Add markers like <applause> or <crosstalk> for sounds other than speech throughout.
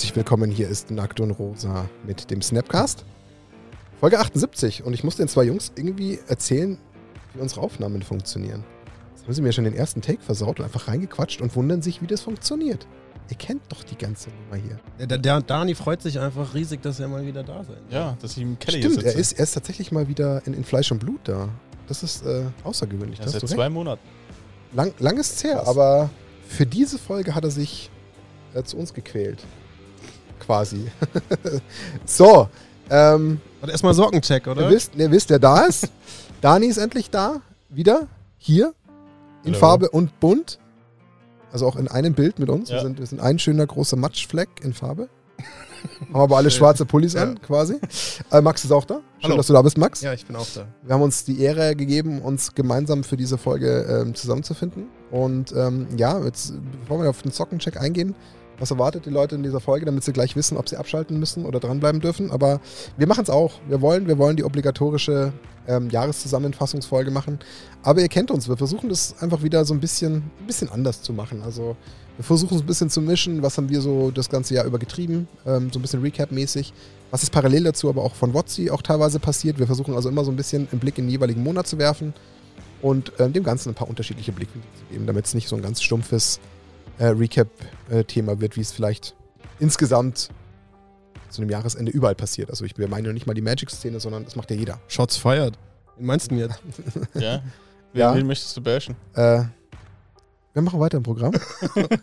herzlich willkommen. Hier ist Nackt und Rosa mit dem Snapcast. Folge 78. Und ich muss den zwei Jungs irgendwie erzählen, wie unsere Aufnahmen funktionieren. Jetzt haben sie mir schon den ersten Take versaut und einfach reingequatscht und wundern sich, wie das funktioniert. Ihr kennt doch die ganze Nummer hier. Der, der Dani freut sich einfach riesig, dass er mal wieder da sein Ja, dass ich im Keller Stimmt, er ist, er ist tatsächlich mal wieder in, in Fleisch und Blut da. Das ist äh, außergewöhnlich. ja, seit zwei recht. Monaten. Lang, lang ist es her, aber für diese Folge hat er sich äh, zu uns gequält. Quasi. <laughs> so, ähm, Und erstmal Sockencheck, ihr oder? wisst, ihr wisst, wer da ist. <laughs> Dani ist endlich da. Wieder. Hier. In Hallo. Farbe und bunt. Also auch in einem Bild mit uns. Wir, Ja. sind, wir sind ein schöner großer Matschfleck in Farbe. Haben aber alle schwarze Pullis Ja. an, quasi. Äh, Max ist auch da. Schön, Hallo. dass du da bist, Max. Ja, ich bin auch da. Wir haben uns die Ehre gegeben, uns gemeinsam für diese Folge ähm, zusammenzufinden. Und ähm, ja, jetzt, bevor wir auf den Sockencheck eingehen, was erwartet die Leute in dieser Folge, damit sie gleich wissen, ob sie abschalten müssen oder dranbleiben dürfen. Aber wir machen es auch. Wir wollen, wir wollen die obligatorische ähm, Jahreszusammenfassungsfolge machen. Aber ihr kennt uns. Wir versuchen das einfach wieder so ein bisschen, ein bisschen anders zu machen. Also wir versuchen es ein bisschen zu mischen. Was haben wir so das ganze Jahr über getrieben? Ähm, so ein bisschen Recap-mäßig. Was ist parallel dazu aber auch von WotC auch teilweise passiert? Wir versuchen also immer so ein bisschen einen Blick in den jeweiligen Monat zu werfen und ähm, dem Ganzen ein paar unterschiedliche Blickwinkel zu geben, damit es nicht so ein ganz stumpfes äh, Recap-Thema wird, wie es vielleicht insgesamt zu einem Jahresende überall passiert. Also ich wir meinen ja nicht mal die Magic-Szene, sondern das macht ja jeder. Shots fired. Meinst du denn jetzt? Ja? <laughs> Ja. Wen, wen möchtest du bashen? Äh, wir machen weiter im Programm. <laughs>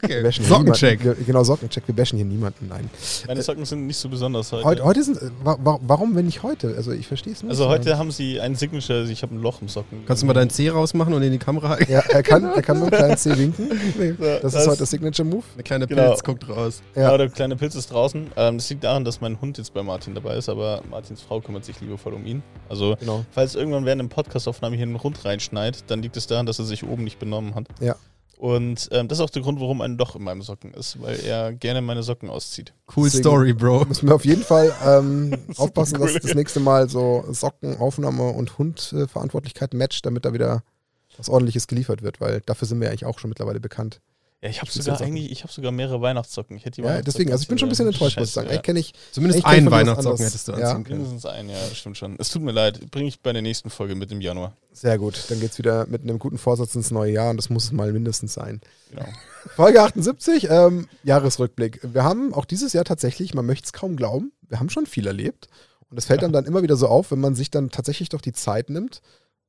Okay. Sockencheck. niemanden. Genau, Sockencheck. Wir bashen hier niemanden. Nein. Meine Socken sind nicht so besonders heute. Heute, heute sind. äh, wa wa warum, wenn nicht heute? Also ich verstehe es nicht. also heute haben sie ein Signature, also ich habe ein Loch im Socken. Kannst du mal dein C rausmachen und in die Kamera halten? Ja, er kann, er kann mit einem kleinen C winken. <laughs> Ja, Das ist heute das Signature-Move. Eine kleine Genau. Pilz guckt raus. Ja. Ja. der kleine Pilz ist draußen. Ähm, das liegt daran, dass mein Hund jetzt bei Martin dabei ist, aber Martins Frau kümmert sich liebevoll um ihn. Also, Genau. falls irgendwann während der Podcastaufnahme hier ein Hund reinschneit, dann liegt es daran, dass er sich oben nicht benommen hat. Ja. Und ähm, das ist auch der Grund, warum ein Loch in meinem Socken ist, weil er gerne meine Socken auszieht. Cool Deswegen- Story, Bro. Müssen wir auf jeden Fall ähm, <laughs> aufpassen, cool. dass das nächste Mal so Socken, Aufnahme und Hund-Verantwortlichkeit matcht, damit da wieder was ordentliches geliefert wird, weil dafür sind wir ja eigentlich auch schon mittlerweile bekannt. Ja, ich habe sogar eigentlich, ich habe sogar mehrere Weihnachtssocken. Ich hätte die Ja, deswegen, also ich bin schon ein bisschen enttäuscht, muss ich sagen. Eigentlich kenne ich, Scheiße, ja. Zumindest kennt einen Weihnachtssocken hättest du Ja. anziehen können. Mindestens ein, ja, stimmt schon. Es tut mir leid, bringe ich bei der nächsten Folge mit im Januar. sehr gut, dann geht's wieder mit einem guten Vorsatz ins neue Jahr und das muss es mal mindestens sein. Genau. <laughs> Folge 78, ähm, Jahresrückblick. Wir haben auch dieses Jahr tatsächlich, man möchte es kaum glauben, wir haben schon viel erlebt. Und es fällt dann dann immer wieder so auf, wenn man sich dann tatsächlich doch die Zeit nimmt,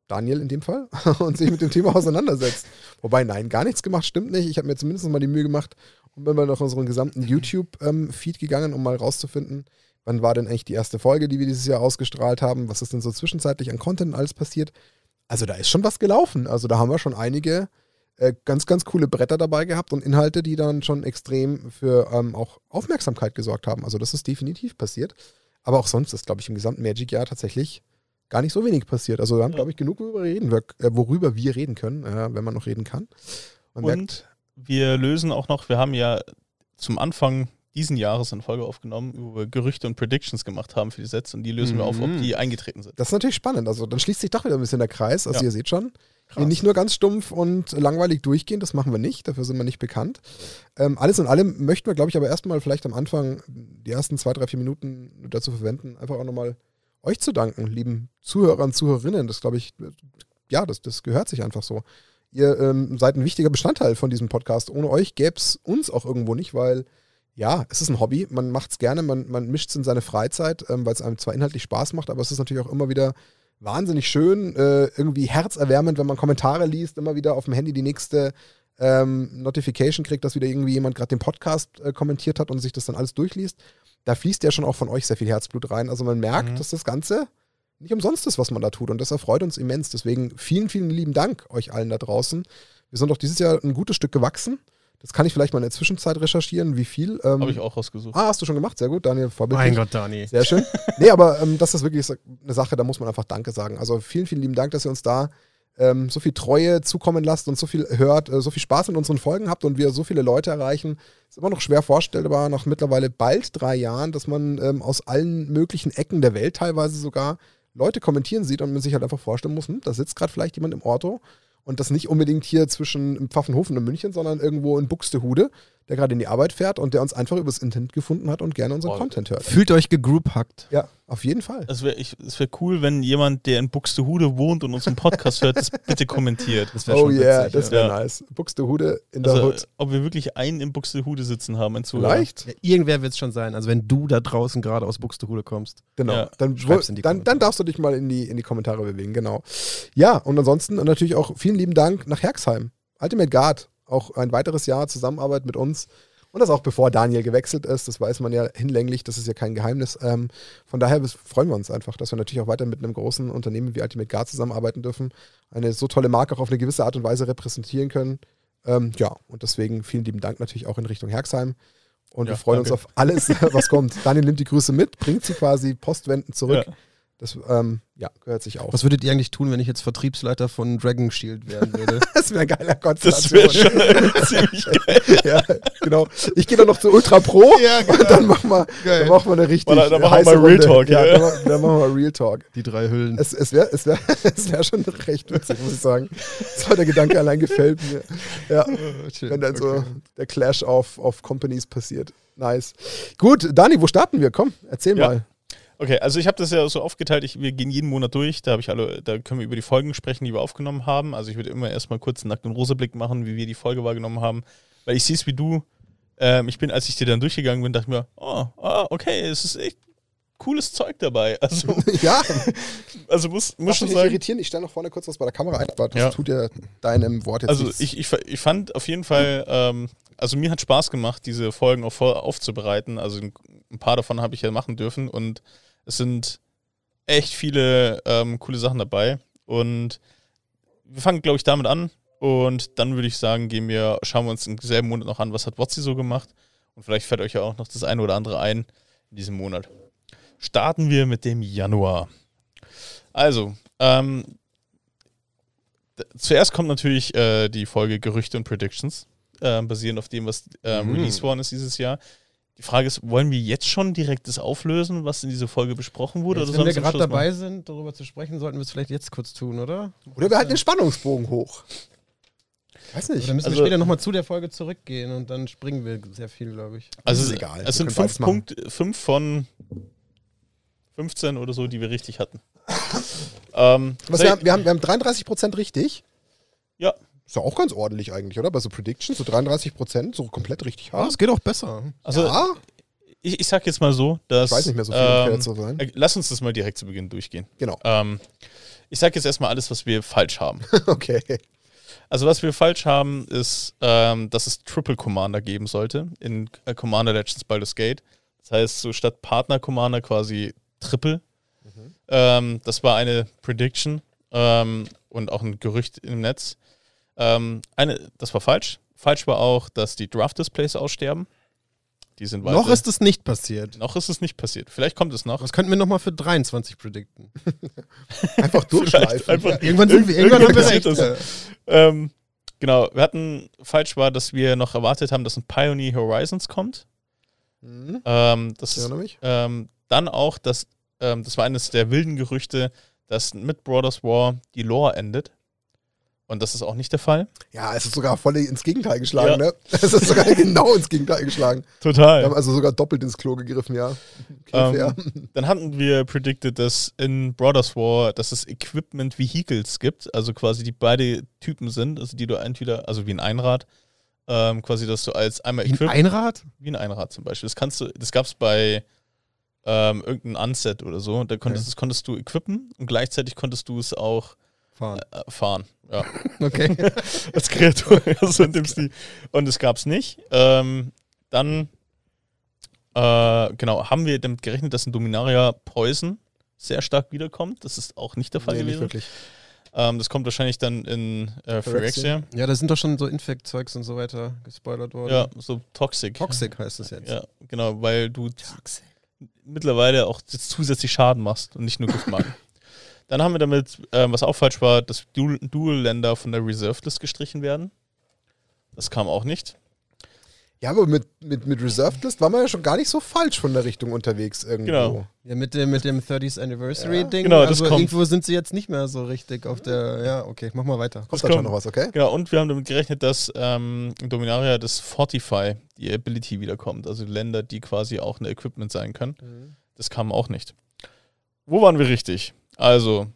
Daniel in dem Fall, <laughs> und sich mit dem Thema auseinandersetzt. Wobei, nein, gar nichts gemacht, stimmt nicht. Ich habe mir zumindest mal die Mühe gemacht und bin mal nach unserem gesamten YouTube-Feed gegangen, um mal rauszufinden, wann war denn eigentlich die erste Folge, die wir dieses Jahr ausgestrahlt haben, was ist denn so zwischenzeitlich an Content alles passiert. Also da ist schon was gelaufen. Also da haben wir schon einige äh, ganz, ganz coole Bretter dabei gehabt und Inhalte, die dann schon extrem für ähm, auch Aufmerksamkeit gesorgt haben. Also das ist definitiv passiert. Aber auch sonst ist, glaube ich, im gesamten Magic-Jahr tatsächlich gar nicht so wenig passiert. Also wir haben, Ja. glaube ich, genug worüber, reden, wir, äh, worüber wir reden können, äh, wenn man noch reden kann. Man merkt, Und wir lösen auch noch, wir haben ja zum Anfang diesen Jahres eine Folge aufgenommen, wo wir Gerüchte und Predictions gemacht haben für die Sets und die lösen wir auf, ob Mhm. die eingetreten sind. das ist natürlich spannend. Also dann schließt sich doch wieder ein bisschen der Kreis. Also Ja. ihr seht schon, Krass. Nicht nur ganz stumpf und langweilig durchgehen, das machen wir nicht, dafür sind wir nicht bekannt. Ähm, alles in allem möchten wir, glaube ich, aber erstmal vielleicht am Anfang die ersten zwei, drei, vier Minuten dazu verwenden, einfach auch nochmal euch zu danken, lieben Zuhörern, Zuhörerinnen. Das glaube ich, ja, das, das gehört sich einfach so. Ihr ähm, seid ein wichtiger Bestandteil von diesem Podcast. Ohne euch gäbe es uns auch irgendwo nicht, weil ja, es ist ein Hobby, man macht es gerne, man, man mischt es in seine Freizeit, ähm, weil es einem zwar inhaltlich Spaß macht, aber es ist natürlich auch immer wieder wahnsinnig schön, äh, irgendwie herzerwärmend, wenn man Kommentare liest, immer wieder auf dem Handy die nächste ähm, Notification kriegt, dass wieder irgendwie jemand gerade den Podcast äh, kommentiert hat und sich das dann alles durchliest. Da fließt ja schon auch von euch sehr viel Herzblut rein. Also man merkt, Mhm. dass das Ganze nicht umsonst ist, was man da tut. Und das erfreut uns immens. Deswegen vielen, vielen lieben Dank euch allen da draußen. Wir sind doch dieses Jahr ein gutes Stück gewachsen. Das kann ich vielleicht mal in der Zwischenzeit recherchieren, wie viel. Ähm, Habe ich auch rausgesucht. Ah, hast du schon gemacht? Sehr gut, Daniel, vorbildlich. Mein Gott, Dani. Sehr schön. Nee, aber ähm, das ist wirklich eine Sache, da muss man einfach Danke sagen. Also vielen, vielen lieben Dank, dass ihr uns da ähm, so viel Treue zukommen lasst und so viel hört, äh, so viel Spaß mit unseren Folgen habt und wir so viele Leute erreichen. Ist immer noch schwer vorstellbar, nach mittlerweile bald drei Jahren, dass man ähm, aus allen möglichen Ecken der Welt teilweise sogar Leute kommentieren sieht und man sich halt einfach vorstellen muss, hm, da sitzt gerade vielleicht jemand im Auto Und das nicht unbedingt hier zwischen Pfaffenhofen und München, sondern irgendwo in Buxtehude, der gerade in die Arbeit fährt und der uns einfach übers Internet gefunden hat und gerne unseren Boah. Content hört. Fühlt euch gegrouphackt. Ja, auf jeden Fall. Es wäre wär cool, wenn jemand, der in Buxtehude wohnt und unseren Podcast hört, das bitte kommentiert. Das Oh schon yeah, witzig, das wäre Ja. nice. Buxtehude in der Also, Hood. ob wir wirklich einen in Buxtehude sitzen haben, ein Zuhörer. Vielleicht? Ja, irgendwer wird es schon sein. Also wenn du da draußen gerade aus Buxtehude kommst. Genau. Ja. Dann, die dann, dann darfst du dich mal in die, in die Kommentare bewegen, genau. Ja, und ansonsten natürlich auch vielen lieben Dank nach Herxheim. Ultimate Guard, auch ein weiteres Jahr Zusammenarbeit mit uns. Und das auch bevor Daniel gewechselt ist, das weiß man ja hinlänglich, das ist ja kein Geheimnis. Ähm, von daher freuen wir uns einfach, dass wir natürlich auch weiter mit einem großen Unternehmen wie Ultimate Guard zusammenarbeiten dürfen, eine so tolle Marke auch auf eine gewisse Art und Weise repräsentieren können. Ähm, ja, und deswegen vielen lieben Dank natürlich auch in Richtung Herxheim. Und Ja, wir freuen danke. uns auf alles, <laughs> was kommt. Daniel nimmt die Grüße mit, bringt sie quasi postwendend zurück. Ja. Das ähm, ja, gehört sich auch. Was würdet ihr eigentlich tun, wenn ich jetzt Vertriebsleiter von Dragon Shield werden würde? <laughs> Das wäre ein geiler Das Konstellation. wäre schon <laughs> ziemlich geil. ja, genau. Ich gehe dann noch zu Ultra Pro Ja, genau. und dann machen wir, Geil. dann machen wir eine richtig Voilà, dann machen wir Real. Talk, Ja, ja. dann, dann machen wir Real Talk. Die drei Hüllen. Es, es wäre es wär, <laughs> es wär schon recht witzig, muss ich sagen. So, der Gedanke allein gefällt mir. Ja, wenn dann so der Clash of, of Companies passiert. Nice. Gut, Dani, wo starten wir? Komm, erzähl Ja. mal. Okay, also ich habe das ja so aufgeteilt, ich, wir gehen jeden Monat durch, da habe ich alle, da können wir über die Folgen sprechen, die wir aufgenommen haben. Also ich würde immer erstmal kurz einen nackten Roseblick machen, wie wir die Folge wahrgenommen haben. Weil ich sehe es wie du. Ähm, ich bin, als ich dir dann durchgegangen bin, dachte ich mir, oh, ah, okay, es ist echt cooles Zeug dabei. <laughs> Also, <laughs> Ja, also muss, muss schon sagen. irritieren. Ich stelle noch vorne kurz was bei der Kamera ein, aber das Ja. tut ja deinem Wort jetzt Also nichts. ich, ich, ich fand auf jeden Fall, ähm, also mir hat Spaß gemacht, diese Folgen auch voll aufzubereiten. Also ein, ein paar davon habe ich ja machen dürfen und es sind echt viele ähm, coole Sachen dabei. Und wir fangen, glaube ich, damit an. Und dann würde ich sagen, gehen wir, schauen wir uns im selben Monat noch an, was hat Wotzi so gemacht. Und vielleicht fällt euch ja auch noch das eine oder andere ein in diesem Monat. Starten wir mit dem Januar. Also, ähm, zuerst kommt natürlich äh, die Folge Gerüchte und Predictions, äh, basierend auf dem, was ähm, Mhm. released worden ist dieses Jahr. Die Frage ist, wollen wir jetzt schon direkt das auflösen, was in dieser Folge besprochen wurde? Jetzt, oder wenn wir gerade dabei sind, darüber zu sprechen, sollten wir es vielleicht jetzt kurz tun, oder? Oder wir halten den Spannungsbogen hoch. Weiß Oder nicht. müssen Also- wir später nochmal zu der Folge zurückgehen und dann springen wir sehr viel, glaube ich. Also ist es, egal, es sind fünf. Punkte, fünf von 15 oder so, die wir richtig hatten. <laughs> ähm, wir, ich- haben, wir, haben, wir haben 33% richtig. Ja. Ist ja auch ganz ordentlich eigentlich, oder? Bei so Predictions, so 33%, so komplett richtig Ah, hart. es geht auch besser. also ja, ich, ich sag jetzt mal so, dass. ich weiß nicht mehr so viel, um ähm, zu sein. äh, Lass uns das mal direkt zu Beginn durchgehen. Genau. Ähm, ich sag jetzt erstmal alles, was wir falsch haben. <laughs> Okay. Also was wir falsch haben, ist, ähm, dass es Triple Commander geben sollte in äh, Commander Legends Baldur's Gate. Das heißt, so statt Partner Commander quasi Triple. Ähm, das war eine Prediction ähm, und auch ein Gerücht im Netz. Ähm, eine, das war falsch. Falsch war auch, dass die Draft-Displays aussterben. Die sind weiter. Noch ist es nicht passiert. noch ist es nicht passiert. Vielleicht kommt es noch. Was könnten wir nochmal für 23 predikten? <laughs> Einfach durchschleifen. Einfach- Irgendwann sind wir, Irgendwann irgendwann haben wir passiert recht. das. Ähm, genau, wir hatten falsch war, dass wir noch erwartet haben, dass ein Pioneer Horizons kommt. Mhm. Ähm, das ist ähm, dann auch, dass ähm, das war eines der wilden Gerüchte, dass mit Brothers War die Lore endet. Und das ist auch nicht der Fall. Ja, es ist sogar voll ins Gegenteil geschlagen, Ja. ne? <laughs> Es ist sogar genau ins Gegenteil geschlagen. Wir Total. haben also sogar doppelt ins Klo gegriffen, ja. Okay, Ähm. Dann hatten wir predicted, dass in Brothers War, dass es Equipment Vehicles gibt, also quasi die beide Typen sind, also die du entweder, also wie ein Einrad, ähm, quasi, dass du als einmal Wie ein Einrad? wie ein Einrad zum Beispiel. Das kannst du, das gab es bei ähm, irgendeinem Unset oder so. Da konntest, Okay. das konntest du equippen und gleichzeitig konntest du es auch Fahren. äh, fahren. Ja. <laughs> Okay. <laughs> Als Kreatur, <laughs> also in dem Stil. Und es gab es nicht. Ähm, dann, äh, genau, haben wir damit gerechnet, dass ein Dominaria Poison sehr stark wiederkommt. Das ist auch nicht der Fall Nee, nicht gewesen. wirklich. Ähm, das kommt wahrscheinlich dann in äh, Phyrexia. ja, da sind doch schon so Infekt-Zeugs und so weiter gespoilert worden. Ja, so Toxic. Toxic heißt es jetzt. Ja, genau, weil du mittlerweile auch zusätzlich Schaden machst und nicht nur Giftmarken. Dann haben wir damit, ähm, was auch falsch war, dass Dual- Dual-Länder von der Reserved List gestrichen werden. Das kam auch nicht. Ja, aber mit, mit, mit Reserved List war man ja schon gar nicht so falsch von der Richtung unterwegs irgendwo. Genau. Ja, mit dem, mit dem 30th Anniversary Ja. Ding. Genau, das also kommt. irgendwo sind sie jetzt nicht mehr so richtig auf der. Ja, okay, mach mal weiter. Kommt Das dann schon noch was, okay? Genau, und wir haben damit gerechnet, dass ähm, in Dominaria das Fortify, die Ability wiederkommt. Also Länder, die quasi auch ein Equipment sein können. Das kam auch nicht. Wo waren wir richtig? Also,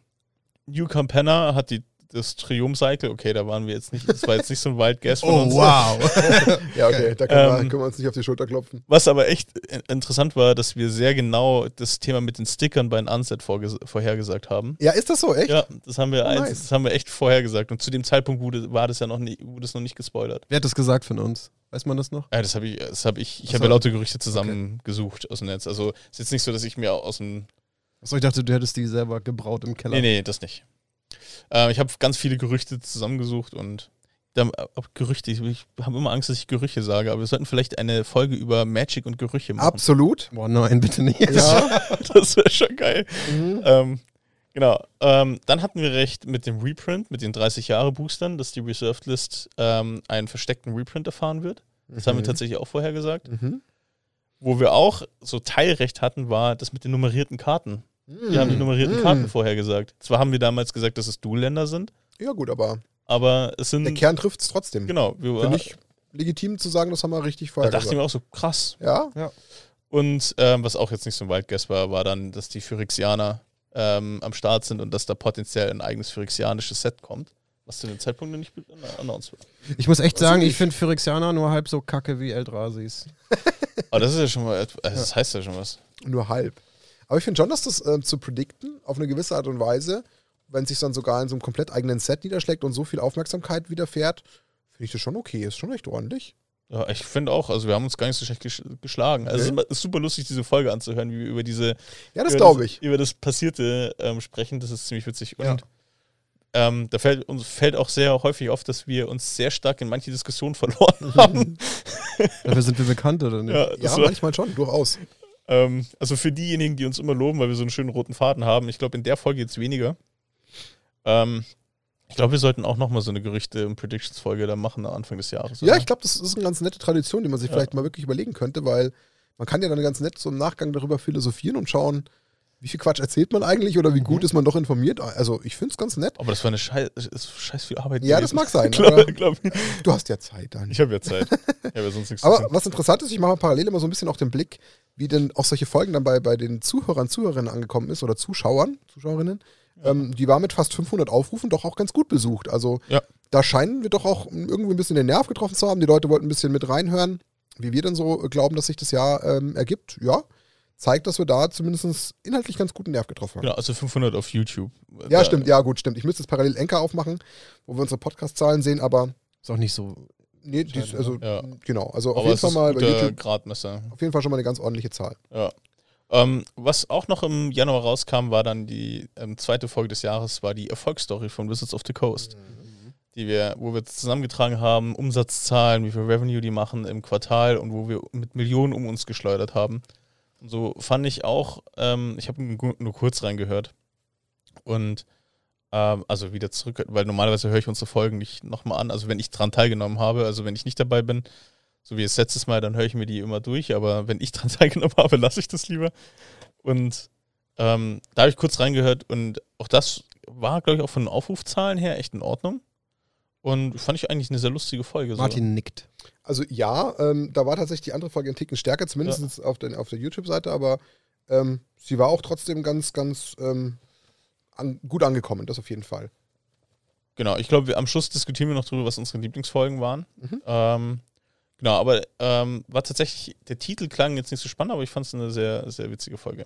New Campana hat die, das Triumph-Cycle. Okay, da waren wir jetzt nicht, das war jetzt nicht so ein Wild Guess <laughs> von uns. Oh, wow. <laughs> Ja, okay, da können, wir, Ähm, können wir uns nicht auf die Schulter klopfen. Was aber echt in- interessant war, dass wir sehr genau das Thema mit den Stickern bei den Unset vorhergesagt haben. Ja, ist das so, echt? Ja, das haben wir Oh, eins, nice. das haben wir echt vorhergesagt. Und zu dem Zeitpunkt wurde, war das ja noch nicht, wurde es noch nicht gespoilert. Wer hat das gesagt von uns? Weiß man das noch? Ja, das habe ich, das habe ich, ich habe ja laute Gerüchte zusammengesucht aus dem Netz. Also ist jetzt nicht so, dass ich mir aus dem, Achso, ich dachte, du hättest die selber gebraut im Keller. nee, nee, das nicht. Äh, ich habe ganz viele Gerüchte zusammengesucht und dann, äh, Gerüchte, ich, ich habe immer Angst, dass ich Gerüche sage, aber wir sollten vielleicht eine Folge über Magic und Gerüche machen. Absolut. Boah, nein, bitte nicht. Ja. <laughs> Das wäre schon geil. mhm. Ähm, genau. Ähm, dann hatten wir recht mit dem Reprint, mit den 30 Jahre Boostern, dass die Reserved List ähm, einen versteckten Reprint erfahren wird. Das haben wir tatsächlich auch vorher gesagt. Mhm. Wo wir auch so Teilrecht hatten, war das mit den nummerierten Karten. Wir haben die nummerierten Mhm. Karten vorher gesagt. Zwar haben wir damals gesagt, dass es Dual-Länder sind, Ja, gut, aber aber es sind. der Kern trifft es trotzdem. Genau. Wir, Finde ich legitim zu sagen, das haben wir richtig da vorher dachte ich gesagt. mir auch so, krass. Ja? Und ähm, was auch jetzt nicht so ein Wild Guess war, war dann, dass die Phyrexianer ähm, am Start sind und dass da potenziell ein eigenes phyrexianisches Set kommt. Was zu dem Zeitpunkt noch nicht announced wird. Ich muss echt Weiß sagen, ich finde Phyrexianer nur halb so kacke wie Eldrasis. Aber das ist ja schon mal, also das heißt ja schon was. Nur halb. Aber ich finde schon, dass das äh, zu predikten, auf eine gewisse Art und Weise, wenn es sich dann sogar in so einem komplett eigenen Set niederschlägt und so viel Aufmerksamkeit widerfährt, finde ich das schon okay. Ist schon recht ordentlich. Ja, ich finde auch, also wir haben uns gar nicht so schlecht gesch geschlagen. Also Okay. es ist super lustig, diese Folge anzuhören, wie wir über diese Ja, das über glaube ich. über das Passierte ähm, sprechen. Das ist ziemlich witzig. Und Ja. ähm, da fällt uns fällt auch sehr häufig auf, dass wir uns sehr stark in manche Diskussionen <laughs> verloren haben. Dafür sind wir bekannt, oder nicht? ja, Ja, manchmal schon, durchaus. Ähm, also für diejenigen, die uns immer loben, weil wir so einen schönen roten Faden haben, ich glaube in der Folge jetzt weniger. Ähm, ich glaube, wir sollten auch nochmal so eine Gerüchte- und Predictions-Folge da machen am Anfang des Jahres. Ja, oder? ich glaube, das ist eine ganz nette Tradition, die man sich Ja. vielleicht mal wirklich überlegen könnte, weil man kann ja dann ganz nett so im Nachgang darüber philosophieren und schauen, wie viel Quatsch erzählt man eigentlich oder wie Mhm. gut ist man doch informiert. Also ich finde es ganz nett. Aber das war eine scheiß, ist scheiß viel Arbeit. Ja, das mag sein, <laughs> Glaub, aber- glaub, mir. Du hast ja Zeit, Dani. ich habe ja Zeit. Ich habe ja sonst <laughs> nichts Aber zu tun. was interessant ist, ich mache parallel immer so ein bisschen auch den Blick, wie denn auch solche Folgen dann bei, bei den Zuhörern, Zuhörerinnen angekommen ist oder Zuschauern, Zuschauerinnen. Ähm, die war mit fast 500 Aufrufen doch auch ganz gut besucht. Also Ja. da scheinen wir doch auch irgendwie ein bisschen den Nerv getroffen zu haben. Die Leute wollten ein bisschen mit reinhören, wie wir denn so glauben, dass sich das Jahr ähm, ergibt. Ja, zeigt, dass wir da zumindest inhaltlich ganz guten Nerv getroffen haben. Genau, also 500 auf YouTube. Ja, Da- stimmt, ja gut, stimmt. Ich müsste jetzt parallel Enker aufmachen, wo wir unsere Podcast-Zahlen sehen, aber Ist auch nicht so. Nee, die, ist- also Ja. genau. Also auf Aber jeden Fall mal bei YouTube, Gradmesser. auf jeden Fall schon mal eine ganz ordentliche Zahl. Ja. Ähm, was auch noch im Januar rauskam, war dann die ähm, zweite Folge des Jahres, war die Erfolgsstory von Wizards of the Coast, die wir, wo wir zusammengetragen haben, Umsatzzahlen, wie viel Revenue die machen im Quartal und wo wir mit Millionen um uns geschleudert haben. Und so fand ich auch, ähm, ich habe nur kurz reingehört und ähm, also wieder zurück, weil normalerweise höre ich unsere Folgen nicht nochmal an, also wenn ich dran teilgenommen habe, also wenn ich nicht dabei bin, so wie das letztes Mal, dann höre ich mir die immer durch, aber wenn ich <laughs> dran teilgenommen habe, lasse ich das lieber. Und ähm, da habe ich kurz reingehört und auch das war, glaube ich, auch von den Aufrufzahlen her echt in Ordnung. Und fand ich eigentlich eine sehr lustige Folge. Martin nickt. Also ja, ähm, da war tatsächlich die andere Folge ein Ticken stärker, zumindest auf, den, auf der YouTube-Seite, aber ähm, sie war auch trotzdem ganz, ganz ähm, an, gut angekommen, das auf jeden Fall. Genau, ich glaube, wir- am Schluss diskutieren wir noch darüber, was unsere Lieblingsfolgen waren. Mhm. Ähm, genau, aber ähm, war tatsächlich, der Titel klang jetzt nicht so spannend, aber ich fand es eine sehr, sehr witzige Folge.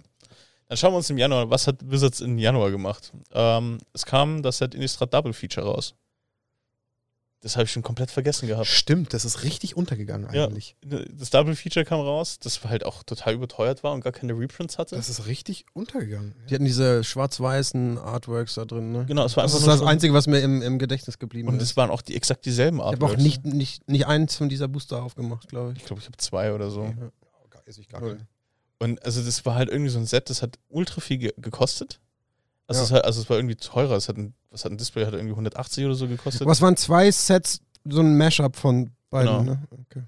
Dann schauen wir uns im Januar, was hat Wizards im Januar gemacht? Ähm, es kam das Set Innistrad Double Feature raus. Das habe ich schon komplett vergessen gehabt. Stimmt, das ist richtig untergegangen Ja. eigentlich. Das Double Feature kam raus, das halt auch total überteuert war und gar keine Reprints hatte. Das ist richtig untergegangen. Die hatten diese schwarz-weißen Artworks da drin, ne? genau, es war Das einfach ist nur das so- Einzige, was mir im, im Gedächtnis geblieben Und ist. es waren auch die exakt dieselben Ich habe Artworks. auch nicht, nicht, nicht eins von dieser Booster aufgemacht, glaube ich. Ich glaube, ich habe zwei oder so. Ja. Oh, ich gar keine. Und also das war halt irgendwie so ein Set, das hat ultra viel ge gekostet. Also, Ja. es, hat, also es war irgendwie teurer. Es hat ein, was hat ein Display? Hat irgendwie 180 oder so gekostet. Es waren zwei Sets, so ein Mashup von beiden, Genau. ne? Okay.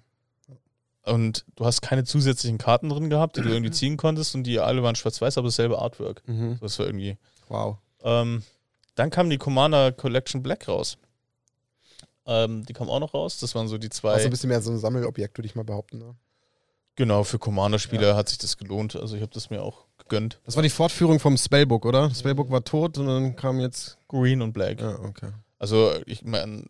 Und du hast keine zusätzlichen Karten drin gehabt, die du irgendwie ziehen konntest und die alle waren schwarz-weiß, aber dasselbe Artwork. Mhm. Das war irgendwie. Wow. Ähm, dann kam die Commander Collection Black raus. Ähm, die kam auch noch raus. Das waren so die zwei. Also ein bisschen mehr so ein Sammelobjekt, würde ich mal behaupten. Ne? genau, für Commander-Spieler hat sich das gelohnt. Also ich habe das mir auch gegönnt. Das war die Fortführung vom Spellbook, oder? Das Spellbook war tot und dann kam jetzt. Green und Black. Ja, okay. Also ich meine,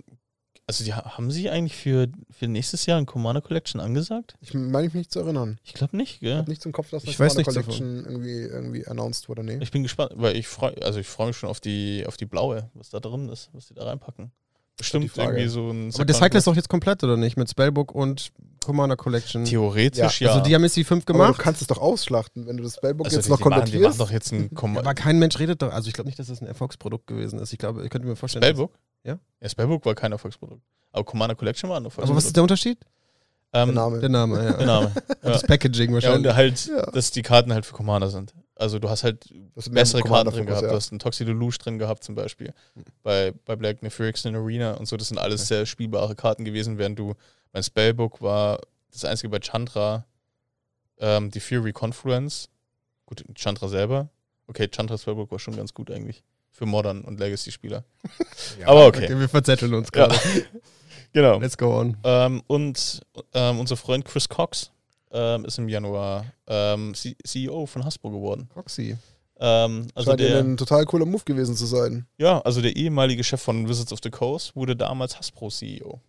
also die ha- haben sie eigentlich für, für nächstes Jahr ein Commander Collection angesagt? Ich meine mich nicht zu erinnern. Ich glaube nicht, Ich gell? habe nichts im Kopf, dass Ich eine weiß nichts Collection irgendwie, irgendwie announced wurde. Nee. Ich bin gespannt, weil ich freue, also ich freue mich schon auf die, auf die blaue, was da drin ist, was die da reinpacken. Bestimmt Frage. irgendwie so ein. Aber das Cycle ist doch jetzt komplett, oder nicht? Mit Spellbook und Commander Collection. theoretisch ja. Also die haben jetzt die fünf Aber du gemacht. kannst es doch ausschlachten, wenn du das Spellbook Also jetzt die, noch die, machen, die machen konvertierst. doch jetzt ein Com Aber kein Mensch redet doch. Also ich glaube nicht, dass das ein Erfolgsprodukt gewesen ist. Ich glaube, ich könnte mir vorstellen. Spellbook? Ja? Ja, Spellbook war kein Erfolgsprodukt. Aber Commander Collection war ein Erfolgsprodukt. aber was ist der Unterschied? der ähm, Name. Der Name, ja. der Name. <laughs> ja. Das Packaging ja, und wahrscheinlich. halt, Ja. dass die Karten halt für Commander sind. Also du hast halt mehr bessere Karten drin gehabt. ja. Du hast einen Toxie Deluge drin gehabt zum Beispiel. Bei, bei Black in Arena und so. Das sind alles sehr spielbare Karten gewesen, während du mein Spellbook war das einzige bei Chandra ähm, die Fury Confluence. Gut, Chandra selber. Okay, Chandra Spellbook war schon ganz gut eigentlich. Für Modern und Legacy-Spieler. <laughs> Aber okay. okay, wir verzetteln uns Ja. gerade. <laughs> Genau. Let's go on. Ähm, und ähm, unser Freund Chris Cox ähm, ist im Januar ähm, CEO von Hasbro geworden. Coxy. Ähm, also Scheint ja der, ein total cooler Move gewesen zu sein. ja, also der ehemalige Chef von Wizards of the Coast wurde damals Hasbro CEO.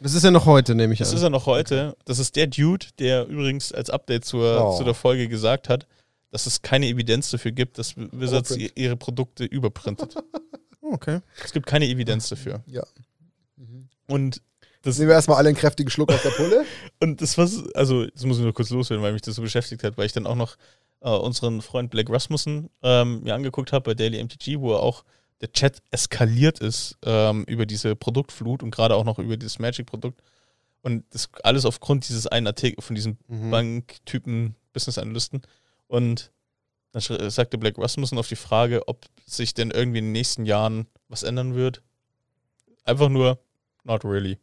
Das ist ja noch heute, nehme ich Das an. ist er noch heute. Das ist der Dude, der übrigens als Update zur, Oh. zu der Folge gesagt hat, dass es keine Evidenz dafür gibt, dass Wizards Overprint. ihre Produkte überprintet. <laughs> Okay. es gibt keine Evidenz dafür. Ja. Und das, Nehmen wir erstmal alle einen kräftigen Schluck aus der Pulle. <laughs> Und das war, also, das muss ich nur kurz loswerden, weil mich das so beschäftigt hat, weil ich dann auch noch äh, unseren Freund Blake Rasmussen ähm, mir angeguckt habe bei Daily MTG, wo er auch der Chat eskaliert ist ähm, über diese Produktflut und gerade auch noch über dieses Magic-Produkt. Und das alles aufgrund dieses einen Artikel von diesem Mhm. Banktypen Business-Analysten. Und dann sch- sagte Blake Rasmussen auf die Frage, ob sich denn irgendwie in den nächsten Jahren was ändern wird. Einfach nur, not really.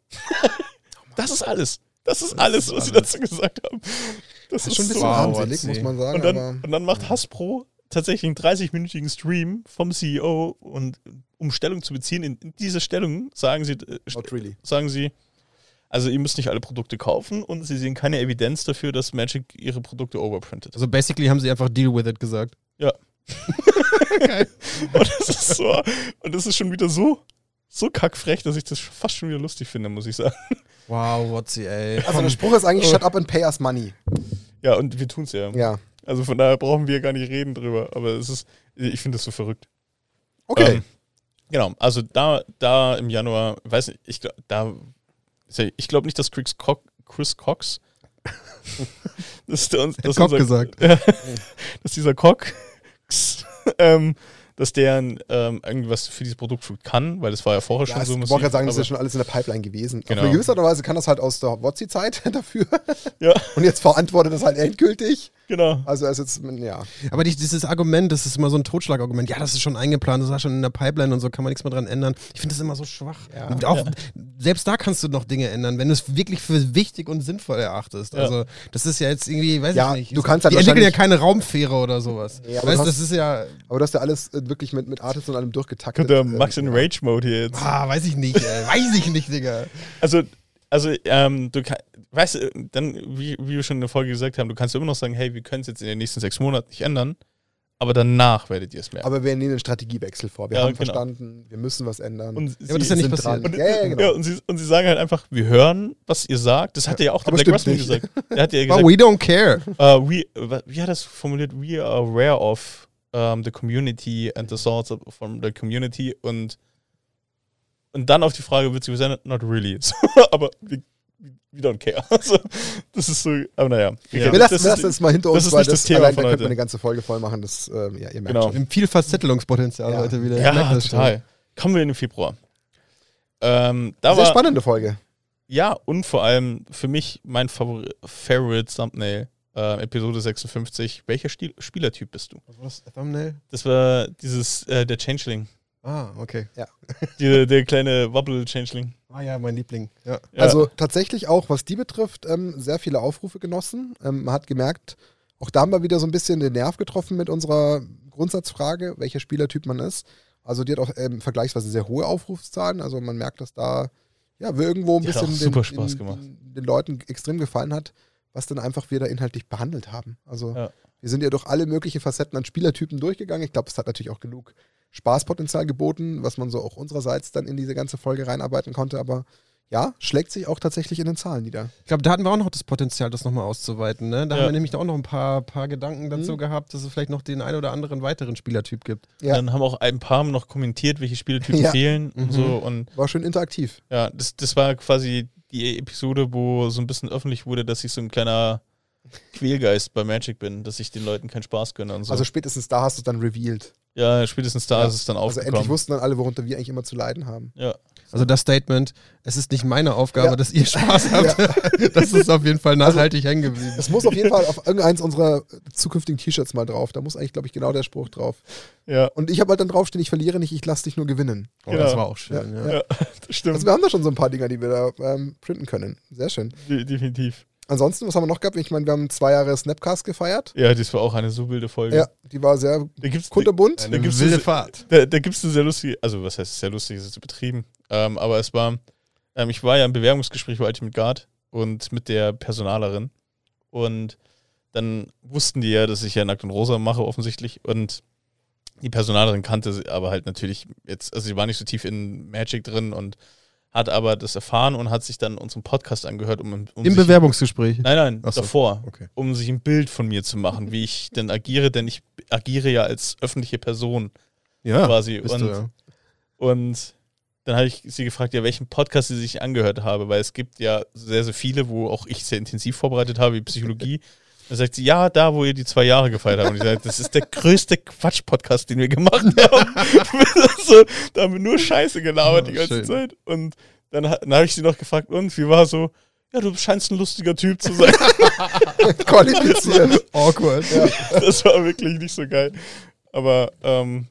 <laughs> das ist alles. Das ist alles, ist was sie dazu gesagt haben. Das Das ist schon ein bisschen so. wow, armselig, Watsi. muss man sagen. Und dann, aber und dann macht Hasbro tatsächlich einen 30-minütigen Stream vom CEO und um Stellung zu beziehen, in, in dieser Stellung sagen sie, äh, not really. sagen sie, also ihr müsst nicht alle Produkte kaufen und sie sehen keine Evidenz dafür, dass Magic ihre Produkte overprintet. Also basically haben sie einfach Deal with it gesagt. <laughs> <laughs> Und das ist so, und das ist schon wieder so, so kackfrech, dass ich das fast schon wieder lustig finde, muss ich sagen. Wow, Watsi, ey. Also der Spruch ist eigentlich Shut up and pay us money. Ja, und wir tun's ja. Ja. Also von daher brauchen wir gar nicht reden drüber, aber es ist, ich finde das so verrückt. Okay. Ähm, genau, also da, da im Januar, weiß nicht, ich glaube, da, ich glaube nicht, dass Chris, Co Chris Cox, <laughs> das ist der, uns- das unser, gesagt. Ja, <laughs> dass dieser Cox, <laughs> ähm, dass der ähm, irgendwas für dieses Produkt kann, weil das war ja vorher Ja, schon so ich wollte gerade sagen, das ist ja schon alles in der Pipeline gewesen. Genau. Auf eine gewisse Art und Weise kann das halt aus der Wotzi-Zeit <laughs> dafür. Ja, Und jetzt verantwortet das halt endgültig. Genau. Also er ist jetzt, ja. Aber die, dieses Argument, das ist immer so ein Totschlagargument. Ja, das ist schon eingeplant, das war schon in der Pipeline und so, kann man nichts mehr dran ändern. Ich finde das immer so schwach. Ja. Und auch, Selbst da kannst du noch Dinge ändern, wenn du es wirklich für wichtig und sinnvoll erachtest. Ja. Also, das ist ja jetzt irgendwie, weiß Ja, ich nicht. du kannst halt Die entwickeln ja keine Raumfähre oder sowas. Ja, aber weißt, das hast- ist ja, Aber du hast ja alles äh, wirklich mit, mit Artists und allem durchgetaktet. Der Ähm, Max in ja. Rage-Mode hier jetzt. ah, weiß ich nicht, ey. weiß ich nicht, Digga. Also, also ähm, du kann, weißt du, dann, wie, wie wir schon in der Folge gesagt haben, du kannst immer noch sagen, hey, wir können es jetzt in den nächsten sechs Monaten nicht ändern, aber danach werdet ihr es merken. Aber wir nehmen einen Strategiewechsel vor. Wir Ja, haben genau. verstanden, wir müssen was ändern. und Ja, aber das ist ja sie, nicht passiert. und, Ja, ja, genau. ja, und, sie, und sie sagen halt einfach, wir hören, was ihr sagt. Das hat ja auch der Black Russell gesagt. Der hat ja gesagt, we don't care. uh, we, wie hat er das formuliert? We are aware of um, the community and the thoughts from the community und und dann auf die Frage wird sie gesagt, not really. <laughs> Aber we, we don't care. Also, das ist so, aber naja. Ja. wir lassen das lassen es mal hinter das uns, ist weil das Thema allein, von da könnte heute. man eine ganze Folge voll machen. Das, ähm, ja, ihr merkt Genau. schon. Wir haben viel Facettelungspotenzial Ja. heute wieder. Ja, das schon. total. Kommen wir in den Februar. Ähm, da Sehr war, spannende Folge. Ja, und vor allem für mich mein Favori Favorite Thumbnail, äh, Episode 56. Welcher Stil Spielertyp bist du? Was war das? Thumbnail? Das war dieses, äh, der Changeling. Ah, okay. <laughs> Die, der kleine Wobble-Changeling. Ah ja, mein Liebling. Ja. Ja. Also tatsächlich auch, was die betrifft, ähm, sehr viele Aufrufe genossen. Ähm, man hat gemerkt, auch da haben wir wieder so ein bisschen den Nerv getroffen mit unserer Grundsatzfrage, welcher Spielertyp man ist. Also die hat auch ähm, vergleichsweise sehr hohe Aufrufszahlen. Also man merkt, dass da ja wir irgendwo ein Die bisschen den, super Spaß den, gemacht. Den, den Leuten extrem gefallen hat, was dann einfach wir da inhaltlich behandelt haben. Also Ja. wir sind ja durch alle möglichen Facetten an Spielertypen durchgegangen. Ich glaube, es hat natürlich auch genug Spaßpotenzial geboten, was man so auch unsererseits dann in diese ganze Folge reinarbeiten konnte. Aber ja, schlägt sich auch tatsächlich in den Zahlen nieder. Ich glaube, da hatten wir auch noch das Potenzial, das nochmal auszuweiten. Ne? Da Ja. haben wir nämlich auch noch ein paar, paar Gedanken dazu Mhm. gehabt, dass es vielleicht noch den einen oder anderen weiteren Spielertyp gibt. Ja. Dann haben auch ein paar noch kommentiert, welche Spieltypen Ja. fehlen und Mhm. so. Und War schön interaktiv. ja, das, das war quasi die Episode, wo so ein bisschen öffentlich wurde, dass ich so ein kleiner Quälgeist bei Magic bin, dass ich den Leuten keinen Spaß gönne und so. Also spätestens da hast du es dann revealed. ja, spätestens da Ja. ist es dann Also aufgekommen. endlich wussten dann alle, worunter wir eigentlich immer zu leiden haben. ja. Also das Statement, es ist nicht meine Aufgabe, Ja. dass ihr Spaß <laughs> habt. <laughs> Das ist auf jeden Fall nachhaltig hängen geblieben. Es muss auf jeden Fall auf irgendeins unserer zukünftigen T-Shirts mal drauf. Da muss eigentlich, glaube ich, genau der Spruch drauf. ja, Und ich habe halt dann draufstehen, ich verliere nicht, ich lasse dich nur gewinnen. Oh, Genau. Das war auch schön. Ja. ja, <laughs> das stimmt. Also wir haben da schon so ein paar Dinger, die wir da ähm, printen können. Sehr schön. De definitiv. Ansonsten, was haben wir noch gehabt? Ich meine, wir haben zwei Jahre Snapcast gefeiert. Ja, das war auch eine so wilde Folge. Ja, die war sehr Da gibt's, kunterbunt. Eine gibt's wilde diese- Fahrt. Da, da gibt es eine sehr lustige, also was heißt sehr lustig, ist jetzt übertrieben, ähm, aber es war, ähm, ich war ja im Bewerbungsgespräch bei Ultimate Guard und mit der Personalerin und dann wussten die ja, dass ich ja Nackt und Rosa mache offensichtlich und die Personalerin kannte sie aber halt natürlich jetzt, also sie war nicht so tief in Magic drin und hat aber das erfahren und hat sich dann unseren Podcast angehört, um, um Im Bewerbungsgespräch. Nein, nein, so. davor Okay. um sich ein Bild von mir zu machen, wie ich denn agiere, denn ich agiere ja als öffentliche Person Ja, quasi. Und, du, ja. und dann habe ich sie gefragt, ja, welchen Podcast sie sich angehört habe, weil es gibt ja sehr, sehr viele, wo auch ich sehr intensiv vorbereitet habe, wie Psychologie. Da sagt sie, ja, da, wo ihr die zwei Jahre gefeiert habt. Und ich sage, das ist der größte Quatsch-Podcast, den wir gemacht <laughs> haben. <laughs> so, da haben wir nur Scheiße gelabert die Oh, ganze schön. Zeit. Und dann, dann habe ich sie noch gefragt, und wie war so? Ja, du scheinst ein lustiger Typ zu sein. <laughs> qualifiziert. Awkward. das war wirklich nicht so geil. Aber ähm,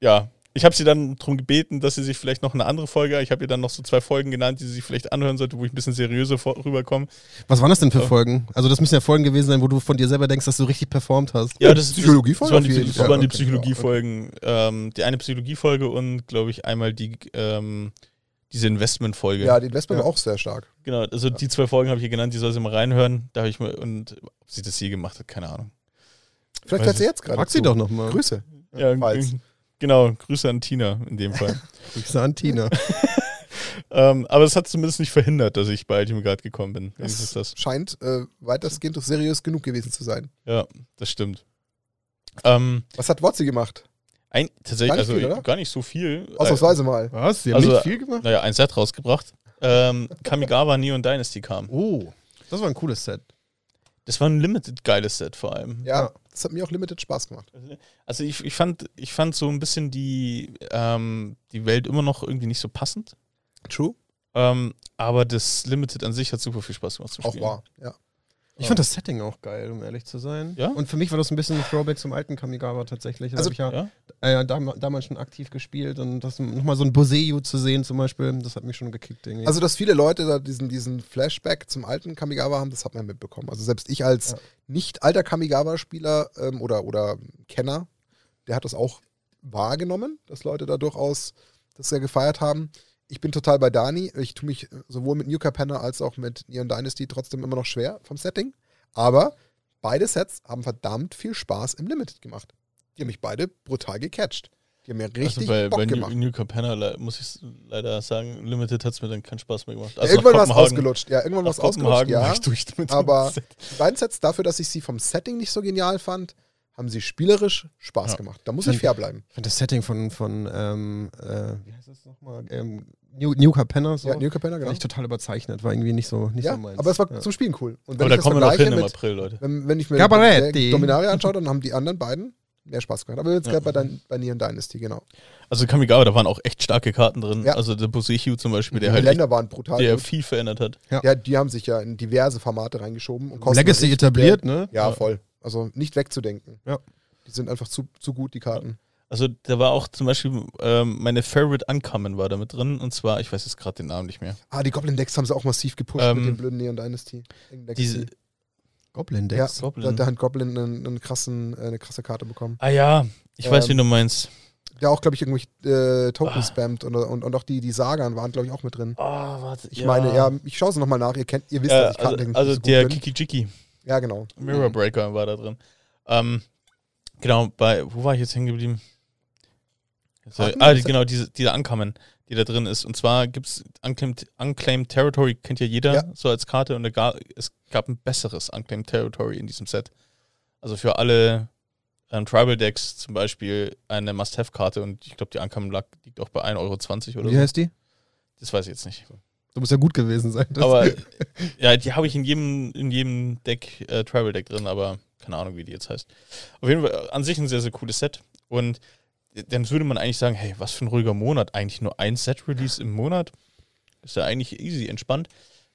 ja, ich habe sie dann darum gebeten, dass sie sich vielleicht noch eine andere Folge, ich habe ihr dann noch so zwei Folgen genannt, die sie sich vielleicht anhören sollte, wo ich ein bisschen seriöser vor- rüberkomme. Was waren das denn für Folgen? Also das müssen ja Folgen gewesen sein, wo du von dir selber denkst, dass du richtig performt hast. Ja, das, Psychologiefolge Das das Fall. waren die Okay. Psychologiefolgen. Ähm, die eine Psychologiefolge und, glaube ich, einmal die ähm, diese Investmentfolge. Ja, die Investment Ja. war auch sehr stark. Genau, also die zwei Folgen habe ich ihr genannt, die soll sie mal reinhören. Da habe ich mal, und ob sie das je gemacht hat, keine Ahnung. Vielleicht hört sie jetzt gerade Frag sie doch nochmal. Grüße. Ja, falls. <laughs> genau, Grüße an Tina in dem Fall. <laughs> Grüße an Tina. <laughs> ähm, aber es hat zumindest nicht verhindert, dass ich bei Ultimate Guard gekommen bin. Das das. scheint äh, weitestgehend doch seriös genug gewesen zu sein. Ja, das stimmt. Ähm, Was hat Wotzi gemacht? ein, tatsächlich, Gar nicht also viel, oder? gar nicht so viel. Ausnahmsweise mal. Was? Sie haben Also- nicht viel gemacht? Naja, ein Set rausgebracht. Ähm, Kamigawa Neon Dynasty kam. Oh, das war ein cooles Set. Das war ein limited geiles Set vor allem. Ja, Ja. Das hat mir auch Limited Spaß gemacht. Also ich, ich, fand, ich fand so ein bisschen die, ähm, die Welt immer noch irgendwie nicht so passend. True. Ähm, aber das Limited an sich hat super viel Spaß gemacht zu Auch spielen. wahr. Ja. Ich fand das Setting auch geil, um ehrlich zu sein. Ja? Und für mich war das ein bisschen ein Throwback zum alten Kamigawa tatsächlich. Das Also- habe ich ja, Ja? äh, dam damals schon aktiv gespielt und das nochmal so ein Boseyu zu sehen zum Beispiel, das hat mich schon gekickt irgendwie. Also, dass viele Leute da diesen, diesen Flashback zum alten Kamigawa haben, das hat man mitbekommen. Also, selbst ich als Ja. nicht alter Kamigawa-Spieler ähm, oder, oder Kenner, der hat das auch wahrgenommen, dass Leute da durchaus das sehr gefeiert haben. Ich bin total bei Dani. Ich tue mich sowohl mit New Capenna als auch mit Neon Dynasty trotzdem immer noch schwer vom Setting. Aber beide Sets haben verdammt viel Spaß im Limited gemacht. Die haben mich beide brutal gecatcht. Die haben mir richtig also bei, Bock bei New, gemacht. New Capenna le- muss ich leider sagen, Limited hat es mir dann keinen Spaß mehr gemacht. Ja, Also irgendwann nach war es ausgelutscht. Ja, irgendwann war es ausgelutscht, ja. war ich durch mit aber-. Die beiden Sets, dafür, dass ich sie vom Setting nicht so genial fand, haben sie spielerisch Spaß Ja. gemacht. Da muss ich fair bleiben. ich fand das Setting von, von ähm, äh, wie heißt das nochmal? Ähm, New, New Capenna, so. Ja, New Capenna, Fand genau. ich total überzeichnet, war irgendwie nicht so, nicht Ja, so meins. aber es war ja. zum Spielen cool. Und Aber da ich das kommen wir noch hin vergleiche im mit, April, Leute. wenn, wenn ich mir Cabaretti. die Dominaria anschaue, dann haben die anderen beiden mehr Spaß gemacht. Aber jetzt Ja. gerade bei, dein, bei Neon Dynasty, genau. Also Kamigawa, da waren auch echt starke Karten drin. Ja. Also der Bosehiu zum Beispiel, der die halt Länder waren brutal der gut. viel verändert hat. Ja, die haben sich ja in diverse Formate reingeschoben. Und Legacy etabliert, Geld. ne? Ja, Ja. voll. Also nicht wegzudenken. Ja. Die sind einfach zu, zu gut, die Karten. Also da war auch zum Beispiel ähm, meine Favorite Uncommon war da mit drin. Und zwar, ich weiß jetzt gerade den Namen nicht mehr. Ah, die Goblin-Decks haben sie auch massiv gepusht Ähm, mit dem blöden Neon Dynasty. Diese, Goblin ja, Decks. Goblin. Da, da hat Goblin einen, einen krassen, äh, eine krasse Karte bekommen. ah ja, ich weiß, Ähm, wie du meinst. Der auch, glaube ich, irgendwie äh, Token Ah. spammt und, und, und auch die, die Sagan waren, glaube ich, auch mit drin. Oh, warte. Ich meine, ja, ich schaue es nochmal nach. Ihr kennt, ihr wisst, Ja, dass ich also, Kartentechnisch also nicht so gut der bin. Kiki Jiki. Ja, genau. Mirror Breaker war da drin. Ähm, genau, bei, wo war ich jetzt hängen geblieben? So, Hatten ah, genau, diese, diese Ankommen, die da drin ist. Und zwar gibt es Unclaimed, Unclaimed Territory, kennt ja jeder Ja. so als Karte. Und es gab ein besseres Unclaimed Territory in diesem Set. Also für alle ähm, Tribal Decks zum Beispiel eine Must-Have-Karte. Und ich glaube, die Uncommon lag, liegt auch bei 1,20 Euro oder Wie so. heißt die? Das weiß ich jetzt nicht. Du musst ja gut gewesen sein. Aber <laughs> ja, die habe ich in jedem, in jedem Deck, äh, Tribal Deck drin, aber keine Ahnung, wie die jetzt heißt. Auf jeden Fall an sich ein sehr, sehr cooles Set. Und dann würde man eigentlich sagen, hey, was für ein ruhiger Monat. Eigentlich nur ein Set-Release im Monat. Ist ja eigentlich easy, entspannt.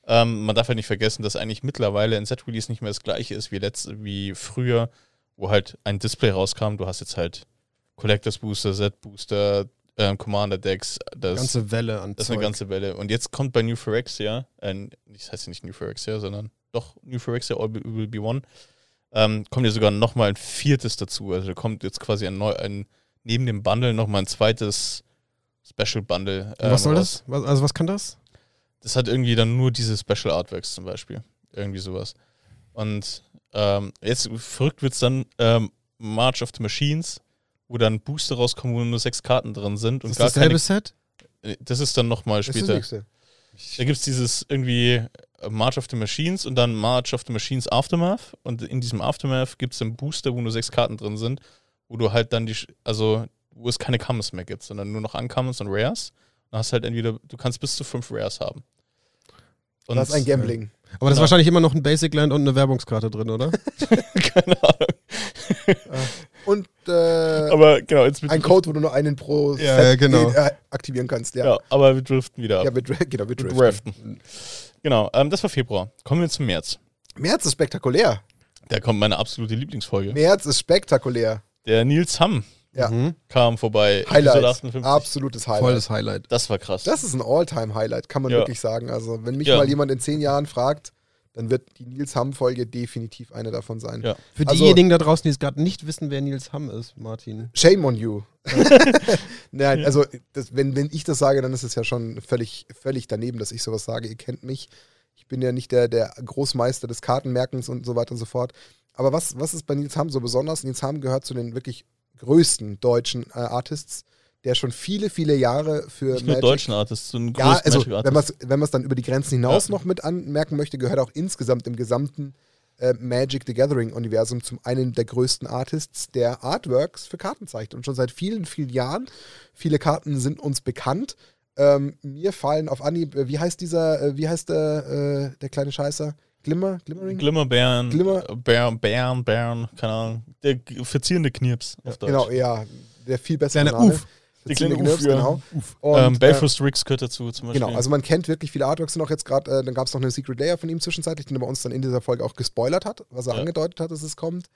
Ähm, man darf halt nicht vergessen, dass eigentlich mittlerweile ein Set-Release nicht mehr das gleiche ist wie, letzt, wie früher, wo halt ein Display rauskam. Du hast jetzt halt Collectors Booster, Set Booster, ähm, Commander Decks, das ganze Welle an das ist Zeug. eine ganze Welle. Und jetzt kommt bei New Phyrexia, äh, das heißt ja nicht New Phyrexia, sondern doch New Phyrexia All Will Be One, ähm, kommt ja sogar nochmal ein viertes dazu. Also da kommt jetzt quasi ein, neu, ein neben dem Bundle nochmal ein zweites Special Bundle. Und was ähm, soll das? Was, also was kann das? Das hat irgendwie dann nur diese Special Artworks zum Beispiel. Irgendwie sowas. Und ähm, jetzt verrückt wird es dann ähm, March of the Machines, wo dann Booster rauskommen, wo nur sechs Karten drin sind. Und ist gar das dasselbe keine. Set? Das ist dann nochmal Das ist das später. nächste. Da gibt es dieses irgendwie äh, March of the Machines und dann March of the Machines Aftermath. Und in diesem Aftermath gibt es einen Booster, wo nur sechs Karten drin sind, wo du halt dann die, also wo es keine Commons mehr gibt, sondern nur noch Uncommons und Rares. Dann hast halt entweder, du kannst bis zu fünf Rares haben. Und Das ist ein Gambling. Aber das ist Genau. wahrscheinlich immer noch ein Basic Land und eine Werbungskarte drin, oder? <laughs> keine Ahnung. Und äh, Aber genau, jetzt mit ein Code, wo du nur einen pro Ja, Set ja, genau. äh, aktivieren kannst. Ja, Ja, aber wir driften wieder ab. ja wir, genau, wir driften. draften. Genau, ähm, das war Februar. Kommen wir zum März. März ist spektakulär. Da kommt meine absolute Lieblingsfolge. März ist spektakulär. Der Nils Hamm Ja. Mhm. kam vorbei. Highlight. Episode 58. Absolutes Highlight. Volles Highlight. Das war krass. Das ist ein All-Time-Highlight, kann man Ja. wirklich sagen. Also, wenn mich Ja. mal jemand in zehn Jahren fragt, dann wird die Nils Hamm-Folge definitiv eine davon sein. Ja. Für Also- diejenigen da draußen, die es gerade nicht wissen, wer Nils Hamm ist, Martin. Shame on you. <laughs> Nein, also das, wenn, wenn ich das sage, dann ist es ja schon völlig, völlig daneben, dass ich sowas sage. Ihr kennt mich. Ich bin ja nicht der, der Großmeister des Kartenmerkens und so weiter und so fort. Aber was, was ist bei Nils Hamm so besonders? Nils Hamm gehört zu den wirklich größten deutschen äh, Artists, der schon viele, viele Jahre für Nicht Magic deutschen Artists, so ein Ja, also Magic wenn man es wenn man's dann über die Grenzen hinaus Ja. noch mit anmerken möchte, gehört auch insgesamt im gesamten äh, Magic the Gathering-Universum zum einen der größten Artists, der Artworks für Karten zeigt. Und schon seit vielen, vielen Jahren. Viele Karten sind uns bekannt. Ähm, mir fallen auf Anhieb, äh, wie heißt dieser, äh, wie heißt der, äh, der kleine Scheißer? Glimmer? Glimmering? Glimmerbären, Glimmer- Bären, Bären, Bären, keine Ahnung. Der verzierende Knirps auf Deutsch. genau, ja, der viel bessere Kleiner Name. Uff. Der Die kleine Knirps, Uff, ja. genau. Und, ähm, äh, Balefrost Riggs gehört dazu zum Beispiel. Genau, also man kennt wirklich viele Artworks sind auch jetzt gerade, äh, dann gab es noch eine Secret Layer von ihm zwischenzeitlich, den er bei uns dann in dieser Folge auch gespoilert hat, was er Ja. angedeutet hat, dass es kommt.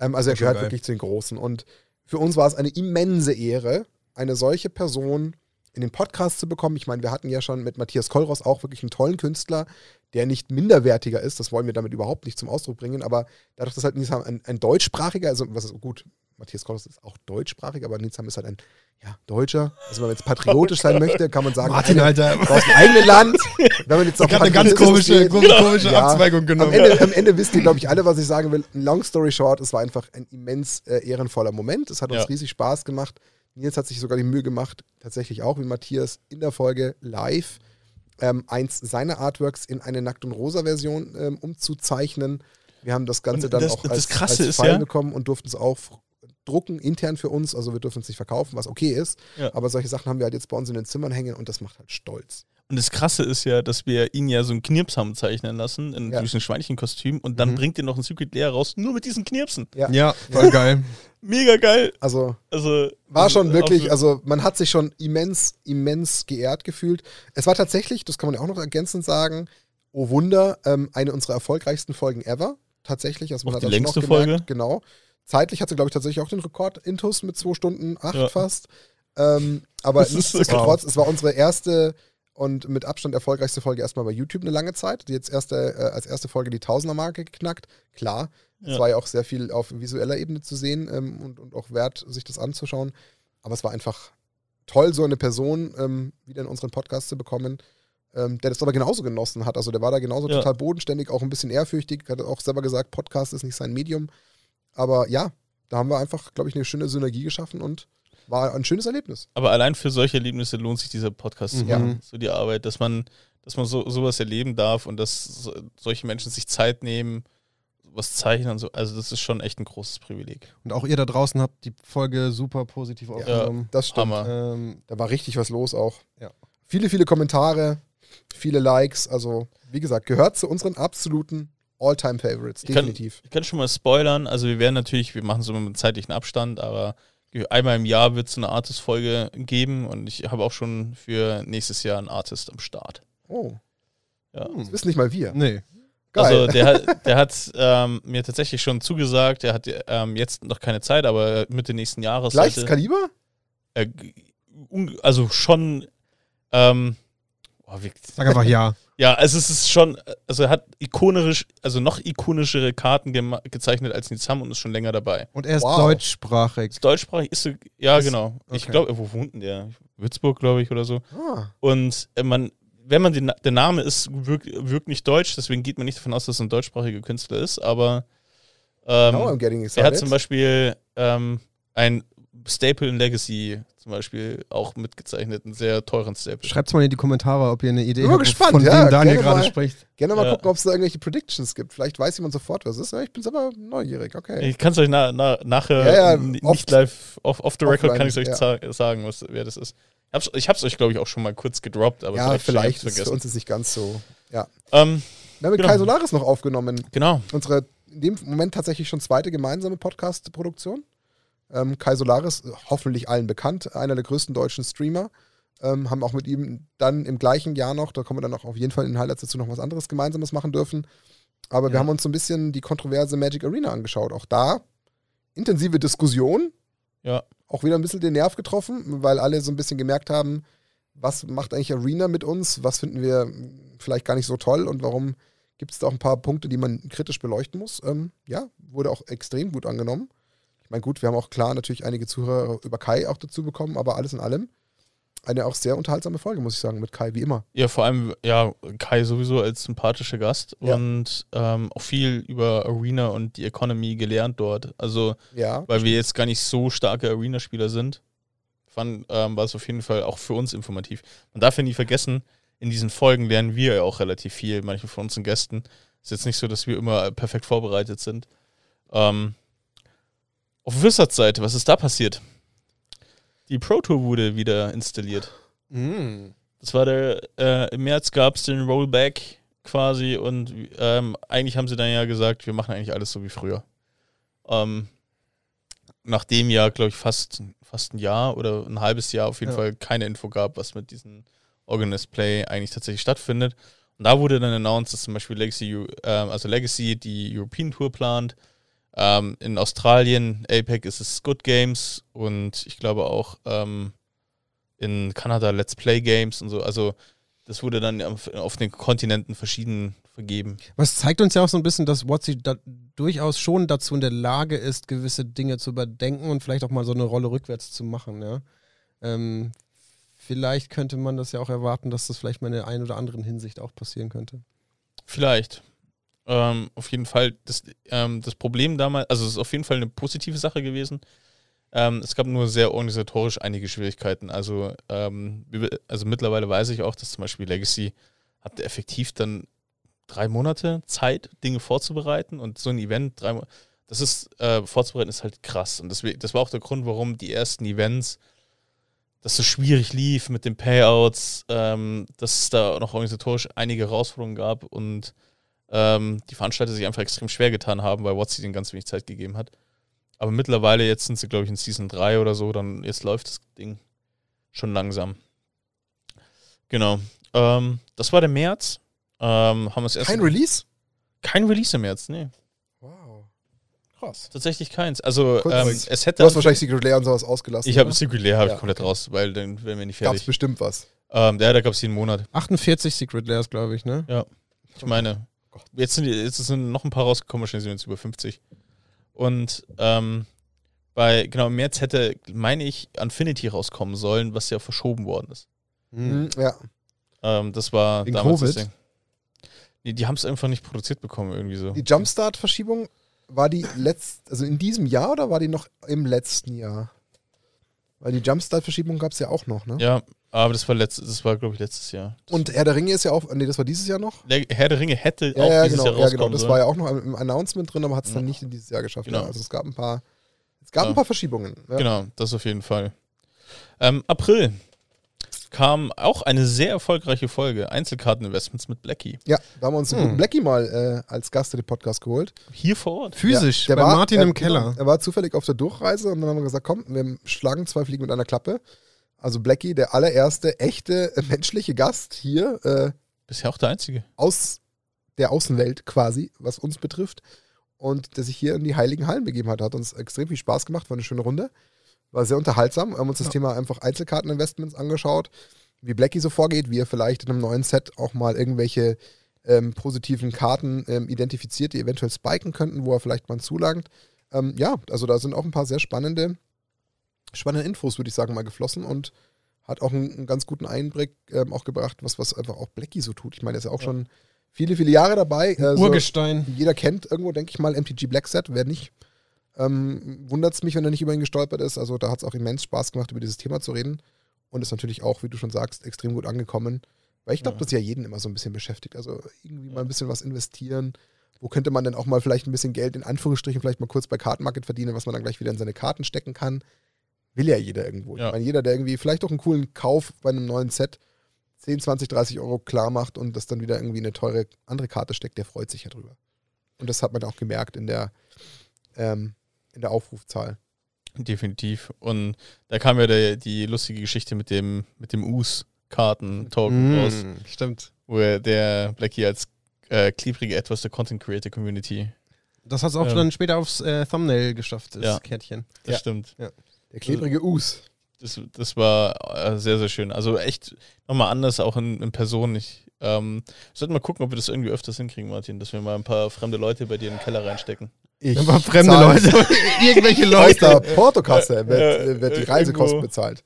Ähm, also er gehört geil. wirklich zu den Großen. Und für uns war es eine immense Ehre, eine solche Person in den Podcast zu bekommen. Ich meine, wir hatten ja schon mit Matthias Kollross auch wirklich einen tollen Künstler, der nicht minderwertiger ist. Das wollen wir damit überhaupt nicht zum Ausdruck bringen. Aber dadurch, dass halt Nizam ein, ein deutschsprachiger, also was ist gut, Matthias Kollross ist auch deutschsprachig, aber Nizam ist halt ein ja, Deutscher. Also wenn man jetzt patriotisch sein möchte, kann man sagen, Martin, Alter. aus dem eigenen Land. <laughs> Wenn man jetzt Ich habe eine ganz komische, komische, komische Ja. Abzweigung Am genommen. Ende, am Ende wisst ihr, glaube ich, alle, was ich sagen will. Long story short, es war einfach ein immens äh, ehrenvoller Moment. Es hat uns Ja. riesig Spaß gemacht. Nils hat sich sogar die Mühe gemacht, tatsächlich auch wie Matthias in der Folge live ähm, eins seiner Artworks in eine Nackt- und Rosa-Version ähm, umzuzeichnen. Wir haben das Ganze Und dann das- auch das als, Krasse als ist File ja- bekommen und durften es auch drucken, intern für uns. Also wir dürfen es nicht verkaufen, was okay ist. Ja. Aber solche Sachen haben wir halt jetzt bei uns in den Zimmern hängen und das macht halt stolz. Und das Krasse ist ja, dass wir ihn ja so einen Knirps haben zeichnen lassen, in Ja. diesem Schweinchenkostüm, und dann Mhm. bringt ihr noch ein Secret Layer raus, nur mit diesen Knirpsen. Ja, voll geil. <laughs> Mega geil. Also Also War schon äh, wirklich, also man hat sich schon immens, immens geehrt gefühlt. Es war tatsächlich, das kann man ja auch noch ergänzend sagen, oh Wunder, ähm, eine unserer erfolgreichsten Folgen ever. Tatsächlich, also man Auch hat die längste gemerkt, Folge? Genau. Zeitlich hat sie, glaube ich, tatsächlich auch den Rekord Intus mit 2 Stunden 8 Ja. fast. Ähm, aber nichtsdestotrotz, es war unsere erste und mit Abstand erfolgreichste Folge erstmal bei YouTube eine lange Zeit. Die jetzt erste, äh, als erste Folge die Tausender-Marke geknackt. Klar, es Ja. war ja auch sehr viel auf visueller Ebene zu sehen ähm, und, und auch wert, sich das anzuschauen. Aber es war einfach toll, so eine Person ähm, wieder in unseren Podcast zu bekommen, ähm, der das aber genauso genossen hat. Also der war da genauso Ja. total bodenständig, auch ein bisschen ehrfürchtig, hat auch selber gesagt, Podcast ist nicht sein Medium. Aber ja, da haben wir einfach, glaube ich, eine schöne Synergie geschaffen und war ein schönes Erlebnis. Aber allein für solche Erlebnisse lohnt sich dieser Podcast zu Mhm. machen. So die Arbeit, dass man, dass man so, sowas erleben darf und dass so, solche Menschen sich Zeit nehmen, was zeichnen und so. Also das ist schon echt ein großes Privileg. Und auch ihr da draußen habt die Folge super positiv aufgenommen. Das stimmt. Hammer. Ähm, Da war richtig was los auch. Ja. Viele, viele Kommentare, viele Likes. Also, wie gesagt, gehört zu unseren absoluten All-Time-Favorites. Ich kann- Definitiv. Ich kann schon mal spoilern, also wir werden natürlich, wir machen es immer mit zeitlichen Abstand, aber einmal im Jahr wird es eine Artist-Folge geben und ich habe auch schon für nächstes Jahr einen Artist am Start. Oh, Ja. das wissen nicht mal wir. nee. Geil. Also der hat, der hat ähm, mir tatsächlich schon zugesagt, er hat ähm, jetzt noch keine Zeit, aber Mitte nächsten Jahres. Gleiches sollte- Kaliber? äh, also schon, ähm, oh, wie, Sag einfach ja. Ja, also es ist schon, also er hat ikonisch, also noch ikonischere Karten gema- gezeichnet als Nizam und ist schon länger dabei. Und er ist Wow. deutschsprachig. Ist deutschsprachig, ist so, ja Ist- genau. Ich okay. glaube, wo wohnt denn der? Würzburg, glaube ich, oder so. Ah, Und äh, man, wenn man den, der Name ist, wirkt, wirkt nicht deutsch, deswegen geht man nicht davon aus, dass es ein deutschsprachiger Künstler ist, aber ähm, now I'm getting er hat zum Beispiel ähm, ein Staple in Legacy zum Beispiel auch mitgezeichnet, einen sehr teuren Staple. Schreibt mal in die Kommentare, ob ihr eine Idee Bin mal habt, gespannt, von ja, wem Daniel gerade spricht. Gerne mal Ja. gucken, ob es da irgendwelche Predictions gibt. Vielleicht weiß jemand sofort, was es ist. Ja, Ich bin selber neugierig. Okay. Ich kann es euch na, na, nachher Ja, ja, n- oft- nicht live off, off the record offline, kann ich es euch sagen, was, wer das ist. Ich hab's, ich hab's euch, glaube ich, auch schon mal kurz gedroppt, aber ja, vielleicht. hab's Ist für uns ist nicht ganz so. Ja. Ähm, Wir haben mit Genau. Kai Solaris noch aufgenommen. genau. Unsere in dem Moment tatsächlich schon zweite gemeinsame Podcast-Produktion. Ähm, Kai Solaris, äh, hoffentlich allen bekannt, einer der größten deutschen Streamer. Ähm, haben auch mit ihm dann im gleichen Jahr noch, da kommen wir dann auch auf jeden Fall in den Highlights dazu, noch was anderes Gemeinsames machen dürfen. Aber wir Ja. haben uns so ein bisschen die kontroverse Magic Arena angeschaut. Auch da intensive Diskussion. Ja. Auch wieder ein bisschen den Nerv getroffen, weil alle so ein bisschen gemerkt haben, was macht eigentlich Arena mit uns? Was finden wir vielleicht gar nicht so toll und warum gibt es da auch ein paar Punkte, die man kritisch beleuchten muss? Ähm, ja, wurde auch extrem gut angenommen. Ich meine, gut, wir haben auch klar natürlich einige Zuhörer über Kai auch dazu bekommen, aber alles in allem eine auch sehr unterhaltsame Folge, muss ich sagen, mit Kai, wie immer. Ja, vor allem, ja, Kai sowieso als sympathischer Gast Ja. und ähm, auch viel über Arena und die Economy gelernt dort. Also, Ja, weil wir jetzt gar nicht so starke Arena-Spieler sind, fand, ähm, war es auf jeden Fall auch für uns informativ. Man darf ja nie vergessen, in diesen Folgen lernen wir ja auch relativ viel, manche von unseren Gästen. Ist jetzt nicht so, dass wir immer perfekt vorbereitet sind. Ähm, auf Wizards Seite, was ist da passiert? Die Pro Tour wurde wieder installiert. Mm. Das war der, äh, im März gab es den Rollback quasi und ähm, eigentlich haben sie dann ja gesagt, wir machen eigentlich alles so wie früher. Ähm, nach dem Jahr, glaube ich, fast, fast ein Jahr oder ein halbes Jahr auf jeden Ja. Fall keine Info gab, was mit diesem Organized Play eigentlich tatsächlich stattfindet. Und da wurde dann announced, dass zum Beispiel Legacy, ähm, also Legacy die European Tour plant. Ähm, in Australien, APEC ist es Good Games und ich glaube auch ähm, in Kanada Let's Play Games und so. Also das wurde dann auf, auf den Kontinenten verschieden vergeben. Was zeigt uns ja auch so ein bisschen, dass Watsi da durchaus schon dazu in der Lage ist, gewisse Dinge zu überdenken und vielleicht auch mal so eine Rolle rückwärts zu machen. Ja? Ähm, vielleicht könnte man das ja auch erwarten, dass das vielleicht mal in der einen oder anderen Hinsicht auch passieren könnte. Vielleicht. Ähm, auf jeden Fall, das, ähm, das Problem damals, also es ist auf jeden Fall eine positive Sache gewesen. Ähm, es gab nur sehr organisatorisch einige Schwierigkeiten. Also, ähm, also mittlerweile weiß ich auch, dass zum Beispiel Legacy hatte effektiv dann drei Monate Zeit, Dinge vorzubereiten und so ein Event, drei Mo das ist, äh, vorzubereiten ist halt krass. Und deswegen, das war auch der Grund, warum die ersten Events das so schwierig lief mit den Payouts, ähm, dass es da noch organisatorisch einige Herausforderungen gab und ähm, die Veranstalter sich einfach extrem schwer getan haben, weil Watsi denen ganz wenig Zeit gegeben hat. Aber mittlerweile, jetzt sind sie, glaube ich, in Season 3 oder so, dann jetzt läuft das Ding schon langsam. Genau. Ähm, das war der März. Ähm, haben wir kein Release? Kein Release im März, nee. Wow. Krass. Tatsächlich keins. Also ähm, es hätte. Du hast wahrscheinlich Secret Lair und sowas ausgelassen. ich habe? Secret Lair habe Ja, ich komplett okay. raus, weil dann wären wir nicht Gab's fertig. bestimmt was. Ähm, ja, da gab es jeden Monat. 48 Secret Layers, glaube ich, ne? Ich meine, jetzt sind, die, jetzt sind noch ein paar rausgekommen, wahrscheinlich sind wir jetzt über 50. Und ähm, bei, genau, im März hätte, meine ich, Infinity rauskommen sollen, was ja verschoben worden ist. Hm. Mhm, ja. Ähm, das war Wegen damals das Covid? Ding. Nee, die haben es einfach nicht produziert bekommen, irgendwie so. Die Jumpstart-Verschiebung, war die letzt, also in diesem Jahr oder war die noch im letzten Jahr? Weil die Jumpstart-Verschiebung gab es ja auch noch, ne? Ja, aber das war letztes, das war, glaube ich, letztes Jahr. Und Herr der Ringe ist ja auch, nee, das war dieses Jahr noch? Der Herr der Ringe hätte Ja, auch ja, dieses genau, Jahr ja, rauskommen genau. Das war ja auch noch im Announcement drin, aber hat es dann Ja. nicht in dieses Jahr geschafft. Genau. Ja. Also es gab ein paar, es gab Ja. ein paar Verschiebungen. Ja. Genau, das auf jeden Fall. Ähm, April kam auch eine sehr erfolgreiche Folge, Einzelkarteninvestments mit Blackie. Ja, da haben wir uns den Hm. Blackie mal äh, als Gast in den Podcast geholt. Hier vor Ort. Physisch, Ja, bei Martin äh, im Keller. Er war zufällig auf der Durchreise und dann haben wir gesagt, komm, wir schlagen zwei Fliegen mit einer Klappe. Also Blackie, der allererste echte äh, <laughs> menschliche Gast hier äh, Bisher auch der einzige. aus der Außenwelt quasi, was uns betrifft. Und der sich hier in die Heiligen Hallen begeben hat. Hat uns extrem viel Spaß gemacht, war eine schöne Runde. War sehr unterhaltsam. Wir haben uns das Ja. Thema einfach Einzelkarteninvestments angeschaut, wie Blackie so vorgeht, wie er vielleicht in einem neuen Set auch mal irgendwelche ähm, positiven Karten ähm, identifiziert, die eventuell spiken könnten, wo er vielleicht mal zulangt. Ähm, ja, also da sind auch ein paar sehr spannende, spannende Infos, würde ich sagen, mal geflossen und hat auch einen, einen ganz guten Einblick ähm, auch gebracht, was, was einfach auch Blackie so tut. Ich meine, er ist ja auch schon viele, viele Jahre dabei. Also, Urgestein. jeder kennt irgendwo, denke ich mal, MTG Black Set. Wer nicht, ähm, wundert es mich, wenn er nicht über ihn gestolpert ist. Also da hat es auch immens Spaß gemacht, über dieses Thema zu reden. Und ist natürlich auch, wie du schon sagst, extrem gut angekommen. Weil ich glaube, Ja. das ja jeden immer so ein bisschen beschäftigt. Also irgendwie mal ein bisschen was investieren. Wo könnte man denn auch mal vielleicht ein bisschen Geld in Anführungsstrichen vielleicht mal kurz bei Kartenmarket verdienen, was man dann gleich wieder in seine Karten stecken kann? Will ja jeder irgendwo. Ja. Ich meine, jeder, der irgendwie vielleicht auch einen coolen Kauf bei einem neuen Set 10, 20, 30 Euro klar macht und das dann wieder irgendwie in eine teure andere Karte steckt, der freut sich ja drüber. Und das hat man auch gemerkt in der, ähm, in der Aufrufzahl. Definitiv. Und da kam ja der, die lustige Geschichte mit dem, mit dem US-Karten-Token raus, Mm, stimmt. wo er der Blackie als äh, klebrige etwas der Content Creator Community. Das hat es auch Ähm. dann später aufs äh, Thumbnail geschafft, das Ja. Kärtchen. Das Ja. stimmt. Der klebrige Us. Das, das war äh, sehr, sehr schön. Also echt nochmal anders, auch in, in Person. Ich ähm, sollten mal gucken, ob wir das irgendwie öfters hinkriegen, Martin, dass wir mal ein paar fremde Leute bei dir in den Keller reinstecken. Ich Aber fremde Leute, <laughs> irgendwelche Aus der Leute. Portokasse wird, Ja, äh, wird die. Reisekosten bezahlt.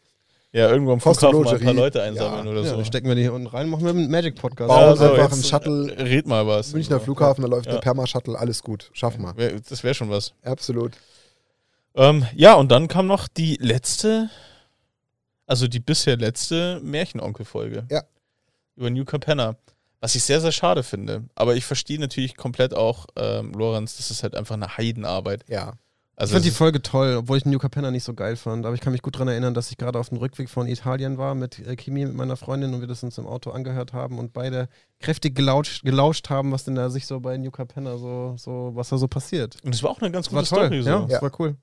Ja, irgendwo am Flughafen mal ein paar Logerie. Leute einsammeln Ja. oder Ja, so. dann stecken wir die hier unten rein, machen wir einen Magic-Podcast. Bauen Ja, einfach einen Shuttle- Red mal was. Münchner Flughafen, da läuft Ja. der Perma-Shuttle, alles gut. Schaffen wir. Wär- Das wäre schon was. Absolut. Ähm, ja, und dann kam noch die letzte, also die bisher letzte Märchenonkel-Folge. Ja. Über New Capenna. Was ich sehr, sehr schade finde. Aber ich verstehe natürlich komplett auch, ähm, Lorenz, das ist halt einfach eine Heidenarbeit. Ja. Ich Also fand die Folge toll, obwohl ich New Capenna nicht so geil fand. Aber ich kann mich gut daran erinnern, dass ich gerade auf dem Rückweg von Italien war mit äh, Kimi, mit meiner Freundin und wir das uns im Auto angehört haben und beide kräftig gelauscht, gelauscht haben, was denn da sich so bei New Capenna so, so was da so passiert. und es war auch eine ganz Das war gute toll, Story. So. ja, Ja. das war cool.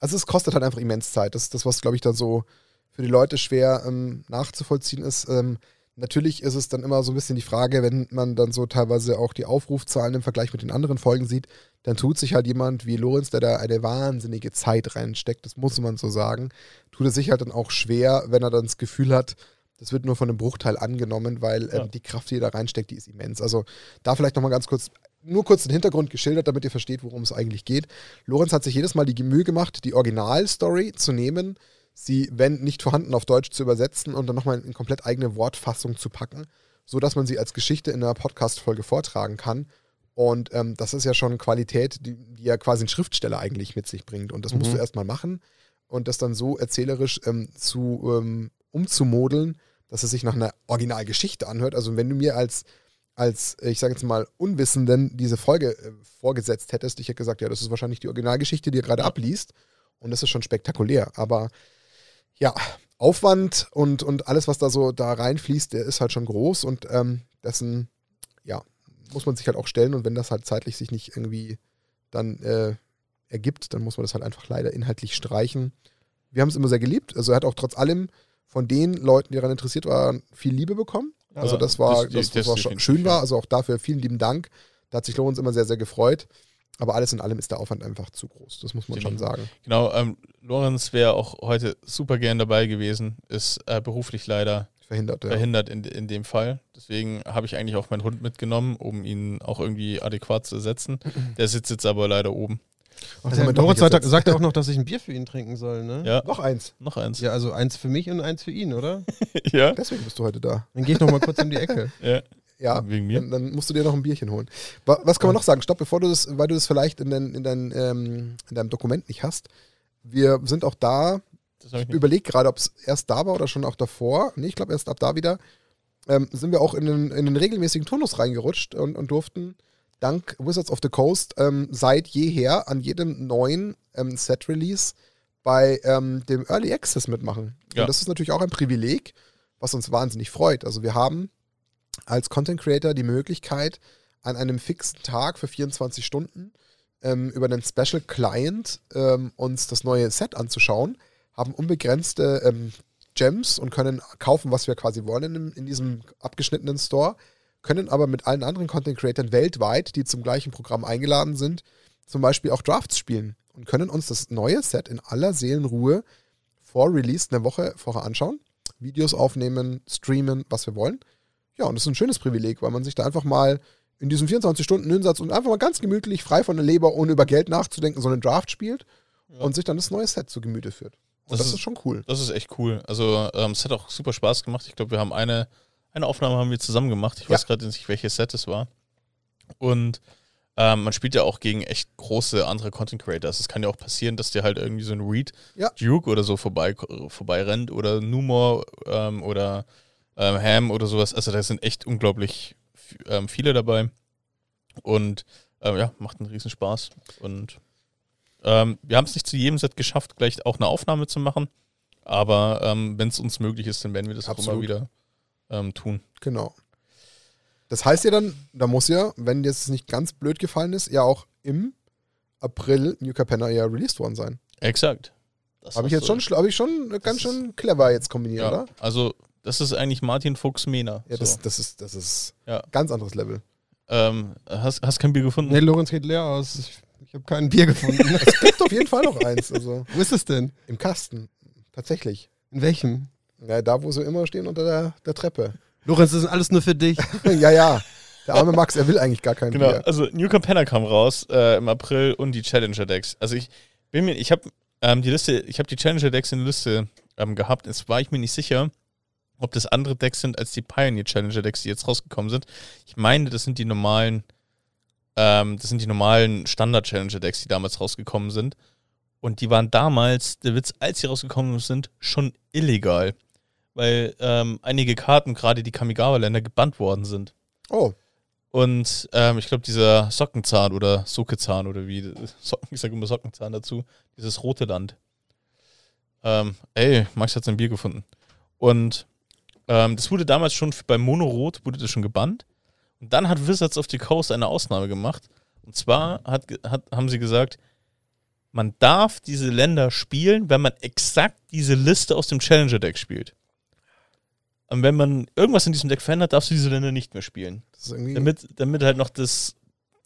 Also es kostet halt einfach immens Zeit. Das ist das, was, glaube ich, dann so für die Leute schwer ähm, nachzuvollziehen ist. Ähm, natürlich ist es dann immer so ein bisschen die Frage, wenn man dann so teilweise auch die Aufrufzahlen im Vergleich mit den anderen Folgen sieht, dann tut sich halt jemand wie Lorenz, der da eine wahnsinnige Zeit reinsteckt, das muss man so sagen, tut es sich halt dann auch schwer, wenn er dann das Gefühl hat, das wird nur von einem Bruchteil angenommen, weil ähm, Ja. die Kraft, die er da reinsteckt, die ist immens. Also da vielleicht nochmal ganz kurz, nur kurz den Hintergrund geschildert, damit ihr versteht, worum es eigentlich geht. Lorenz hat sich jedes Mal die Mühe gemacht, die Originalstory zu nehmen, sie, wenn nicht vorhanden, auf Deutsch zu übersetzen und dann nochmal in komplett eigene Wortfassung zu packen, sodass man sie als Geschichte in einer Podcast-Folge vortragen kann. Und ähm, das ist ja schon Qualität, die, die ja quasi ein Schriftsteller eigentlich mit sich bringt. Und das musst Mhm. du erstmal machen und das dann so erzählerisch ähm, zu ähm, umzumodeln, dass es sich nach einer Originalgeschichte anhört. Also wenn du mir als als, ich sage jetzt mal, Unwissenden diese Folge äh, vorgesetzt hättest, ich hätte gesagt, ja, das ist wahrscheinlich die Originalgeschichte, die ihr gerade abliest. Und das ist schon spektakulär. Aber ja, Aufwand und, und alles, was da so da reinfließt, der ist halt schon groß und ähm, dessen, ja, muss man sich halt auch stellen. Und wenn das halt zeitlich sich nicht irgendwie dann äh, ergibt, dann muss man das halt einfach leider inhaltlich streichen. Wir haben es immer sehr geliebt. Also er hat auch trotz allem von den Leuten, die daran interessiert waren, viel Liebe bekommen. Also Ja, das war, das- das, das definitiv, schön war. Also auch dafür vielen lieben Dank. Da hat sich Lorenz immer sehr, sehr gefreut. Aber alles in allem ist der Aufwand einfach zu groß. Das muss man schon sagen. Genau, ähm, Lorenz wäre auch heute super gern dabei gewesen, ist äh, beruflich leider Verhindert, ja. verhindert in, in dem Fall. Deswegen habe ich eigentlich auch meinen Hund mitgenommen, um ihn auch irgendwie adäquat zu ersetzen. <clears throat> Der sitzt jetzt aber leider oben. Ach, doch Moritz sagt, sagt ja auch noch, dass ich ein Bier für ihn trinken soll, ne? Ja, Noch eins. noch eins. Ja, also eins für mich und eins für ihn, oder? <laughs> ja. Deswegen bist du heute da. Dann gehe ich noch mal kurz um die Ecke. <laughs> ja. Ja, Wegen mir? Dann, dann musst du dir noch ein Bierchen holen. Wa- Was kann man noch sagen? Stopp, bevor du das, weil du das vielleicht in, dein, in, dein, ähm, in deinem Dokument nicht hast. Wir sind auch da, ich ich überlege gerade, ob es erst da war oder schon auch davor. Nee, ich glaube erst ab da wieder. Ähm, sind wir auch in den, in den regelmäßigen Turnus reingerutscht und, und durften dank Wizards of the Coast ähm, seit jeher an jedem neuen ähm, Set-Release bei ähm, dem Early Access mitmachen. Ja. Und das ist natürlich auch ein Privileg, was uns wahnsinnig freut. Also wir haben als Content Creator die Möglichkeit, an einem fixen Tag für 24 Stunden ähm, über einen Special Client ähm, uns das neue Set anzuschauen, haben unbegrenzte ähm, Gems und können kaufen, was wir quasi wollen in, in diesem abgeschnittenen Store, können aber mit allen anderen Content Creatern weltweit, die zum gleichen Programm eingeladen sind, zum Beispiel auch Drafts spielen und können uns das neue Set in aller Seelenruhe vor Release eine Woche vorher anschauen, Videos aufnehmen, streamen, was wir wollen. Ja, und das ist ein schönes Privileg, weil man sich da einfach mal in diesen 24 Stunden hinsetzt und einfach mal ganz gemütlich, frei von der Leber, ohne über Geld nachzudenken, so einen Draft spielt und sich dann das neue Set zu Gemüte führt. Und das, Das ist, ist- schon cool. Das ist echt cool. Also ähm, es hat auch super Spaß gemacht. Ich glaube, wir haben eine, eine Aufnahme haben wir zusammen gemacht. Ich Ja. weiß gerade nicht, welches Set es war. Und ähm, man spielt ja auch gegen echt große andere Content Creators. Es kann ja auch passieren, dass dir halt irgendwie so ein Reed Ja. Duke oder so vorbei, vorbeirennt oder Numor ähm, oder ähm, Ham oder sowas. Also da sind echt unglaublich ähm, viele dabei. Und ähm, ja, macht einen riesen Spaß. Und ähm, wir haben es nicht zu jedem Set geschafft, gleich auch eine Aufnahme zu machen. Aber ähm, wenn es uns möglich ist, dann werden wir das auch immer Absolut. wieder ähm, tun. Genau. Das heißt ja dann, da muss ja, wenn dir es nicht ganz blöd gefallen ist, ja auch im April New Capenna ja released worden sein. Exakt. Habe ich jetzt du- schon, schla- hab ich schon ganz schön clever jetzt kombiniert, Ja, oder? also das ist eigentlich Martin Fuchs Mena. Ja, das, so. das ist, das ist Ja. ganz anderes Level. ähm, hast, hast kein Bier gefunden? Nee, Lorenz geht leer aus. Ich, ich habe kein Bier gefunden. <laughs> Es gibt auf jeden Fall noch eins, also Wo ist es denn? im Kasten. Tatsächlich. In welchem? Ja, da, wo sie immer stehen unter der, der Treppe. Lorenz, das ist alles nur für dich. <laughs> ja, ja. Der arme Max, er will eigentlich gar kein Genau, Bier. also New Capenna kam raus äh, im April und die Challenger Decks. Also ich bin mir, ich habe ähm, die Liste, ich habe die Challenger Decks in der Liste ähm, gehabt. Jetzt war ich mir nicht sicher, ob das andere Decks sind als die Pioneer Challenger Decks, die jetzt rausgekommen sind. Ich meine, das sind die normalen, ähm, das sind die normalen Standard Challenger Decks, die damals rausgekommen sind. Und die waren damals, der Witz, als sie rausgekommen sind, schon illegal. Weil ähm, einige Karten, gerade die Kamigawa-Länder, gebannt worden sind. Oh, Und ähm, ich glaube, dieser Sockenzahn oder Sokezahn oder wie, Socken, <laughs> ich sage immer Sockenzahn dazu, dieses rote Land. Ähm, ey, Max hat sein Bier gefunden. Und ähm, das wurde damals schon bei Monorot, wurde das schon gebannt. Und dann hat Wizards of the Coast eine Ausnahme gemacht. Und zwar hat, hat, haben sie gesagt, man darf diese Länder spielen, wenn man exakt diese Liste aus dem Challenger-Deck spielt. Und wenn man irgendwas in diesem Deck verändert, darfst du diese Länder nicht mehr spielen. Damit, damit halt noch das,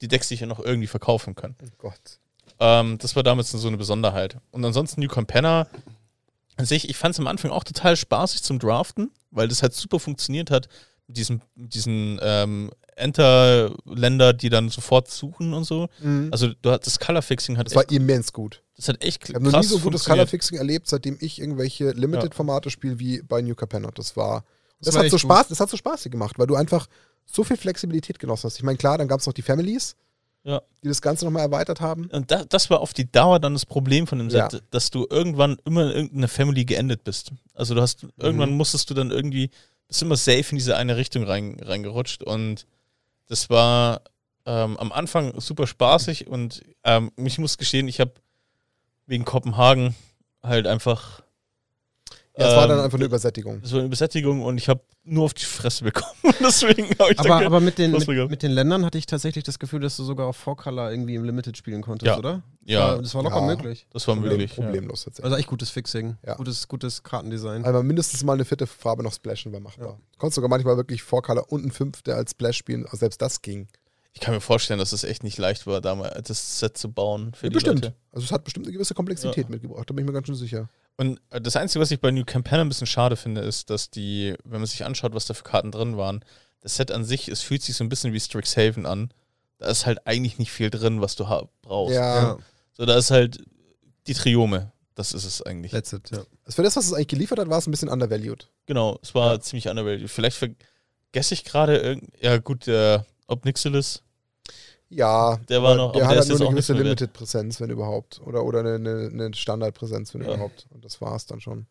die Decks sich ja noch irgendwie verkaufen können. oh Gott. Ähm, das war damals so eine Besonderheit. Und ansonsten New Capenna, an sich, ich fand es am Anfang auch total spaßig zum Draften, weil das halt super funktioniert hat mit diesen, diesen ähm, Enter-Länder, die dann sofort suchen und so. Mhm. Also du hat, das Colorfixing hat Das war immens gut. das hat echt Ich habe noch nie so gutes. Colorfixing erlebt, seitdem ich irgendwelche Limited-Formate spiele wie bei New Capenna. Das war. Das, Das war hat so gut. Spaß, das hat so Spaß gemacht, weil du einfach so viel Flexibilität genossen hast. Ich meine, klar, dann gab es noch die Families, Ja. die das Ganze nochmal erweitert haben. Und da, das war auf die Dauer dann das Problem von dem Set, Ja. dass du irgendwann immer in irgendeiner Family geendet bist. Also du hast, irgendwann musstest du dann irgendwie, bist immer safe in diese eine Richtung rein, reingerutscht und das war ähm, am Anfang super spaßig und ähm, ich muss gestehen, ich habe wegen Kopenhagen halt einfach Ja, es war dann ähm, einfach eine Übersättigung. das war eine Besättigung und ich habe nur auf die Fresse bekommen. <laughs> Deswegen habe ich Aber, aber mit, den, mit, mit den Ländern hatte ich tatsächlich das Gefühl, dass du sogar auf 4-Color irgendwie im Limited spielen konntest, Ja. oder? ja, War- Das war locker Ja. möglich. das war Problem, möglich. Ja. Problemlos tatsächlich. Also echt gutes Fixing. Ja. Gutes, gutes Kartendesign. Einmal mindestens mal eine vierte Farbe noch splashen war machbar. Du konntest sogar manchmal wirklich Four-Color und ein fünfte als Splash spielen, also selbst das ging. Ich kann mir vorstellen, dass es echt nicht leicht war, damals das Set zu bauen für Ja, die bestimmt. Leute. Also es hat bestimmt eine gewisse Komplexität Ja. mitgebracht, da bin ich mir ganz schön sicher. Und äh, das Einzige, was ich bei New Campana ein bisschen schade finde, ist, dass die, wenn man sich anschaut, was da für Karten drin waren, das Set an sich, es fühlt sich so ein bisschen wie Strixhaven an. Da ist halt eigentlich nicht viel drin, was du brauchst. Ja, So, da ist halt die Triome. Das ist es eigentlich. That's it, ja. also für das, was es eigentlich geliefert hat, war es ein bisschen undervalued. Genau, es war Ja. ziemlich undervalued. Vielleicht vergesse ich gerade irgend. Ja, gut, der Obnixilis. Ja, Der war noch- der hat der halt ist nur eine gewisse. Limited-Präsenz, wenn überhaupt. Oder, oder eine, eine, eine Standardpräsenz, wenn Ja. überhaupt. Und das war es dann schon.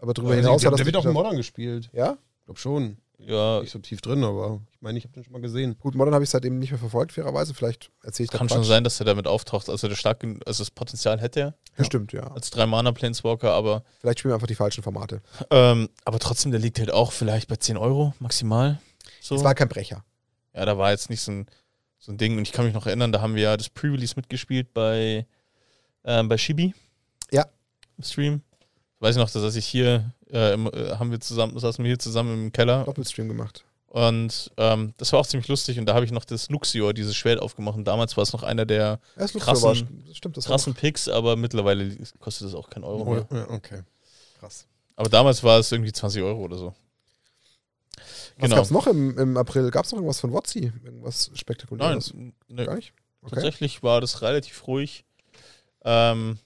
Aber darüber Also, hinaus der, hat das der wird auch in. Modern gespielt. Ja? Ich glaube schon. Ja, Nicht so tief drin, aber ich meine, ich habe den schon mal gesehen. Gut, Modern habe ich seitdem nicht mehr verfolgt, fairerweise. Vielleicht erzähle ich da kann schon sein, dass er damit auftaucht. Also, der stark, also das Potenzial hätte er Bestimmt, ja. als drei Mana Planeswalker, aber, Vielleicht spielen wir einfach die falschen Formate. ähm, aber trotzdem, der liegt halt auch vielleicht bei 10 Euro maximal. So. Es war kein Brecher. Ja, da war jetzt nicht so ein, so ein Ding. Und ich kann mich noch erinnern, da haben wir ja das Pre-Release mitgespielt bei, ähm, bei Shibi. Ja. Im Stream. Weiß ich noch, dass ich hier, äh, im, äh, haben wir zusammen, saßen wir hier zusammen im Keller. Doppelstream gemacht. Und ähm, das war auch ziemlich lustig. Und da habe ich noch das Luxior, dieses Schwert aufgemacht. Und damals war es noch einer der Ja, das Krassen- war, das stimmt, das krassen Picks, aber mittlerweile kostet es auch kein Euro mehr. Ja, okay. Krass. Aber damals war es irgendwie 20 Euro oder so. Was Genau. gab's noch im, im April? Gab es noch irgendwas von Wotzi? Irgendwas Nein, Spektakuläres? ne, Gar nicht? Okay. Tatsächlich war das relativ ruhig. Ähm,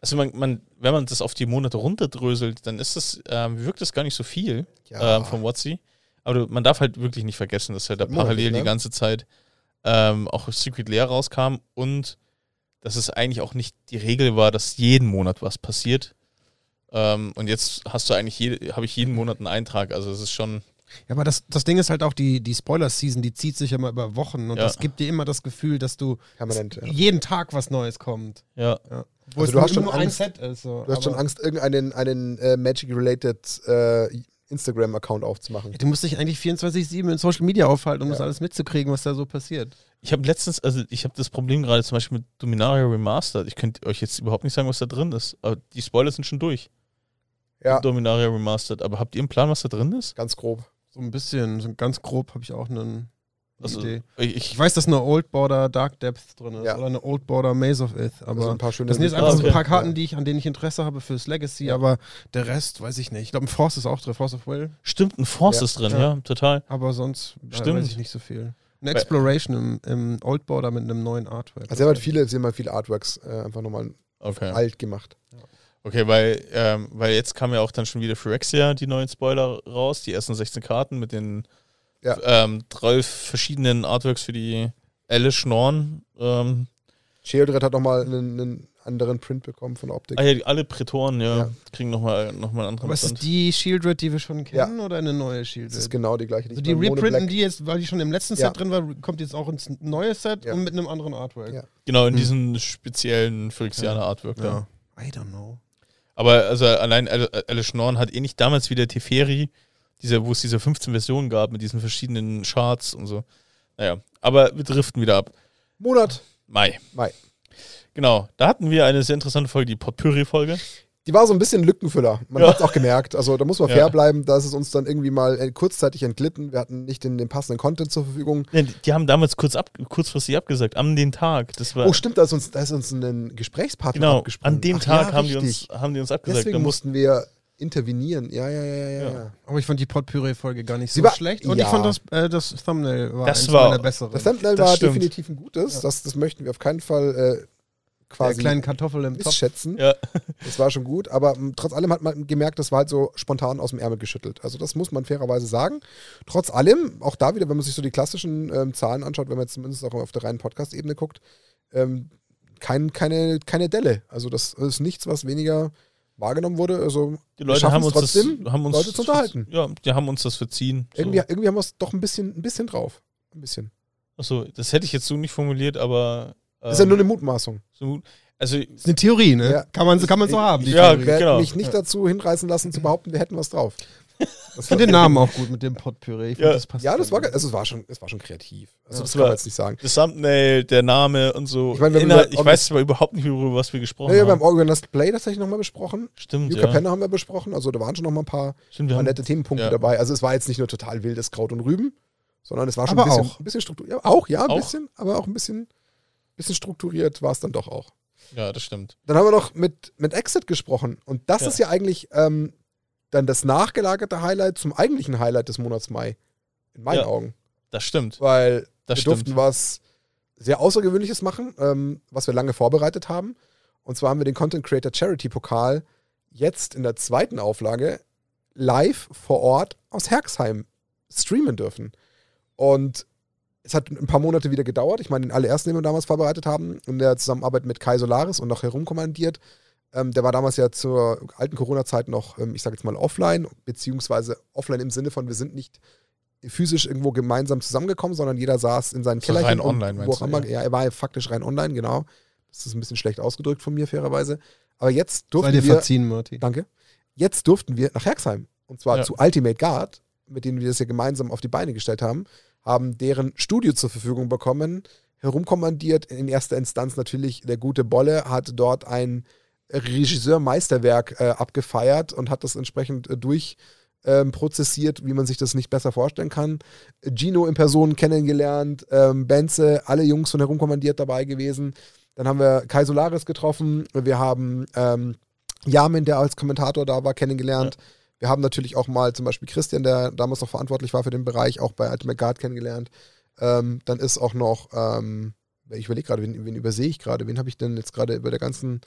also man, man, wenn man das auf die Monate runterdröselt, dann ist das, ähm, wirkt das gar nicht so viel Ja. ähm, vom WotC. Aber man darf halt wirklich nicht vergessen, dass halt da parallel ne? die ganze Zeit ähm, auch Secret Lair rauskam und dass es eigentlich auch nicht die Regel war, dass jeden Monat was passiert. Ähm, und jetzt hast du eigentlich, habe ich jeden Monat einen Eintrag. Also es ist schon, Ja, aber das, das Ding ist halt auch, die, die Spoiler-Season, die zieht sich ja mal über Wochen und Ja. das gibt dir immer das Gefühl, dass du Permanent. Ja. jeden Tag was Neues kommt. ja. Wo Also es du hast schon nur ein Angst- Set ist. So. Du hast schon Angst, irgendeinen einen, äh, Magic-related äh, Instagram-Account aufzumachen. Ja, Du musst dich eigentlich 24-7 in Social Media aufhalten, um Ja. das alles mitzukriegen, was da so passiert. Ich habe letztens, also ich habe das Problem gerade zum Beispiel mit Dominaria Remastered. Ich könnte euch jetzt überhaupt nicht sagen, was da drin ist. Aber die Spoiler sind schon durch. Ja, Dominaria Remastered. Aber habt ihr einen Plan, was da drin ist? ganz grob. So ein bisschen, so ganz grob habe ich auch eine Also, Idee. ich, Ich ich, weiß, dass eine Old Border Dark Depth drin ist Ja. oder eine Old Border Maze of Ith, Also aber ein paar schöne das sind jetzt Ah, einfach so ein paar Karten, die ich, an denen ich Interesse habe fürs Legacy, Ja. aber der Rest weiß ich nicht. Ich glaube, ein Force ist auch drin, Force of Will, stimmt, ein Force Ja. ist drin, ja, Ja. total. aber sonst äh, Stimmt. weiß ich nicht so viel. Eine Exploration im, im Old Border mit einem neuen Artwork. Also haben halt viele, sie haben halt viele Artworks äh, einfach nochmal Okay. alt gemacht. Okay, weil, ähm, weil jetzt kam ja auch dann schon wieder Phyrexia, die neuen Spoiler raus, die ersten 16 Karten mit den Ja. ähm, 12 verschiedenen Artworks für die Alice Schnorn. Ähm, Sheodred hat nochmal einen, einen anderen Print bekommen von der Optik. ah ja, die- alle Prätoren, ja, Ja. kriegen nochmal noch mal einen anderen aber ist die Shieldred, die wir schon kennen, oder eine neue Das ist Shieldred? genau die gleiche. Also die beim Mono reprinten die jetzt, weil die schon im letzten Ja. Set drin war, kommt jetzt auch ins neue Set Ja. und mit einem anderen Artwork. Ja. Genau, in Hm. diesem speziellen Phyrexianer Artwork da. Ja. I don't know. Aber also allein Al- Alice Schnorn hat eh nicht damals wie der Teferi, diese, wo es diese 15 Versionen gab mit diesen verschiedenen Charts und so. Naja, aber wir driften wieder ab. Monat Mai. Mai. Genau, da hatten wir eine sehr interessante Folge, die Potpourri-Folge. Die war so ein bisschen Lückenfüller. Man Ja. hat es auch gemerkt. Also da muss man Ja. fair bleiben. Da ist es uns dann irgendwie mal äh, kurzzeitig entglitten. Wir hatten nicht den, den passenden Content zur Verfügung. Nee, die- haben damals kurz ab, kurzfristig abgesagt, am den Tag. Das war, Oh, stimmt, da ist uns, da ist uns ein Gesprächspartner genau, abgesprungen. an dem Ach Tag ja, haben, die uns, haben die uns abgesagt. Da Deswegen mussten, mussten wir intervenieren. Ja, ja, ja, ja, ja. Ja. ja. Aber ich fand die Potpüree-Folge gar nicht Sie so war- schlecht. Und ja. ich fand das, äh, das Thumbnail war Das eins war- meiner besseren. Das Thumbnail Das war stimmt. definitiv ein gutes. Ja. Das, das möchten wir auf keinen Fall äh, der quasi kleinen Kartoffel im Topf. missschätzen. ja, <laughs> Das war schon gut, aber m, trotz allem hat man gemerkt, das war halt so spontan aus dem Ärmel geschüttelt. Also das muss man fairerweise sagen. Trotz allem, auch da wieder, wenn man sich so die klassischen ähm, Zahlen anschaut, wenn man jetzt zumindest auch auf der reinen Podcast-Ebene guckt, ähm, kein, keine, keine Delle. Also das ist nichts, was weniger wahrgenommen wurde. Also die Leute haben uns, trotzdem, das, haben uns Leute zu unterhalten. Ja, die haben uns das verziehen. So. Irgendwie, irgendwie haben wir es doch ein bisschen, ein bisschen drauf. Ein bisschen. Achso, das hätte ich jetzt so nicht formuliert, aber. Das ist ja nur eine Mutmaßung. so, also, Das ist eine Theorie, ne? Ja. Kann, man, kann man so haben. Die Ja, Theorie. Ich werde genau. mich nicht dazu hinreißen lassen, zu behaupten, wir hätten was drauf. <laughs> Ich finde den Namen auch gut mit dem Potpüree. Ich Ja. das passt Ja, das war, also es war schon, es war schon kreativ. Also Ja. das kann man jetzt nicht sagen. das Thumbnail, der Name und so. Ich wir Inhalt, über- ich weiß aber überhaupt nicht, über was wir gesprochen Ja, haben haben. Organized Play tatsächlich nochmal besprochen. Stimmt, Yucca ja. Penner haben wir besprochen. Also da waren schon noch mal ein paar, Stimmt, paar nette Themenpunkte ja. dabei. Also es war jetzt nicht nur total wildes Kraut und Rüben, sondern es war schon Aber ein bisschen, auch. ein bisschen strukturiert. Ja, auch, ja, ein Auch? bisschen, aber auch ein bisschen, bisschen strukturiert war es dann doch auch. Ja, das stimmt. Dann haben wir noch mit, mit Exit gesprochen. Und das Ja. ist ja eigentlich ähm, dann das nachgelagerte Highlight zum eigentlichen Highlight des Monats Mai. In meinen Ja. Augen. Das stimmt. Weil Das wir stimmt. durften was sehr Außergewöhnliches machen, ähm, was wir lange vorbereitet haben. Und zwar haben wir den Content Creator Charity Pokal jetzt in der zweiten Auflage live vor Ort aus Herxheim streamen dürfen. Und es hat ein paar Monate wieder gedauert. Ich meine, den allerersten, den wir damals vorbereitet haben, in der Zusammenarbeit mit Kai Solaris und noch herumkommandiert. Ähm, der war damals ja zur alten Corona-Zeit noch, ähm, ich sage jetzt mal, offline, beziehungsweise offline im Sinne von, wir sind nicht physisch irgendwo gemeinsam zusammengekommen, sondern jeder saß in seinen So Kellerchen rein und online, wo meinst auch du, immer. Ja. er war ja faktisch rein online, genau. Das ist ein bisschen schlecht ausgedrückt von mir, fairerweise. Aber jetzt durften Sei dir wir, verziehen, Marty. danke, jetzt durften wir nach Herxheim. Und zwar Ja. zu Ultimate Guard, mit denen wir das ja gemeinsam auf die Beine gestellt haben, haben deren Studio zur Verfügung bekommen, herumkommandiert. In erster Instanz natürlich der gute Bolle hat dort ein Regisseur-Meisterwerk äh, abgefeiert und hat das entsprechend äh, durch ähm, prozessiert, wie man sich das nicht besser vorstellen kann. Gino in Person kennengelernt, ähm, Benze, alle Jungs von herumkommandiert dabei gewesen. Dann haben wir Kai Solaris getroffen, wir haben ähm, Yamin, der als Kommentator da war, kennengelernt. Wir haben natürlich auch mal zum Beispiel Christian, der damals noch verantwortlich war für den Bereich, auch bei Ultimate Guard kennengelernt. Ähm, dann ist auch noch, ähm, ich überlege gerade, wen, wen übersehe ich gerade? Wen habe ich denn jetzt gerade über der ganzen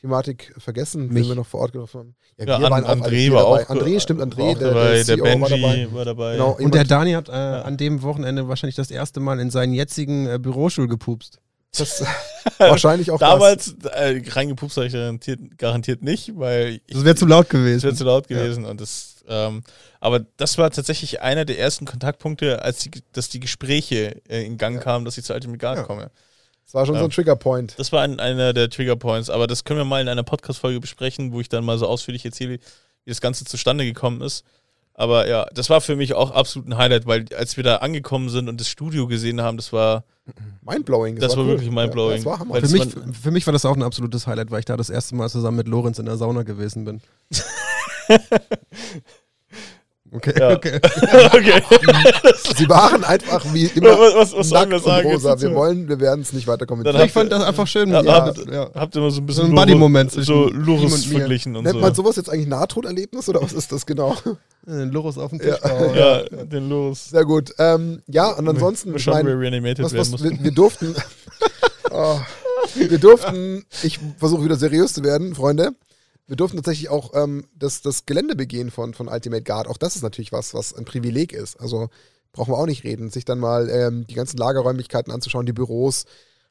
Thematik vergessen, wen Mich. wir noch vor Ort getroffen haben? Ja, wir an, waren auch André war dabei. auch. André, stimmt, André, war auch der, dabei, der, der, CEO Benji war dabei. war dabei. Genau, Und der Dani hat äh, an dem Wochenende wahrscheinlich das erste Mal in seinen jetzigen äh, Bürostuhl gepupst. Das, <laughs> wahrscheinlich auch Damals äh, reingepupst habe ich garantiert, garantiert nicht, weil ich, Das wäre zu laut es wäre gewesen. zu laut gewesen und das ähm, aber das war tatsächlich einer der ersten Kontaktpunkte, als die, dass die Gespräche äh, in Gang Ja. kamen, dass ich zu Ultimate Guard Ja. komme. das. Das war schon so Ja. ein Triggerpoint. Das war ein, einer der Triggerpoints, aber das können wir mal in einer Podcast-Folge besprechen, wo ich dann mal so ausführlich erzähle, wie das Ganze zustande gekommen ist. Aber ja, das war für mich auch absolut ein Highlight, weil als wir da angekommen sind und das Studio gesehen haben, das war, Mindblowing. Das war cool. wirklich mindblowing. Ja, das war Hammer. Für das mich, war- für mich war das auch ein absolutes Highlight, weil ich da das erste Mal zusammen mit Lorenz in der Sauna gewesen bin. <laughs> Okay, Ja. okay. <laughs> okay. Sie waren einfach wie immer was, was, was sollen wir nackt sagen? und rosa. jetzt Wir wollen, wir werden es nicht weiter kommentieren. Dann ich fand das einfach schön. Ja, Ja, habt- ja. Habt ihr immer so ein bisschen So ein Loro- Buddy-Moment zwischen so mir. verglichen und Nennt so. man sowas jetzt eigentlich Nahtoderlebnis oder was ist das genau? Äh, Loris auf den Ja. Tisch. hauen. ja, den Loris. Sehr gut. Ähm, ja, und ansonsten, ich schon mein, reanimated was, was, wir, wir durften, oh, <laughs> wir durften, ich versuche wieder seriös zu werden, Freunde. Wir durften tatsächlich auch ähm, das, das Gelände begehen von, von Ultimate Guard. Auch das ist natürlich was, was ein Privileg ist. Also brauchen wir auch nicht reden. Sich dann mal ähm, die ganzen Lagerräumlichkeiten anzuschauen, die Büros.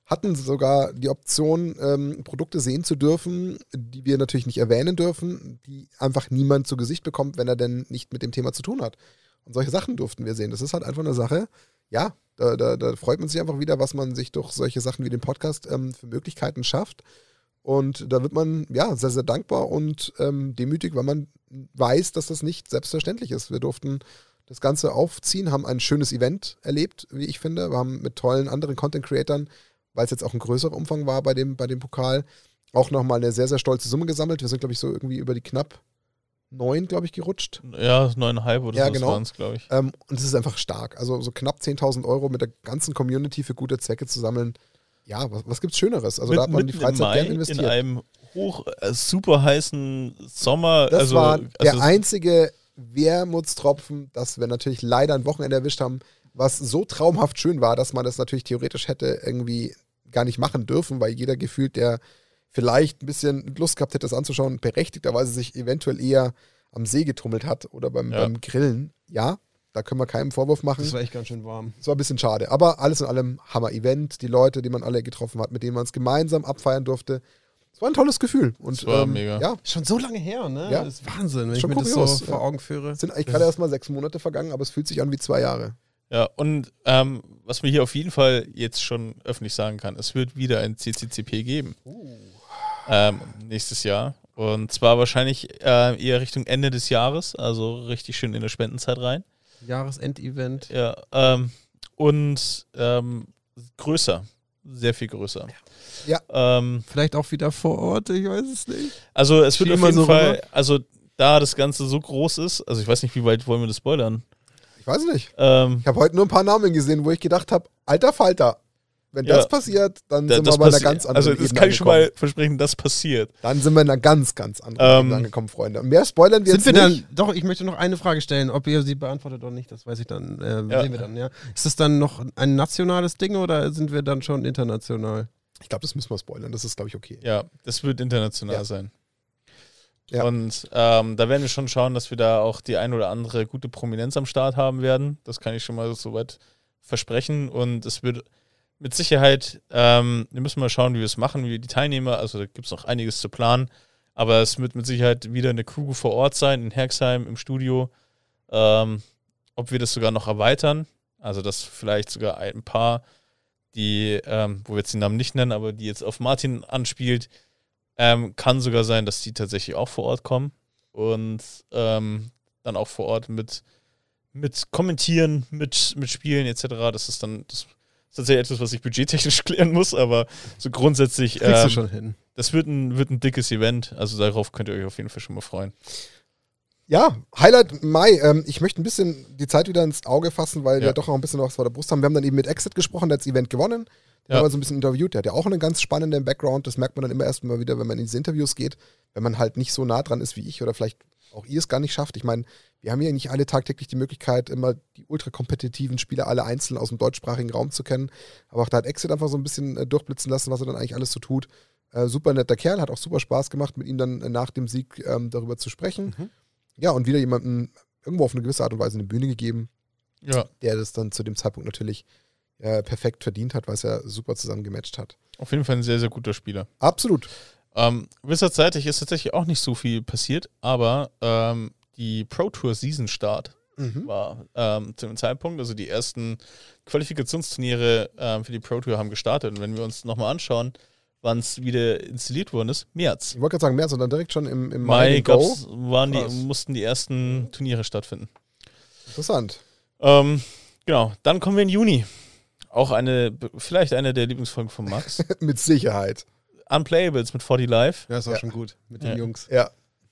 Hatten sogar die Option, ähm, Produkte sehen zu dürfen, die wir natürlich nicht erwähnen dürfen, die einfach niemand zu Gesicht bekommt, wenn er denn nicht mit dem Thema zu tun hat. Und solche Sachen durften wir sehen. Das ist halt einfach eine Sache, ja, da, da, da freut man sich einfach wieder, was man sich durch solche Sachen wie den Podcast ähm, für Möglichkeiten schafft. Und da wird man ja sehr, sehr dankbar und ähm, demütig, weil man weiß, dass das nicht selbstverständlich ist. Wir durften das Ganze aufziehen, haben ein schönes Event erlebt, wie ich finde. Wir haben mit tollen anderen Content-Creatern, weil es jetzt auch ein größerer Umfang war bei dem, bei dem Pokal, auch nochmal eine sehr, sehr stolze Summe gesammelt. Wir sind, glaube ich, so irgendwie über die knapp neun, glaube ich, gerutscht. Ja, neuneinhalb oder Ja, so genau. waren es, glaube ich. Ähm, und es ist einfach stark. Also so knapp 10.000 Euro mit der ganzen Community für gute Zwecke zu sammeln. Ja, was, was gibt's Schöneres? Also da hat man die Freizeit Mai gern investiert. In einem hoch, äh, super heißen Sommer. Das also, war der also, einzige Wermutstropfen, das wir natürlich leider ein Wochenende erwischt haben, was so traumhaft schön war, dass man das natürlich theoretisch hätte irgendwie gar nicht machen dürfen, weil jeder gefühlt, der vielleicht ein bisschen Lust gehabt hätte, das anzuschauen, berechtigterweise sich eventuell eher am See getummelt hat oder beim, Ja. beim Grillen. Ja, da können wir keinen Vorwurf machen. Das war echt ganz schön warm. Es war ein bisschen schade. Aber alles in allem Hammer-Event. Die Leute, die man alle getroffen hat, mit denen man es gemeinsam abfeiern durfte. Es war ein tolles Gefühl. Und, Es war ähm, mega. Ja, Schon so lange her, ne? Ja. Das ist Wahnsinn, wenn ich Schon mir das kurios, so ja. vor Augen führe. es sind eigentlich gerade erst mal sechs Monate vergangen, aber es fühlt sich an wie zwei Jahre. Ja, und ähm, was man hier auf jeden Fall jetzt schon öffentlich sagen kann, es wird wieder ein CCCP geben. Ähm, nächstes Jahr. Und zwar wahrscheinlich äh, eher Richtung Ende des Jahres, also richtig schön in der Spendenzeit rein. Jahresendevent. Ja, ähm, und ähm, größer. Sehr viel größer. Ja. Ähm, Vielleicht auch wieder vor Ort, ich weiß es nicht. also es wird auf jeden so Fall, rüber? also da das Ganze so groß ist, also ich weiß nicht, wie weit wollen wir das spoilern? Ich weiß nicht. Ähm, Ich habe heute nur ein paar Namen gesehen, wo ich gedacht habe, alter Falter, wenn Ja. das passiert, dann da- sind wir in einer ganz anderen Also, das Ebene kann ich schon mal versprechen, das passiert. Dann sind wir in einer ganz, ganz anderen Ähm, Ebene angekommen, Freunde. Und mehr spoilern wir Sind jetzt wir nicht. dann, doch, ich möchte noch eine Frage stellen, ob ihr sie beantwortet oder nicht, das weiß ich dann, äh, Ja. sehen wir dann, ja. Ist das dann noch ein nationales Ding oder sind wir dann schon international? Ich glaube, das müssen wir spoilern. Das ist, glaube ich, okay. Ja, das wird international Ja. sein. Ja. Und ähm, da werden wir schon schauen, dass wir da auch die ein oder andere gute Prominenz am Start haben werden. Das kann ich schon mal soweit versprechen. Und es wird mit Sicherheit, ähm, wir müssen mal schauen, wie wir es machen, wie die Teilnehmer, also da gibt es noch einiges zu planen. Aber es wird mit Sicherheit wieder eine Crew vor Ort sein, in Herxheim im Studio. Ähm, ob wir das sogar noch erweitern, also dass vielleicht sogar ein paar, die, ähm, wo wir jetzt den Namen nicht nennen, aber die jetzt auf Martin anspielt, ähm, kann sogar sein, dass die tatsächlich auch vor Ort kommen und ähm, dann auch vor Ort mit, mit kommentieren, mit, mit Spielen etc. Das ist dann das ist tatsächlich etwas, was ich budgettechnisch <laughs> klären muss, aber so grundsätzlich, Kriegst du ähm, schon hin. das wird ein, wird ein dickes Event. Also darauf könnt ihr euch auf jeden Fall schon mal freuen. Ja, Highlight Mai. Ähm, ich möchte ein bisschen die Zeit wieder ins Auge fassen, weil Ja. wir doch noch ein bisschen was vor der Brust haben. Wir haben dann eben mit Exit gesprochen, der hat das Event gewonnen. Den Ja. haben wir so ein bisschen interviewt. Der hat ja auch einen ganz spannenden Background. Das merkt man dann immer erst mal wieder, wenn man in diese Interviews geht. Wenn man halt nicht so nah dran ist wie ich oder vielleicht auch ihr es gar nicht schafft. Ich meine, wir haben ja nicht alle tagtäglich die Möglichkeit, immer die ultrakompetitiven Spieler alle einzeln aus dem deutschsprachigen Raum zu kennen. Aber auch da hat Exit einfach so ein bisschen äh, durchblitzen lassen, was er dann eigentlich alles so tut. Äh, super netter Kerl, hat auch super Spaß gemacht, mit ihm dann äh, nach dem Sieg ähm, darüber zu sprechen. Mhm. Ja, und wieder jemanden irgendwo auf eine gewisse Art und Weise eine Bühne gegeben, Ja, der das dann zu dem Zeitpunkt natürlich äh, perfekt verdient hat, weil es ja super zusammen gematcht hat. auf jeden Fall ein sehr, sehr guter Spieler. Absolut. Ähm, Wizards-seitig ist tatsächlich auch nicht so viel passiert, aber ähm, die Pro Tour Season Start Mhm. war ähm, zu dem Zeitpunkt, also die ersten Qualifikationsturniere ähm, für die Pro Tour haben gestartet. Und wenn wir uns nochmal anschauen, wann es wieder installiert worden ist, März. Ich wollte gerade sagen, mehr, sondern direkt schon im, im Mai gab's, waren die, mussten die ersten Turniere stattfinden. Interessant. Ähm, genau, dann kommen wir in Juni. Auch eine, vielleicht eine der Lieblingsfolgen von Max. <laughs> Mit Sicherheit. Unplayables mit 40 Live. Ja, ist auch Ja. schon gut mit den Ja. Jungs. Ja.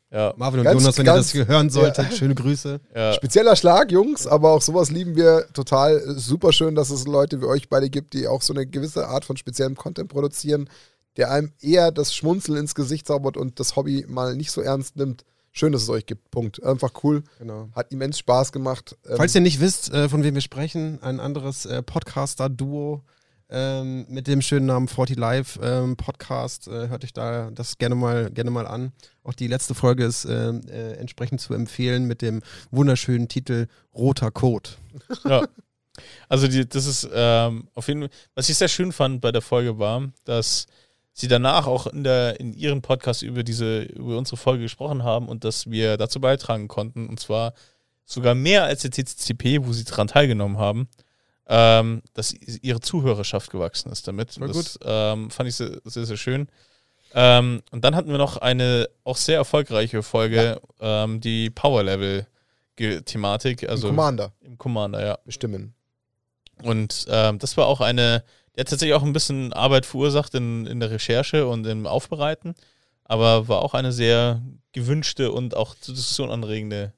Ja, Marvin und Ganz- Jonas, wenn ihr ganz- das hören solltet, schöne Grüße. ja. Spezieller Schlag, Jungs, aber auch sowas lieben wir total. Super schön, dass es Leute wie euch beide gibt, die auch so eine gewisse Art von speziellem Content produzieren, der einem eher das Schmunzeln ins Gesicht zaubert und das Hobby mal nicht so ernst nimmt. Schön, dass es euch gibt. Punkt. Einfach cool. Genau. Hat immens Spaß gemacht. Ähm, Falls ihr nicht wisst, äh, von wem wir sprechen, ein anderes äh, Podcaster-Duo ähm, mit dem schönen Namen 40 Live ähm, Podcast. Äh, hört euch da das gerne mal, gerne mal an. Auch die letzte Folge ist ähm, äh, entsprechend zu empfehlen mit dem wunderschönen Titel Roter Code. Ja. Also die, das ist ähm, auf jeden Fall, was ich sehr schön fand bei der Folge war, dass sie danach auch in der in ihrem Podcast über diese über unsere Folge gesprochen haben und dass wir dazu beitragen konnten und zwar sogar mehr als der TCCP, wo sie daran teilgenommen haben, ähm, dass ihre Zuhörerschaft gewachsen ist damit. Und das ähm, fand ich sehr, sehr, sehr schön. Ähm, und dann hatten wir noch eine auch sehr erfolgreiche Folge, ähm, die Power Level Thematik, also Commander im Commander, ja. bestimmen. Und ähm, das war auch eine, die hat tatsächlich auch ein bisschen Arbeit verursacht in, in der Recherche und im Aufbereiten, aber war auch eine sehr gewünschte und auch zur Diskussion anregende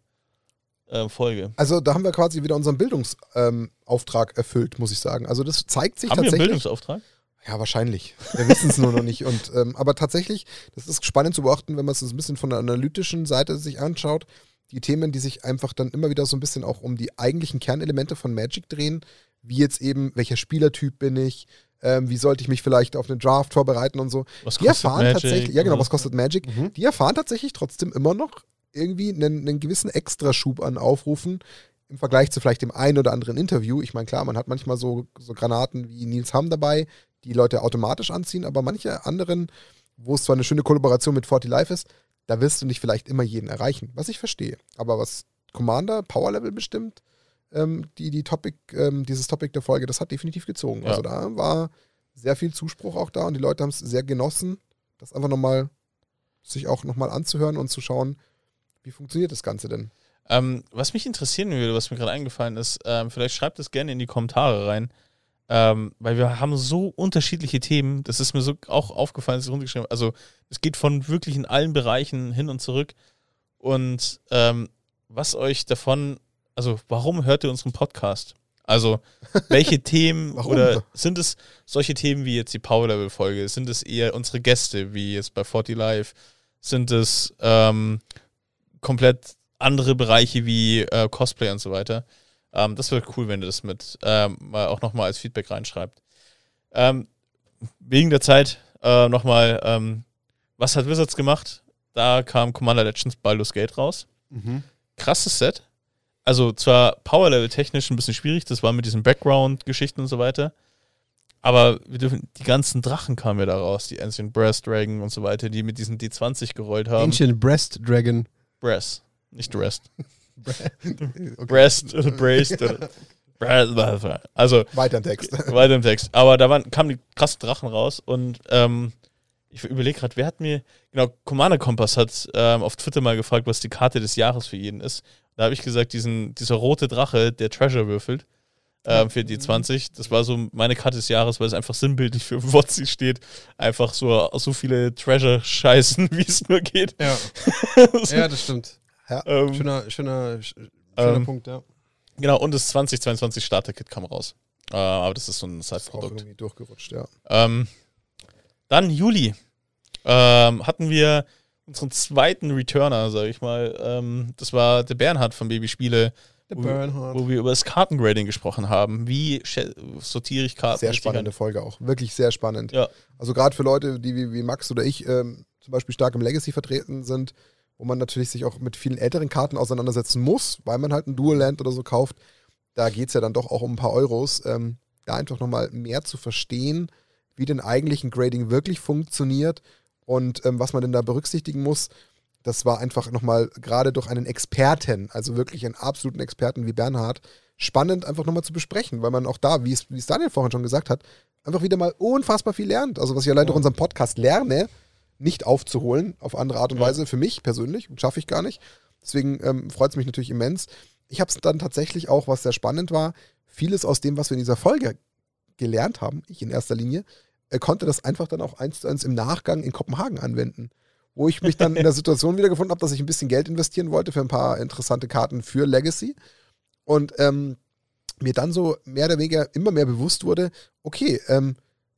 Folge. Also da haben wir quasi wieder unseren Bildungsauftrag ähm, erfüllt, muss ich sagen. Also das zeigt sich Haben wir einen tatsächlich. Bildungsauftrag? Ja, wahrscheinlich. Wir wissen es nur noch nicht. Und, ähm, aber tatsächlich, das ist spannend zu beobachten, wenn man es so ein bisschen von der analytischen Seite sich anschaut. Die Themen, die sich einfach dann immer wieder so ein bisschen auch um die eigentlichen Kernelemente von Magic drehen, wie jetzt eben, welcher Spielertyp bin ich, ähm, wie sollte ich mich vielleicht auf einen Draft vorbereiten und so. Was Die erfahren tatsächlich, ja genau, was kostet Magic? Mhm. Die erfahren tatsächlich trotzdem immer noch irgendwie einen, einen gewissen Extraschub an Aufrufen im Vergleich zu vielleicht dem einen oder anderen Interview. Ich meine, klar, man hat manchmal so, so Granaten wie Nils Hamm dabei, die Leute automatisch anziehen, aber manche anderen, wo es zwar eine schöne Kollaboration mit 40 Live ist, da wirst du nicht vielleicht immer jeden erreichen, was ich verstehe. Aber was Commander, Power Level bestimmt, ähm, die, die Topic, ähm, dieses Topic der Folge, das hat definitiv gezogen. Ja. Also da war sehr viel Zuspruch auch da und die Leute haben es sehr genossen, das einfach nochmal sich auch nochmal anzuhören und zu schauen, wie funktioniert das Ganze denn? Ähm, was mich interessieren würde, was mir gerade eingefallen ist, ähm, vielleicht schreibt es gerne in die Kommentare rein, ähm, weil wir haben so unterschiedliche Themen. Das ist mir so auch aufgefallen, dass ich runtergeschrieben habe. Also es geht von wirklich in allen Bereichen hin und zurück. Und ähm, was euch davon also warum hört ihr unseren Podcast? Also, <laughs> welche Themen oder sind es solche Themen wie jetzt die Power Level Folge? Sind es eher unsere Gäste, wie jetzt bei 40 Live? Sind es ähm, komplett andere Bereiche wie äh, Cosplay und so weiter? Ähm, das wäre cool, wenn ihr das mit ähm, auch nochmal als Feedback reinschreibt. Ähm, wegen der Zeit äh, nochmal, ähm, was hat Wizards gemacht? Da kam Commander Legends Baldur's Gate raus. Mhm. Krasses Set. Also zwar Power-Level technisch ein bisschen schwierig, das war mit diesen Background-Geschichten und so weiter. Aber wir dürfen, die ganzen Drachen kamen ja da raus, die Ancient Breast Dragon und so weiter, die mit diesen D20 gerollt haben. Ancient Breast Dragon. Breast, nicht Rest. <laughs> Okay. Breast oder Braced oder. Also Weiter im Text. <laughs> weiter im Text. Aber da waren, kamen die krassen Drachen raus und ähm, ich überlege gerade, wer hat mir, genau, Commander Kompass hat ähm, auf Twitter mal gefragt, was die Karte des Jahres für jeden ist. Da habe ich gesagt, diesen, dieser rote Drache, der Treasure würfelt ähm, für die 20. Das war so meine Karte des Jahres, weil es einfach sinnbildlich für <laughs> Wotzi steht. Einfach so, so viele Treasure-Scheißen, <laughs> wie es nur geht. Ja. <laughs> ja, das stimmt. Ähm, Schöner, schöner, sch- schöner Ähm, Punkt, ja. genau, und das 2022 Starter-Kit kam raus. Äh, aber das ist so ein Ist auch Side-Produkt. irgendwie durchgerutscht, ja. Ähm, dann Juli ähm, hatten wir unseren zweiten Returner, sag ich mal. Ähm, das war der Bernhard von Babyspiele, Der wo, Bernhard. wo wir über das Kartengrading gesprochen haben. Wie sortiere ich Karten? Sehr spannende? Folge auch. Wirklich sehr spannend. Ja. Also gerade für Leute, die wie, wie Max oder ich ähm, zum Beispiel stark im Legacy vertreten sind, wo man natürlich sich auch mit vielen älteren Karten auseinandersetzen muss, weil man halt ein Dual Land oder so kauft. Da geht es ja dann doch auch um ein paar Euros. Ähm, da einfach nochmal mehr zu verstehen, wie denn eigentlich ein Grading wirklich funktioniert und ähm, was man denn da berücksichtigen muss. Das war einfach nochmal gerade durch einen Experten, also wirklich einen absoluten Experten wie Bernhard, spannend einfach nochmal zu besprechen, weil man auch da, wie es, wie es Daniel vorhin schon gesagt hat, einfach wieder mal unfassbar viel lernt. Also was ich allein durch unseren Podcast lerne, nicht aufzuholen auf andere Art und Ja. Weise, für mich persönlich, schaffe ich gar nicht. Deswegen ähm, freut es mich natürlich immens. Ich habe es dann tatsächlich auch, was sehr spannend war, vieles aus dem, was wir in dieser Folge gelernt haben, ich in erster Linie, äh, konnte das einfach dann auch eins zu eins im Nachgang in Kopenhagen anwenden. Wo ich mich dann in der Situation wiedergefunden habe, dass ich ein bisschen Geld investieren wollte für ein paar interessante Karten für Legacy. Und ähm, mir dann so mehr oder weniger immer mehr bewusst wurde, okay, ähm,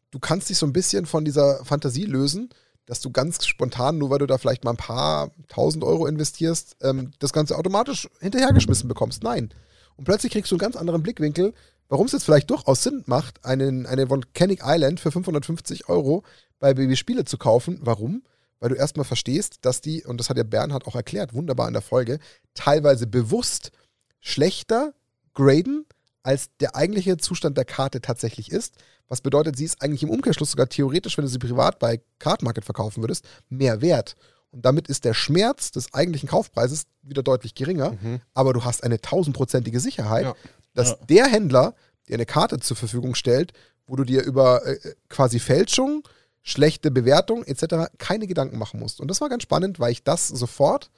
du kannst dich so ein bisschen von dieser Fantasie lösen, dass du ganz spontan, nur weil du da vielleicht mal ein paar tausend Euro investierst, ähm, das Ganze automatisch hinterhergeschmissen bekommst. Nein. Und plötzlich kriegst du einen ganz anderen Blickwinkel, warum es jetzt vielleicht durchaus Sinn macht, einen, eine Volcanic Island für 550 Euro bei BB Spiele zu kaufen. Warum? Weil du erstmal verstehst, dass die, und das hat ja Bernhard auch erklärt, wunderbar in der Folge, teilweise bewusst schlechter graden, als der eigentliche Zustand der Karte tatsächlich ist. Was bedeutet, sie ist eigentlich im Umkehrschluss sogar theoretisch, wenn du sie privat bei Card Market verkaufen würdest, mehr wert. Und damit ist der Schmerz des eigentlichen Kaufpreises wieder deutlich geringer, Mhm. aber du hast eine tausendprozentige Sicherheit, Ja. dass Ja. der Händler dir eine Karte zur Verfügung stellt, wo du dir über äh, quasi Fälschung, schlechte Bewertung etc. keine Gedanken machen musst. Und das war ganz spannend, weil ich das sofort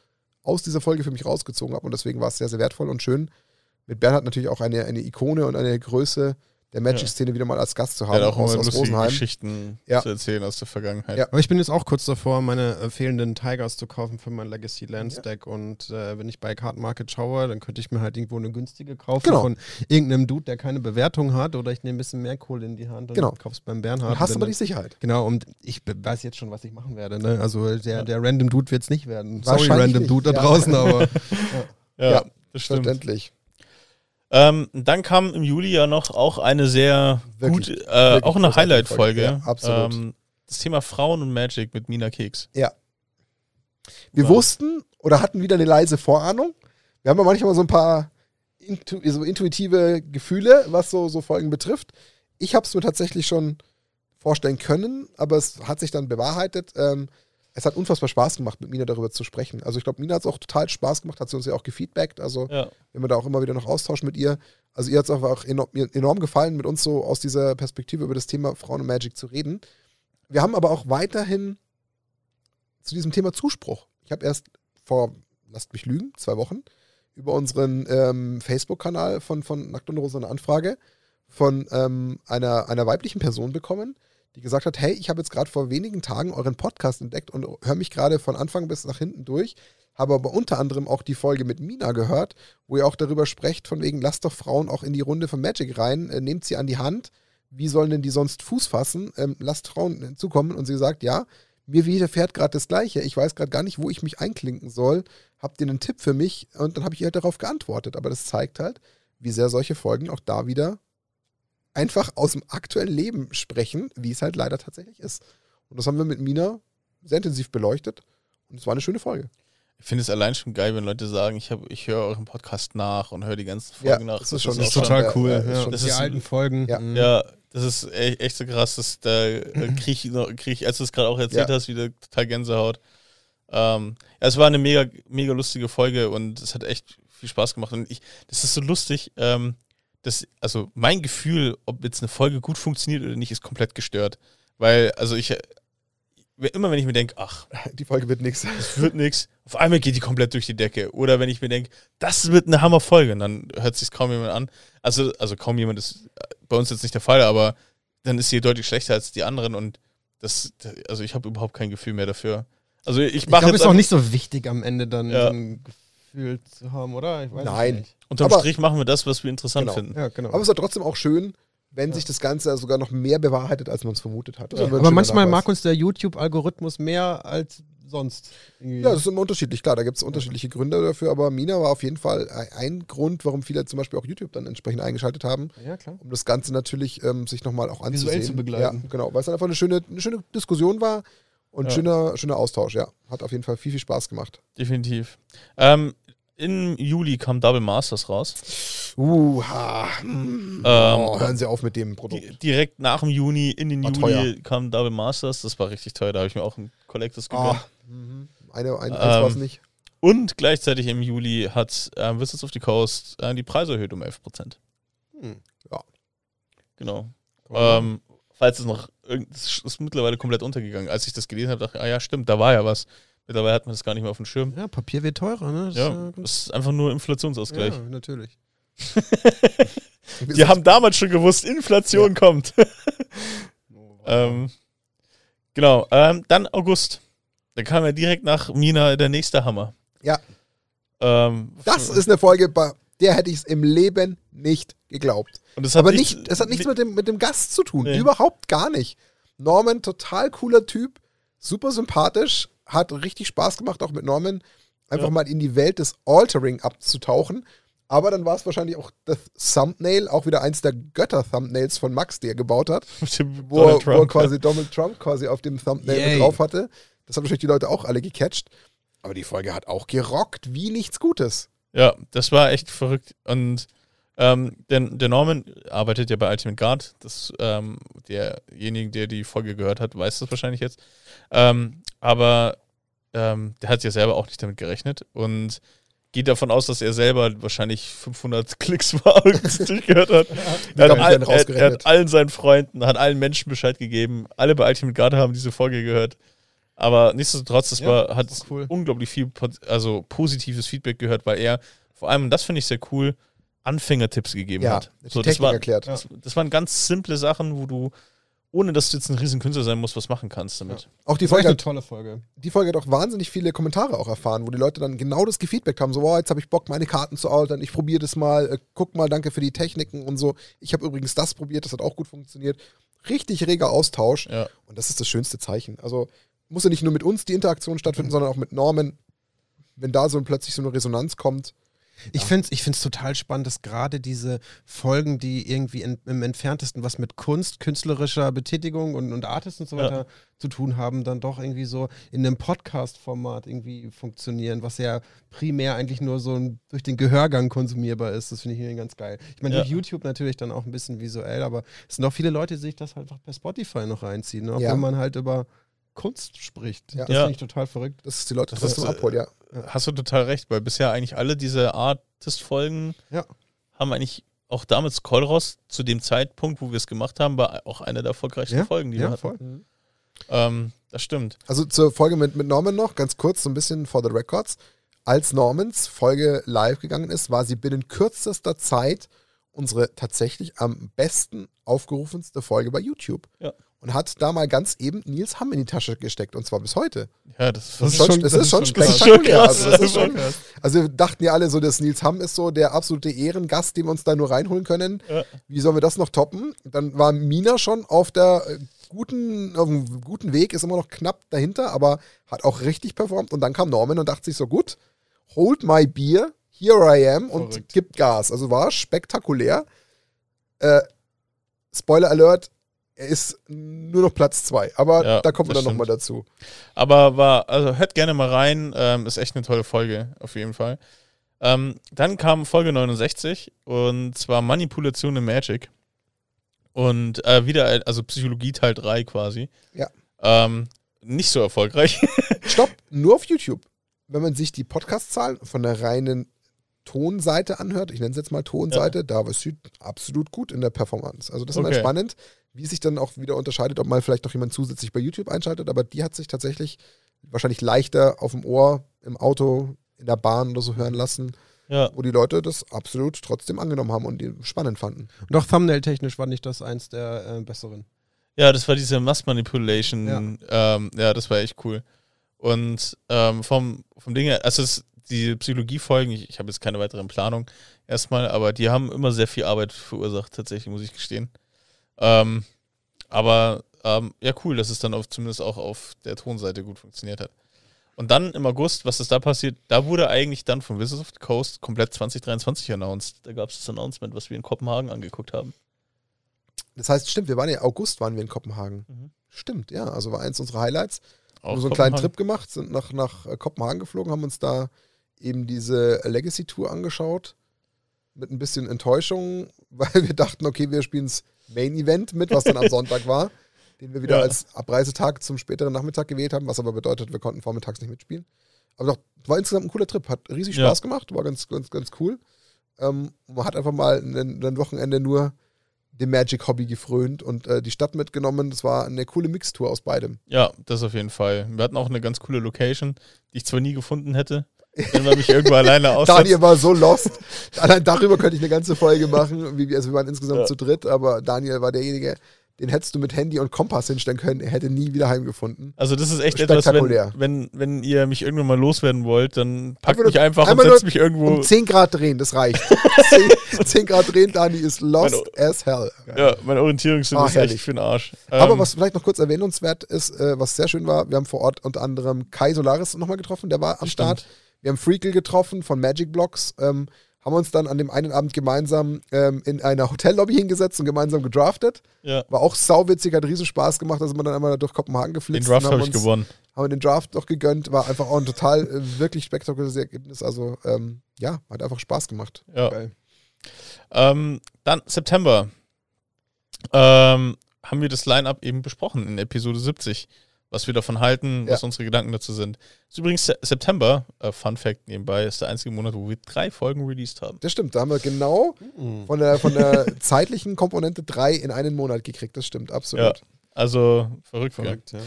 aus dieser Folge für mich rausgezogen habe und deswegen war es sehr, sehr wertvoll und schön, mit Bernhard natürlich auch eine, eine Ikone und eine Größe der Magic-Szene wieder mal als Gast zu haben, hat auch aus, aus Rosenheim. Geschichten Ja. zu erzählen aus der Vergangenheit. Ja. Aber ich bin jetzt auch kurz davor, meine äh, fehlenden Tigers zu kaufen für mein Legacy Lands Deck. Und äh, wenn ich bei Card Market schaue, dann könnte ich mir halt irgendwo eine günstige kaufen Genau. von irgendeinem Dude, der keine Bewertung hat. Oder ich nehme ein bisschen mehr Kohle in die Hand und Genau. kauf's beim Bernhard. Und hast aber die Sicherheit. Genau, und ich weiß jetzt schon, was ich machen werde. Ne? Also der, der Random Dude wird es nicht werden. Sorry, Random nicht, Dude da ja. draußen, aber <laughs> Ja, Ja, das stimmt. Verständlich. Ähm, dann kam im Juli ja noch auch eine sehr Wirklich, gute, äh, auch eine Highlight-Folge. Folge, ja, absolut. Ähm, das Thema Frauen und Magic mit Mina Keks. Wir Ja. wussten oder hatten wieder eine leise Vorahnung. Wir haben ja manchmal so ein paar intu so intuitive Gefühle, was so, so Folgen betrifft. Ich habe es mir tatsächlich schon vorstellen können, aber es hat sich dann bewahrheitet. Ähm, es hat unfassbar Spaß gemacht, mit Mina darüber zu sprechen. Also ich glaube, Mina hat es auch total Spaß gemacht, hat sie uns ja auch gefeedbackt. Also Ja. wir haben da auch immer wieder noch Austausch mit ihr. Also ihr hat es auch enorm, enorm gefallen, mit uns so aus dieser Perspektive über das Thema Frauen und Magic zu reden. Wir haben aber auch weiterhin zu diesem Thema Zuspruch. Ich habe erst vor, lasst mich lügen, zwei Wochen über unseren ähm, Facebook-Kanal von, von Nackt und Rose eine Anfrage von ähm, einer, einer weiblichen Person bekommen, die gesagt hat, hey, ich habe jetzt gerade vor wenigen Tagen euren Podcast entdeckt und höre mich gerade von Anfang bis nach hinten durch. habe aber unter anderem auch die Folge mit Mina gehört, wo ihr auch darüber sprecht, von wegen, lasst doch Frauen auch in die Runde von Magic rein, äh, nehmt sie an die Hand, wie sollen denn die sonst Fuß fassen? Ähm, lasst Frauen hinzukommen. Und sie sagt, ja, mir widerfährt gerade das Gleiche. Ich weiß gerade gar nicht, wo ich mich einklinken soll. Habt ihr einen Tipp für mich? Und dann habe ich ihr halt darauf geantwortet. Aber das zeigt halt, wie sehr solche Folgen auch da wieder einfach aus dem aktuellen Leben sprechen, wie es halt leider tatsächlich ist. Und das haben wir mit Mina sehr intensiv beleuchtet. Und es war eine schöne Folge. Ich finde es allein schon geil, wenn Leute sagen, ich, hab, ich höre euren Podcast nach und höre die ganzen Folgen Ja, nach. das ist schon- das ist total schon- cool. ja, ist ja. Das die ist- alten Folgen. Ja. mhm. Ja, das ist echt, echt so krass, dass da äh, krieg ich, noch- krieg ich, als du es gerade auch erzählt Ja. hast, wieder total Gänsehaut. Ähm, ja, es war eine mega, mega lustige Folge und es hat echt viel Spaß gemacht. Und ich, das ist so lustig, ähm, dass, also mein Gefühl, ob jetzt eine Folge gut funktioniert oder nicht, ist komplett gestört. Weil, also ich, immer wenn ich mir denke, ach, <laughs> Die Folge wird nichts. das wird nix. Auf einmal geht die komplett durch die Decke. Oder wenn ich mir denke, das wird eine Hammerfolge, und dann hört sich kaum jemand an. Also, also kaum jemand ist äh, bei uns jetzt nicht der Fall, aber dann ist sie deutlich schlechter als die anderen und das, also ich habe überhaupt kein Gefühl mehr dafür. Also ich Ich mache glaube, jetzt ist auch nicht so wichtig am Ende dann Ja. so ein Gefühl zu haben, oder? Ich weiß es Nein. nicht. unterm aber- Strich machen wir das, was wir interessant Genau. finden. Ja, genau. Aber es war trotzdem auch schön, wenn sich das Ganze sogar noch mehr bewahrheitet, als man es vermutet hat. Das Ja. Aber manchmal mag uns der YouTube-Algorithmus mehr als sonst. Irgendwie. Ja, das ist immer unterschiedlich. Klar, da gibt es unterschiedliche Gründe dafür, aber Mina war auf jeden Fall ein- ein Grund, warum viele zum Beispiel auch YouTube dann entsprechend eingeschaltet haben, ja klar. um das Ganze natürlich ähm, sich nochmal auch anzusehen. Visuell zu begleiten. Ja, genau, weil es dann einfach eine schöne, eine schöne Diskussion war und Ja. schöner, schöner Austausch, ja. Hat auf jeden Fall viel, viel Spaß gemacht. Definitiv. Ähm, Im Juli kam Double Masters raus. Uh, ha, mm. Ähm, oh, hören Sie auf mit dem Produkt. Di- direkt nach dem Juni, in den War Juli teuer. kam Double Masters. Das war richtig teuer. Da habe ich mir auch ein Collectors gegönnt. Ah, mhm. eine, ein, eins war es Ähm, nicht. Und gleichzeitig im Juli hat ähm, Wizards of the Coast äh, die Preise erhöht um 11%. Hm, ja. Genau. Ähm, falls es noch, es ist mittlerweile komplett untergegangen. Als ich das gelesen habe, dachte ich, ah ja, stimmt, da war ja was. Mittlerweile hat man das gar nicht mehr auf dem Schirm. Ja, Papier wird teurer, ne? Das Ja, ist, äh, das ist einfach nur Inflationsausgleich. ja, natürlich. <laughs> Die haben damals schon gewusst, Inflation kommt. <laughs> <laughs> ähm, genau. Ähm, dann August. Da kam ja direkt nach Mina der nächste Hammer. Ja. Ähm, Das ist eine Folge, bei der hätte ich es im Leben nicht geglaubt. und das hat Aber nichts- nicht, es hat nichts mit dem, mit dem Gast zu tun. Nee. Überhaupt gar nicht. Norman, total cooler Typ, super sympathisch, hat richtig Spaß gemacht, auch mit Norman, einfach Ja. mal in die Welt des Altering abzutauchen. Aber dann war es wahrscheinlich auch das Thumbnail, auch wieder eins der Götter-Thumbnails von Max, die er gebaut hat, <laughs> wo, Donald wo er Trump. quasi Donald Trump quasi auf dem Thumbnail mit drauf hatte. Das haben wahrscheinlich die Leute auch alle gecatcht. Aber die Folge hat auch gerockt wie nichts Gutes. Ja, das war echt verrückt. Und ähm, der, der Norman arbeitet ja bei Ultimate Guard. Das, ähm, derjenige, der die Folge gehört hat, weiß das wahrscheinlich jetzt. Ähm, aber ähm, der hat ja selber auch nicht damit gerechnet und geht davon aus, dass er selber wahrscheinlich 500 <laughs> Klicks war und es <laughs> durchgehört hat. Er hat, all, er, er hat allen seinen Freunden, hat allen Menschen Bescheid gegeben. Alle bei Ultimate Guard haben diese Folge gehört. Aber nichtsdestotrotz, das Ja, war, hat cool. unglaublich viel also positives Feedback gehört, weil er vor allem, und das finde ich sehr cool, Anfängertipps gegeben Ja, hat. So, Technik das, war, erklärt. das, das waren ganz simple Sachen, wo du, ohne dass du jetzt ein riesen Künstler sein musst, was machen kannst damit. Auch die Folge eine hat tolle Folge. die Folge hat auch wahnsinnig viele Kommentare auch erfahren, wo die Leute dann genau das gefeedbackt haben. So, wow, jetzt habe ich Bock, meine Karten zu altern. Ich probiere das mal. Äh, guck mal, danke für die Techniken und so. Ich habe übrigens das probiert, das hat auch gut funktioniert. Richtig reger Austausch. Ja. Und das ist das schönste Zeichen. Also muss ja nicht nur mit uns die Interaktion stattfinden, sondern auch mit Norman. Wenn da so plötzlich so eine Resonanz kommt. Ich finde es ich find's total spannend, dass gerade diese Folgen, die irgendwie in, im entferntesten was mit Kunst, künstlerischer Betätigung und, und Artists und so Ja. weiter zu tun haben, dann doch irgendwie so in einem Podcast-Format irgendwie funktionieren, was ja primär eigentlich nur so ein, durch den Gehörgang konsumierbar ist. Das finde ich irgendwie ganz geil. Ich meine, Ja. durch YouTube natürlich dann auch ein bisschen visuell, aber es sind auch viele Leute, die sich das halt einfach per Spotify noch reinziehen, ne? obwohl Ja. man halt über Kunst spricht. Ja. Das Ja. finde ich total verrückt. Das ist die Leute Das trotzdem ist, äh, abholt, ja. Hast du total recht, weil bisher eigentlich alle diese Artist-Folgen Ja. haben eigentlich auch damals Kolros zu dem Zeitpunkt, wo wir es gemacht haben, war auch eine der erfolgreichsten Ja, Folgen, die wir Ja, hatten. voll. Ähm, das stimmt. Also zur Folge mit, mit Norman noch, ganz kurz, so ein bisschen for the records. Als Normans Folge live gegangen ist, war sie binnen kürzester Zeit unsere tatsächlich am besten aufgerufenste Folge bei YouTube. Ja. Und hat da mal ganz eben Nils Hamm in die Tasche gesteckt und zwar bis heute. Ja, das, Das ist schon, das ist schon spektakulär. Also, das schon ist schon, also wir dachten ja alle so, dass Nils Hamm ist so der absolute Ehrengast, den wir uns da nur reinholen können. Ja. Wie sollen wir das noch toppen? Dann war Mina schon auf der äh, guten, auf dem guten Weg, ist immer noch knapp dahinter, aber hat auch richtig performt. Und dann kam Norman und dachte sich so, gut, hold my beer, here I am und Verrückt. gibt Gas. Also war spektakulär. Äh, Spoiler Alert, er ist nur noch Platz zwei. Aber Ja, da kommen wir dann nochmal dazu. Aber war, also hört gerne mal rein, ähm, ist echt eine tolle Folge, auf jeden Fall. Ähm, dann kam Folge 69 und zwar Manipulation in Magic. Und äh, wieder, ein- also Psychologie Teil 3 quasi. Ja. Ähm, nicht so erfolgreich. <laughs> Stopp, nur auf YouTube. Wenn man sich die Podcast-Zahlen von der reinen Tonseite anhört, ich nenne es jetzt mal Tonseite, da ist sie absolut gut in der Performance. Also das ist mal Okay. spannend, wie sich dann auch wieder unterscheidet, ob mal vielleicht noch jemand zusätzlich bei YouTube einschaltet, aber die hat sich tatsächlich wahrscheinlich leichter auf dem Ohr, im Auto, in der Bahn oder so hören lassen, ja. wo die Leute das absolut trotzdem angenommen haben und die spannend fanden. Und auch Thumbnail-technisch fand ich das eins der äh, besseren. Ja, das war diese Mass Manipulation. Ja, ähm, ja das war echt cool. Und ähm, vom, vom Ding her, also es, die Psychologiefolgen, ich, ich habe jetzt keine weiteren Planungen erstmal, aber die haben immer sehr viel Arbeit verursacht, tatsächlich, muss ich gestehen. Ähm, aber ähm, ja, cool, dass es dann auf, zumindest auch auf der Tonseite gut funktioniert hat. Und dann im August, was ist da passiert? Da wurde eigentlich dann von Wizards of the Coast komplett 2023 announced. Da gab es das Announcement, was wir in Kopenhagen angeguckt haben. Das heißt, stimmt, wir waren ja August waren wir in Kopenhagen. Mhm. Stimmt, ja, also war eins unserer Highlights. Auch haben so einen kleinen. Trip gemacht, sind nach, nach äh, Kopenhagen geflogen, haben uns da eben diese Legacy-Tour angeschaut. Mit ein bisschen Enttäuschung, <laughs> weil wir dachten, okay, wir spielen das Main-Event mit, was dann am <laughs> Sonntag war, den wir wieder Ja. als Abreisetag zum späteren Nachmittag gewählt haben, was aber bedeutet, wir konnten vormittags nicht mitspielen. Aber doch, war insgesamt ein cooler Trip, hat riesig Ja. Spaß gemacht, war ganz, ganz, ganz cool. Ähm, man hat einfach mal ein, ein Wochenende nur dem Magic-Hobby gefrönt und äh, die Stadt mitgenommen. Das war eine coole Mixtour aus beidem. Ja, das auf jeden Fall. Wir hatten auch eine ganz coole Location, die ich zwar nie gefunden hätte, wenn man mich irgendwo alleine <laughs> aussetzt. Daniel war so lost. Allein darüber könnte ich eine ganze Folge machen. Wie wir, also wir waren insgesamt Ja. zu dritt, aber Daniel war derjenige, den hättest du mit Handy und Kompass hinstellen können. Er hätte nie wieder heimgefunden. Also das ist echt etwas, wenn, Spektakulär. wenn, wenn ihr mich irgendwann mal loswerden wollt, dann packt Einfach mich einfach und setzt mich irgendwo. Um 10 Grad drehen, das reicht. <laughs> 10, 10 Grad drehen, Dani ist lost Meine- as hell. Ja, mein Orientierungssinn Ah, ist herrlich. echt für den Arsch. Aber Ähm, was vielleicht noch kurz erwähnenswert ist, äh, was sehr schön war, wir haben vor Ort unter anderem Kai Solaris nochmal getroffen, der war am Stimmt. Start. Wir haben Freakle getroffen von Magic Blocks, ähm, haben uns dann an dem einen Abend gemeinsam ähm, in einer <laughs> Hotellobby hingesetzt und gemeinsam gedraftet. ja, War auch sauwitzig, hat riesen Spaß gemacht, da sind wir dann einmal durch Kopenhagen den geflitzt. Draft und habe haben ich gewonnen. Haben wir den Draft noch gegönnt, war einfach auch ein total, äh, wirklich spektakuläres Ergebnis. Also, ähm, ja, hat einfach Spaß gemacht. Ja. Geil. Ähm, dann September. Ähm, haben wir das Line-Up eben besprochen in Episode 70. Was wir davon halten, was Ja. unsere Gedanken dazu sind. Ist übrigens Se- September, äh, Fun Fact nebenbei, ist der einzige Monat, wo wir drei Folgen released haben. Das stimmt, da haben wir genau Mhm. von der, von der <laughs> zeitlichen Komponente drei in einen Monat gekriegt. Das stimmt, absolut. Also verrückt? Verrückt, ja.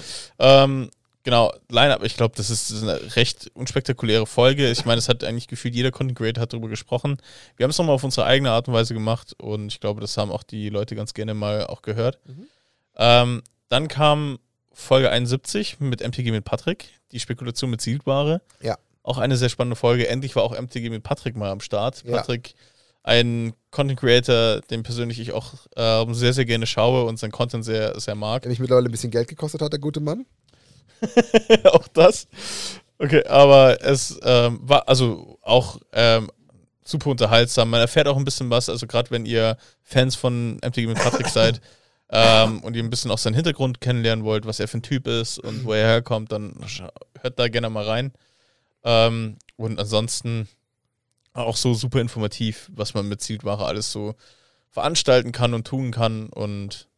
Ähm, genau, Line-Up, ich glaube, das ist, das ist eine recht unspektakuläre Folge. Ich meine, es hat eigentlich gefühlt jeder Content Creator hat darüber gesprochen. Wir haben es nochmal auf unsere eigene Art und Weise gemacht und ich glaube, das haben auch die Leute ganz gerne mal auch gehört. Mhm. Ähm, dann kam Folge 71 mit MTG mit Patrick, die Spekulation mit Zielware. Ja. Auch eine sehr spannende Folge. Endlich war auch MTG mit Patrick mal am Start. Ja. Patrick, ein Content Creator, den persönlich ich auch ähm, sehr, sehr gerne schaue und sein Content sehr, sehr mag. Der mich mittlerweile ein bisschen Geld gekostet hat, der gute Mann. <laughs> auch das. Okay, aber es ähm, war also auch ähm, super unterhaltsam. Man erfährt auch ein bisschen was, also gerade wenn ihr Fans von MTG mit Patrick <laughs> seid ähm, und ihr ein bisschen auch seinen Hintergrund kennenlernen wollt, was er für ein Typ ist und wo er herkommt, dann hört da gerne mal rein. Ähm, und ansonsten auch so super informativ, was man mit Zielware alles so veranstalten kann und tun kann und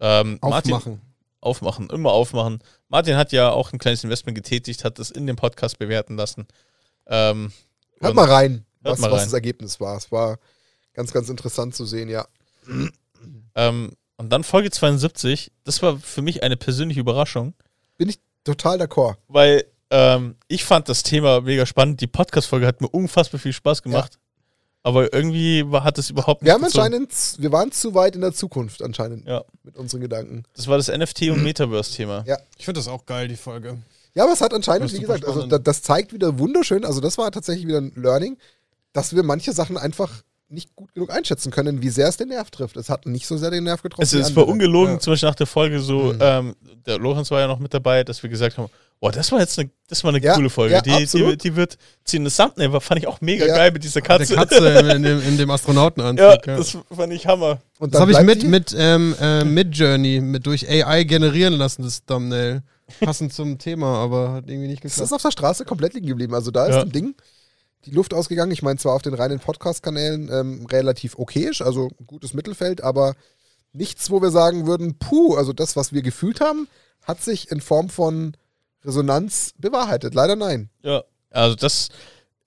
ähm, Martin, Aufmachen. aufmachen, immer aufmachen. Martin hat ja auch ein kleines Investment getätigt, hat das in dem Podcast bewerten lassen. Ähm, Hört mal rein, Hört was, mal was rein. das Ergebnis war. Es war ganz, ganz interessant zu sehen, ja. Ähm, und dann Folge 72, das war für mich eine persönliche Überraschung, Bin ich total d'accord. weil ähm, ich fand das Thema mega spannend. Die Podcast-Folge hat mir unfassbar viel Spaß gemacht. Aber irgendwie war, hat es überhaupt nicht Wir haben gezogen. anscheinend, wir waren zu weit in der Zukunft anscheinend Ja. mit unseren Gedanken. Das war das NFT- und Metaverse-Thema. Ja. Ich finde das auch geil, die Folge. Ja, aber es hat anscheinend, wie gesagt, also spannend. das zeigt wieder wunderschön, also das war tatsächlich wieder ein Learning, dass wir manche Sachen einfach nicht gut genug einschätzen können, wie sehr es den Nerv trifft. Es hat nicht so sehr den Nerv getroffen. Es, war andere. ungelogen, Ja. zum Beispiel nach der Folge so, Mhm. ähm, der Lorenz war ja noch mit dabei, dass wir gesagt haben, boah, das war jetzt eine, das war eine Ja, coole Folge. ja, die, die, die wird ziehen. Das Thumbnail fand ich auch mega Ja. geil mit dieser Die Katze. Katze in dem, in dem <laughs> Astronautenanzug. ja, ja. das fand ich Hammer. Und Das habe ich mit, die- mit, ähm, äh, mit Journey, mit durch AI generieren lassen, das Thumbnail. <laughs> Passend zum Thema, aber hat irgendwie nicht Es geklappt. ist auf der Straße komplett liegen geblieben. Also da ist Ja. ein Ding, die Luft ausgegangen. Ich meine, zwar auf den reinen Podcast-Kanälen ähm, relativ okayisch, also gutes Mittelfeld, aber nichts, wo wir sagen würden, puh, also das, was wir gefühlt haben, hat sich in Form von Resonanz bewahrheitet. Leider nein. Ja, also das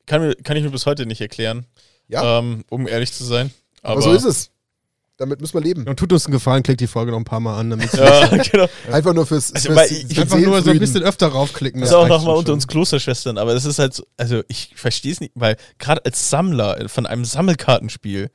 kann, kann ich mir bis heute nicht erklären, Ja, ähm, um ehrlich zu sein. aber, Aber, so ist es. Damit müssen wir leben. Und tut uns einen Gefallen, klickt die Folge noch ein paar Mal an, damit <laughs> Ja, genau. Einfach nur fürs, Also, fürs weil ich- für einfach nur so ein bisschen öfter raufklicken. Das ist auch nochmal unter uns Klosterschwestern, aber das ist halt so, also ich verstehe es nicht, weil gerade als Sammler von einem Sammelkartenspiel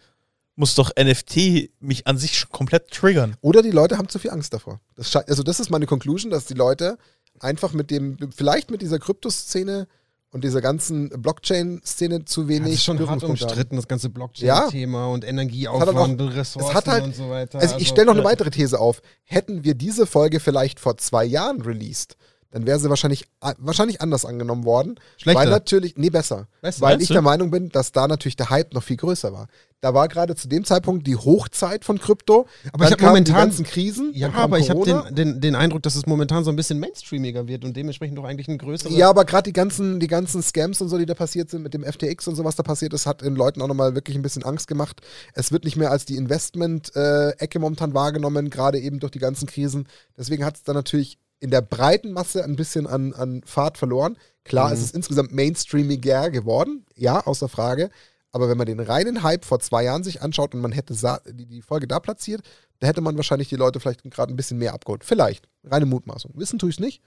muss doch NFT mich an sich schon komplett triggern. Oder die Leute haben zu viel Angst davor. Das also das ist meine Conclusion, dass die Leute einfach mit dem, vielleicht mit dieser Kryptoszene und dieser ganzen Blockchain-Szene zu Ja, wenig das ist schon hart umstritten, das ganze Ja. Blockchain-Thema und Energieaufwand und Ressourcen halt- und so weiter. Also ich stelle noch eine ja. weitere These auf. Hätten wir diese Folge vielleicht vor zwei Jahren released, dann wäre sie wahrscheinlich, wahrscheinlich anders angenommen worden. Schlechter. Weil natürlich, nee, besser. Besser, weil ich du? der Meinung bin, dass da natürlich der Hype noch viel größer war. Da war gerade zu dem Zeitpunkt die Hochzeit von Krypto. Aber ich dann hab kamen momentan- die ganzen Krisen. Ja, aber ich habe den, den, den Eindruck, dass es momentan so ein bisschen mainstreamiger wird und dementsprechend doch eigentlich ein größeres. Ja, aber gerade die ganzen, die ganzen Scams und so, die da passiert sind, mit dem FTX und so, was da passiert ist, hat den Leuten auch nochmal wirklich ein bisschen Angst gemacht. Es wird nicht mehr als die Investment-Ecke momentan wahrgenommen, gerade eben durch die ganzen Krisen. Deswegen hat es dann natürlich in der breiten Masse ein bisschen an, an Fahrt verloren. Klar, Mhm. es ist insgesamt mainstreamiger geworden, ja, außer Frage. Aber wenn man den reinen Hype vor zwei Jahren sich anschaut und man hätte die Folge da platziert, da hätte man wahrscheinlich die Leute vielleicht gerade ein bisschen mehr abgeholt. Vielleicht. Reine Mutmaßung. Wissen tue ich es nicht,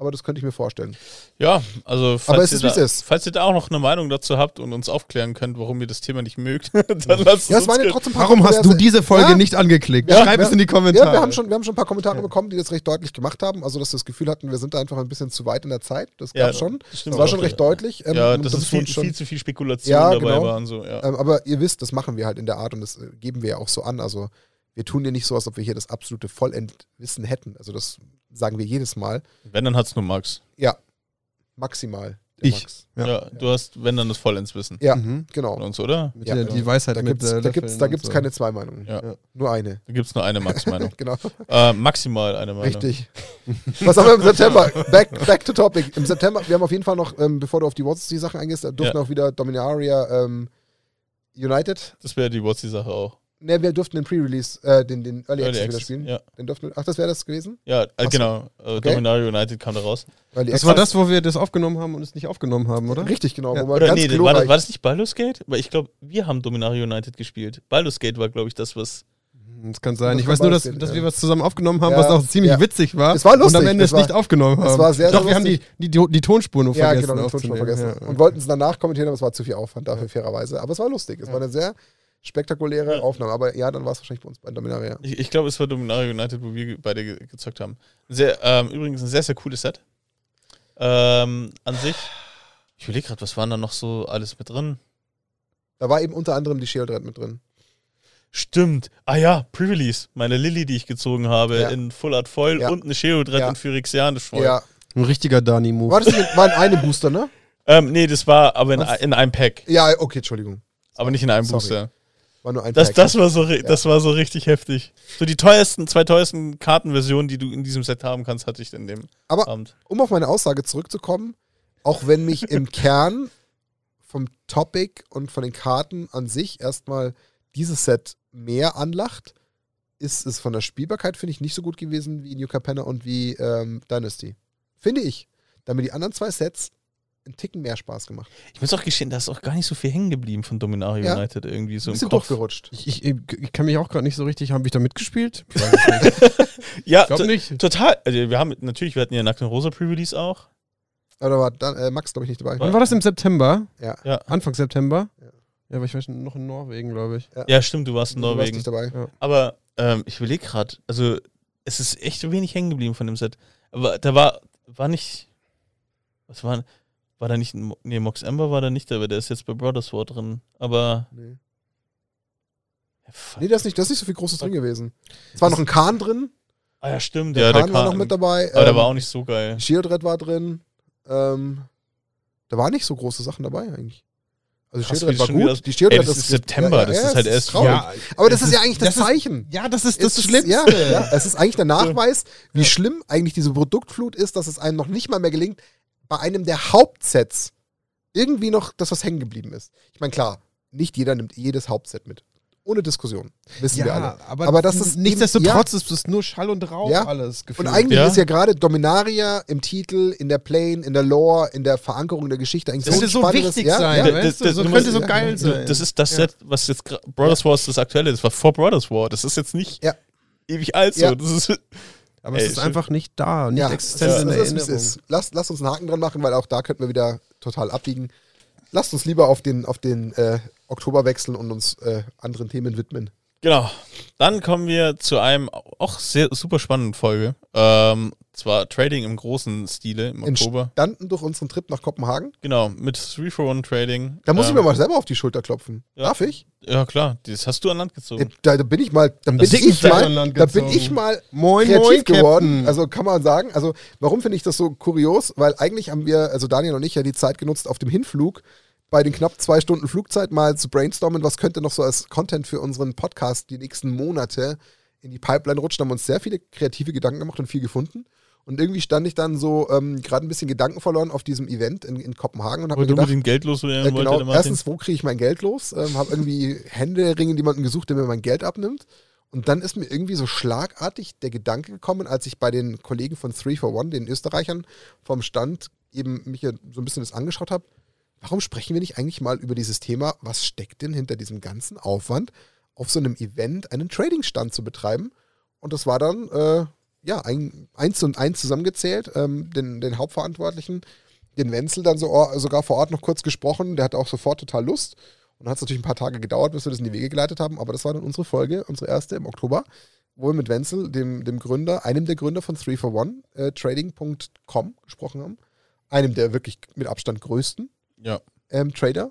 aber das könnte ich mir vorstellen. Ja, also falls, ihr ist, wie da, falls ihr da auch noch eine Meinung dazu habt und uns aufklären könnt, warum ihr das Thema nicht mögt, <laughs> dann lasst Ja, es waren uns ja Warum hast du diese Folge Ja, nicht angeklickt? Ja, Schreib wir- es in die Kommentare. Ja, wir haben, schon, wir haben schon ein paar Kommentare bekommen, die das recht deutlich gemacht haben. Also, dass wir das Gefühl hatten, wir sind da einfach ein bisschen zu weit in der Zeit. Das Ja, gab schon. das Das war schon ja. recht deutlich. Ähm, Ja, das da ist viel, schon- viel zu viel Spekulation Ja, dabei genau. war und so. Ja. Ähm, aber ihr wisst, das machen wir halt in der Art und das äh, geben wir ja auch so an. Also, wir tun ja nicht so, als ob wir hier das absolute Vollendwissen hätten. Also, das sagen wir jedes Mal. Wenn, dann hat's nur Max. Ja, maximal. Ich. Max. Ja. Ja. du hast, wenn, dann das Vollends-Wissen. Ja, Mhm. genau. Von uns, oder? Mit Ja, der, genau. die Weisheit Da mit gibt es da gibt's, da gibt's so. keine zwei Meinungen. Ja. Ja. Nur eine. Da gibt's nur eine Max-Meinung. <laughs> Genau. äh, maximal eine Meinung. Richtig. <laughs> Was haben wir im September? Back, back to topic. Im September, wir haben auf jeden Fall noch, ähm, bevor du auf die What's-die-Sachen eingehst, da durften Ja. auch wieder Dominaria ähm, United. Das wäre die What's-die-Sache auch. Ne, wir durften den Pre-Release, äh, den, den Early, Early Access wieder Access, spielen. Ja, Den durften, ach, das wäre das gewesen? ja äh, so. genau. Äh, Okay. Dominario United kam da raus. Early Das war Access. das, wo wir das aufgenommen haben und es nicht aufgenommen haben, oder? Richtig, genau. Ja. Oder ganz nee, war das, war das nicht Baldur's Gate? Weil ich glaube, wir haben Dominario United gespielt. Baldur's Gate war, glaube ich, das, was. Das kann sein. Das Ich weiß nur, dass, gehen, dass ja. wir was zusammen aufgenommen haben, Ja, was auch ziemlich ja. witzig war. Es war lustig, Und am Ende es nicht war- aufgenommen haben. es war sehr, Doch, sehr wir haben die, die, die, die Tonspur nur Ja, vergessen. genau, den Ton schon aufzunehmen. vergessen. Ja. Und wollten es danach kommentieren, aber es war zu viel Aufwand dafür, fairerweise. Aber es war lustig. Es war eine sehr spektakuläre Ja. Aufnahme. Aber ja, dann war es wahrscheinlich bei uns bei Dominaria. Ich, ich glaube, es war Dominario United, wo wir beide ge gezockt haben. Sehr, ähm, übrigens ein sehr, sehr cooles Set. Ähm, an sich. Ich überlege gerade, was waren da noch so alles mit drin? Da war eben unter anderem die Shield Red mit drin. Stimmt. Ah ja, Pre-Release. Meine Lilly, die ich gezogen habe, Ja. in Full Art Foil Ja. und eine Sheodred Ja. in Phyrexianisch Foil. Ja. Ein richtiger Dani-Move. War das nicht, war in einem Booster, ne? Ähm, nee, das war aber in, in einem Pack. Ja, okay, Entschuldigung. Aber nicht in einem Sorry. Booster. War nur ein Das, das, war so, das war so richtig heftig. So die teuersten, zwei teuersten Kartenversionen, die du in diesem Set haben kannst, hatte ich in dem Aber Abend. um auf meine Aussage zurückzukommen, auch wenn mich im <laughs> Kern vom Topic und von den Karten an sich erstmal dieses Set mehr anlacht, ist es von der Spielbarkeit, finde ich, nicht so gut gewesen wie New Capenna und wie ähm, Dynasty. Finde ich. Da haben mir die anderen zwei Sets einen Ticken mehr Spaß gemacht. Ich muss auch gestehen, da ist auch gar nicht so viel hängen geblieben von Dominario Ja. United irgendwie so Ein bisschen Kopf. durchgerutscht. Ich, ich, ich kann mich auch gerade nicht so richtig. Habe ich da mitgespielt? <laughs> Ja, Ich glaube nicht. total. Also wir haben natürlich, wir hatten ja Nackten Rosa Pre-Release auch. Aber da war dann, äh, Max, glaube ich, nicht dabei. Wann war das im September? Ja. Ja. Anfang September? Ja. Ja, aber ich war noch in Norwegen, glaube ich. Ja, stimmt, du warst in Du warst Norwegen. nicht dabei. Aber ähm, ich überlege gerade, also es ist echt wenig hängen geblieben von dem Set. Aber da war, war nicht. Was war. War da nicht. ein Nee, Mox Ember war da nicht dabei, der ist jetzt bei Brothers War drin. Aber. Nee. Ja. Nee, da ist nicht, da ist nicht so viel Großes drin gewesen. Es war noch ein Kahn drin. ah ja, stimmt. Der ja, Kahn der war Kahn- noch mit dabei. Aber der ähm, war auch nicht so geil. Shieldred war drin. Ähm, da waren nicht so große Sachen dabei eigentlich. Also Krass, Shieldred war gut. Die Shieldred Ey, das ist September, ja, das ja, ist halt es erst traurig. Ja, Aber das es ist ja eigentlich das, das ist- Zeichen. Ja, das ist Es das ist- Schlimmste. Ja, ja, es ist eigentlich der Nachweis, wie schlimm eigentlich diese Produktflut ist, dass es einem noch nicht mal mehr gelingt, bei einem der Hauptsets irgendwie noch das, was hängen geblieben ist. Ich meine, klar, nicht jeder nimmt jedes Hauptset mit. Ohne Diskussion. Wissen wir alle. Ja, aber, Aber das ist nichtsdestotrotz ist es nur Schall und Rauch Ja. alles Und gefühlt. eigentlich Ja. ist ja gerade Dominaria im Titel, in der Plane, in der Lore, in der Verankerung der Geschichte eigentlich das so so wichtig ja, sein, Ja, Das- weißt du? das- So das- könnte so ja, geil ja. sein. Das ist das Ja. Set, was jetzt Brothers War ist das aktuelle. Das war vor Brothers War. Das ist jetzt nicht Ja. ewig alt so. Ja. Das ist, aber Ey, es ist schön. einfach nicht da, nicht ja, existent es in ist, der ist, Erinnerung. ist. Lass, lass uns einen Haken dran machen, weil auch da könnten wir wieder total abbiegen. Lasst uns lieber auf den, auf den äh, Oktober wechseln und uns äh, anderen Themen widmen. Genau. Dann kommen wir zu einem auch sehr super spannenden Folge. Ähm, zwar Trading im großen Stile im Oktober. Entstanden durch unseren Trip nach Kopenhagen. Genau, mit 3 for 1 Trading. Da muss ähm, ich mir mal selber auf die Schulter klopfen. ja. Darf ich? Ja, klar. Das hast du an Land gezogen. Da, da bin ich mal, da bin ich mal, da bin ich mal Moin, kreativ moin, geworden. Captain. Also kann man sagen, also warum finde ich das so kurios? Weil eigentlich haben wir, also Daniel und ich, ja die Zeit genutzt auf dem Hinflug bei den knapp zwei Stunden Flugzeit mal zu brainstormen, was könnte noch so als Content für unseren Podcast die nächsten Monate in die Pipeline rutschen. Haben uns sehr viele kreative Gedanken gemacht und viel gefunden. Und irgendwie stand ich dann so ähm, gerade ein bisschen Gedanken verloren auf diesem Event in, in Kopenhagen und habe mir gedacht, mit dem Geld loswerden äh, genau, erstens, wo kriege ich mein Geld los? Ähm, habe irgendwie Händeringend jemanden gesucht, der mir mein Geld abnimmt. Und dann ist mir irgendwie so schlagartig der Gedanke gekommen, als ich bei den Kollegen von 3 for One, den Österreichern, vom Stand eben mich so ein bisschen das angeschaut habe, warum sprechen wir nicht eigentlich mal über dieses Thema, was steckt denn hinter diesem ganzen Aufwand, auf so einem Event einen Trading-Stand zu betreiben? Und das war dann, äh, ja, ein, eins und eins zusammengezählt, ähm, den, den Hauptverantwortlichen, den Wenzel dann so, or- sogar vor Ort noch kurz gesprochen, der hatte auch sofort total Lust. Und hat es natürlich ein paar Tage gedauert, bis wir das in die Wege geleitet haben, aber das war dann unsere Folge, unsere erste im Oktober, wo wir mit Wenzel, dem, dem Gründer, einem der Gründer von 3 for One, äh, Trading.com gesprochen haben. Einem der wirklich mit Abstand größten ja. ähm, Trader,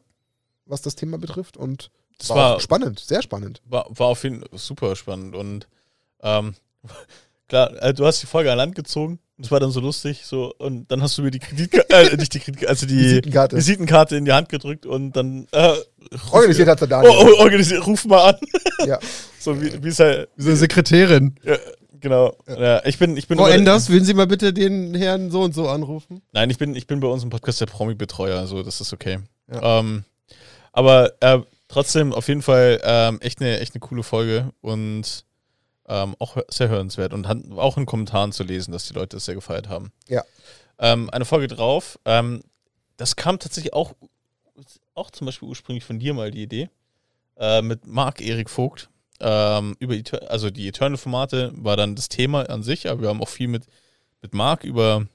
was das Thema betrifft. Und Das war, war, auch spannend, sehr spannend. war, war auf jeden Fall super spannend. Und ähm, <laughs> klar, äh, du hast die Folge an Land gezogen. Das war dann so lustig. So, und dann hast du mir die Kreditkarte, äh, <laughs> nicht die Kreditkarte, also die Visitenkarte. Visitenkarte in die Hand gedrückt und dann äh, Organisiert hat der Oh, Daniel. oh, organisiert, ruf mal an. Ja. <laughs> So wie, wie es halt, Wie so eine Sekretärin. ja, genau. Ja. ich bin, ich bin Frau Enders, würden Sie mal bitte den Herrn so und so anrufen? Nein, ich bin, ich bin bei uns im Podcast der Promi-Betreuer, also das ist okay. Ja. Ähm, aber äh, trotzdem auf jeden Fall ähm, echt, eine, echt eine coole Folge und ähm, auch sehr hörenswert und hat auch in Kommentaren zu lesen, dass die Leute es sehr gefeiert haben. Ja. Ähm, eine Folge drauf, ähm, das kam tatsächlich auch, auch zum Beispiel ursprünglich von dir mal die Idee, äh, mit Marc-Erik Vogt. Ähm, über Eter also die Eternal-Formate war dann das Thema an sich, aber wir haben auch viel mit, mit Marc über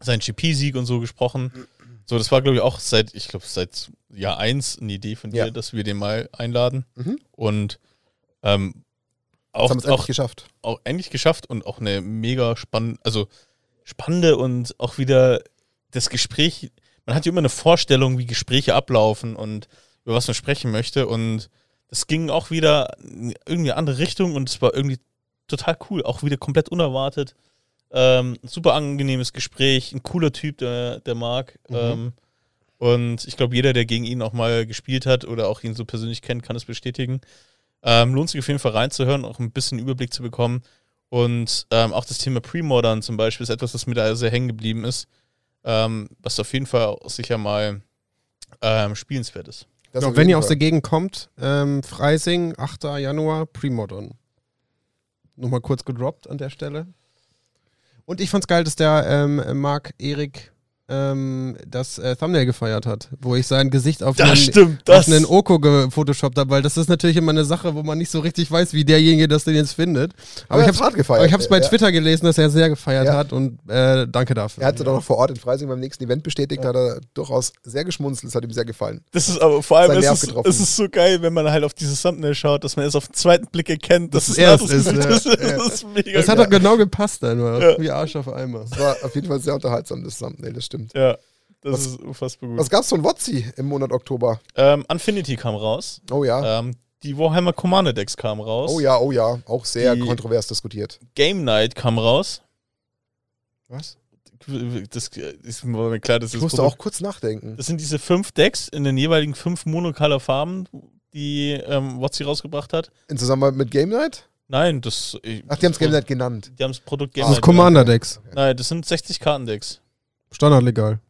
seinen GP-Sieg und so gesprochen. So, das war, glaube ich, auch seit, ich glaube, seit Jahr 1 eine Idee von dir, Ja. dass wir den mal einladen. Mhm. Und ähm, Das auch, haben es endlich auch, geschafft. auch endlich geschafft und auch eine mega spannende, also spannende und auch wieder das Gespräch. Man hat ja immer eine Vorstellung, wie Gespräche ablaufen und über was man sprechen möchte. Und das ging auch wieder in irgendwie andere Richtung und es war irgendwie total cool. Auch wieder komplett unerwartet. Ähm, super angenehmes Gespräch, ein cooler Typ, der, der Marc. Mhm. Ähm, und ich glaube, jeder, der gegen ihn auch mal gespielt hat oder auch ihn so persönlich kennt, kann es bestätigen. Ähm, lohnt sich auf jeden Fall reinzuhören, auch ein bisschen Überblick zu bekommen. Und ähm, auch das Thema Pre-Modern zum Beispiel ist etwas, was mir da sehr hängen geblieben ist, ähm, was auf jeden Fall sicher mal ähm, spielenswert ist. Das Genau, wenn ihr aus Fall. der Gegend kommt, ähm, Freising, 8. Januar, Premodern. Nochmal kurz gedroppt an der Stelle. Und ich fand's geil, dass der ähm, Marc Erik ähm, das äh, Thumbnail gefeiert hat, wo ich sein Gesicht auf Das einen, stimmt, auf das. einen Oko gefotoshoppt habe, weil das ist natürlich immer eine Sache, wo man nicht so richtig weiß, wie derjenige das denn jetzt findet. Aber, er ich habe hart gefeiert. aber ich habe es bei Ja. Twitter gelesen, dass er sehr gefeiert Ja. hat und äh, danke dafür. Er hat doch noch vor Ort in Freising beim nächsten Event bestätigt, da hat er durchaus sehr geschmunzelt, es hat ihm sehr gefallen. Das ist aber vor allem, es ist, getroffen. es ist so geil, wenn man halt auf dieses Thumbnail schaut, dass man erst auf den zweiten Blick erkennt, dass Dass es er es anderes <laughs> ist, ja. ist. Das ist mega das hat doch genau gepasst. Ja. Wie Arsch auf Eimer. Das war auf jeden Fall sehr unterhaltsam, das Thumbnail, das stimmt. Ja, das Was- ist unfassbar gut. Was gab's von Wotzi im Monat Oktober? Ähm, Infinity kam raus. Oh ja. Ähm, die Warhammer Commander Decks kamen raus. Oh ja, oh ja. Auch sehr Die- kontrovers diskutiert. Game Night kam raus. Was? Das ist mir klar, das Ich ist musste auch kurz nachdenken. Das sind diese fünf Decks in den jeweiligen fünf Monocolor Farben, die ähm, Wotzi rausgebracht hat. In Zusammenarbeit mit Game Night? Nein, das. ich- Ach, die haben es Game Night genannt. Die haben das Produkt Game Ah, Das Night. ist Commander-Decks. Nein, das sind 60 Kartendecks. Standardlegal.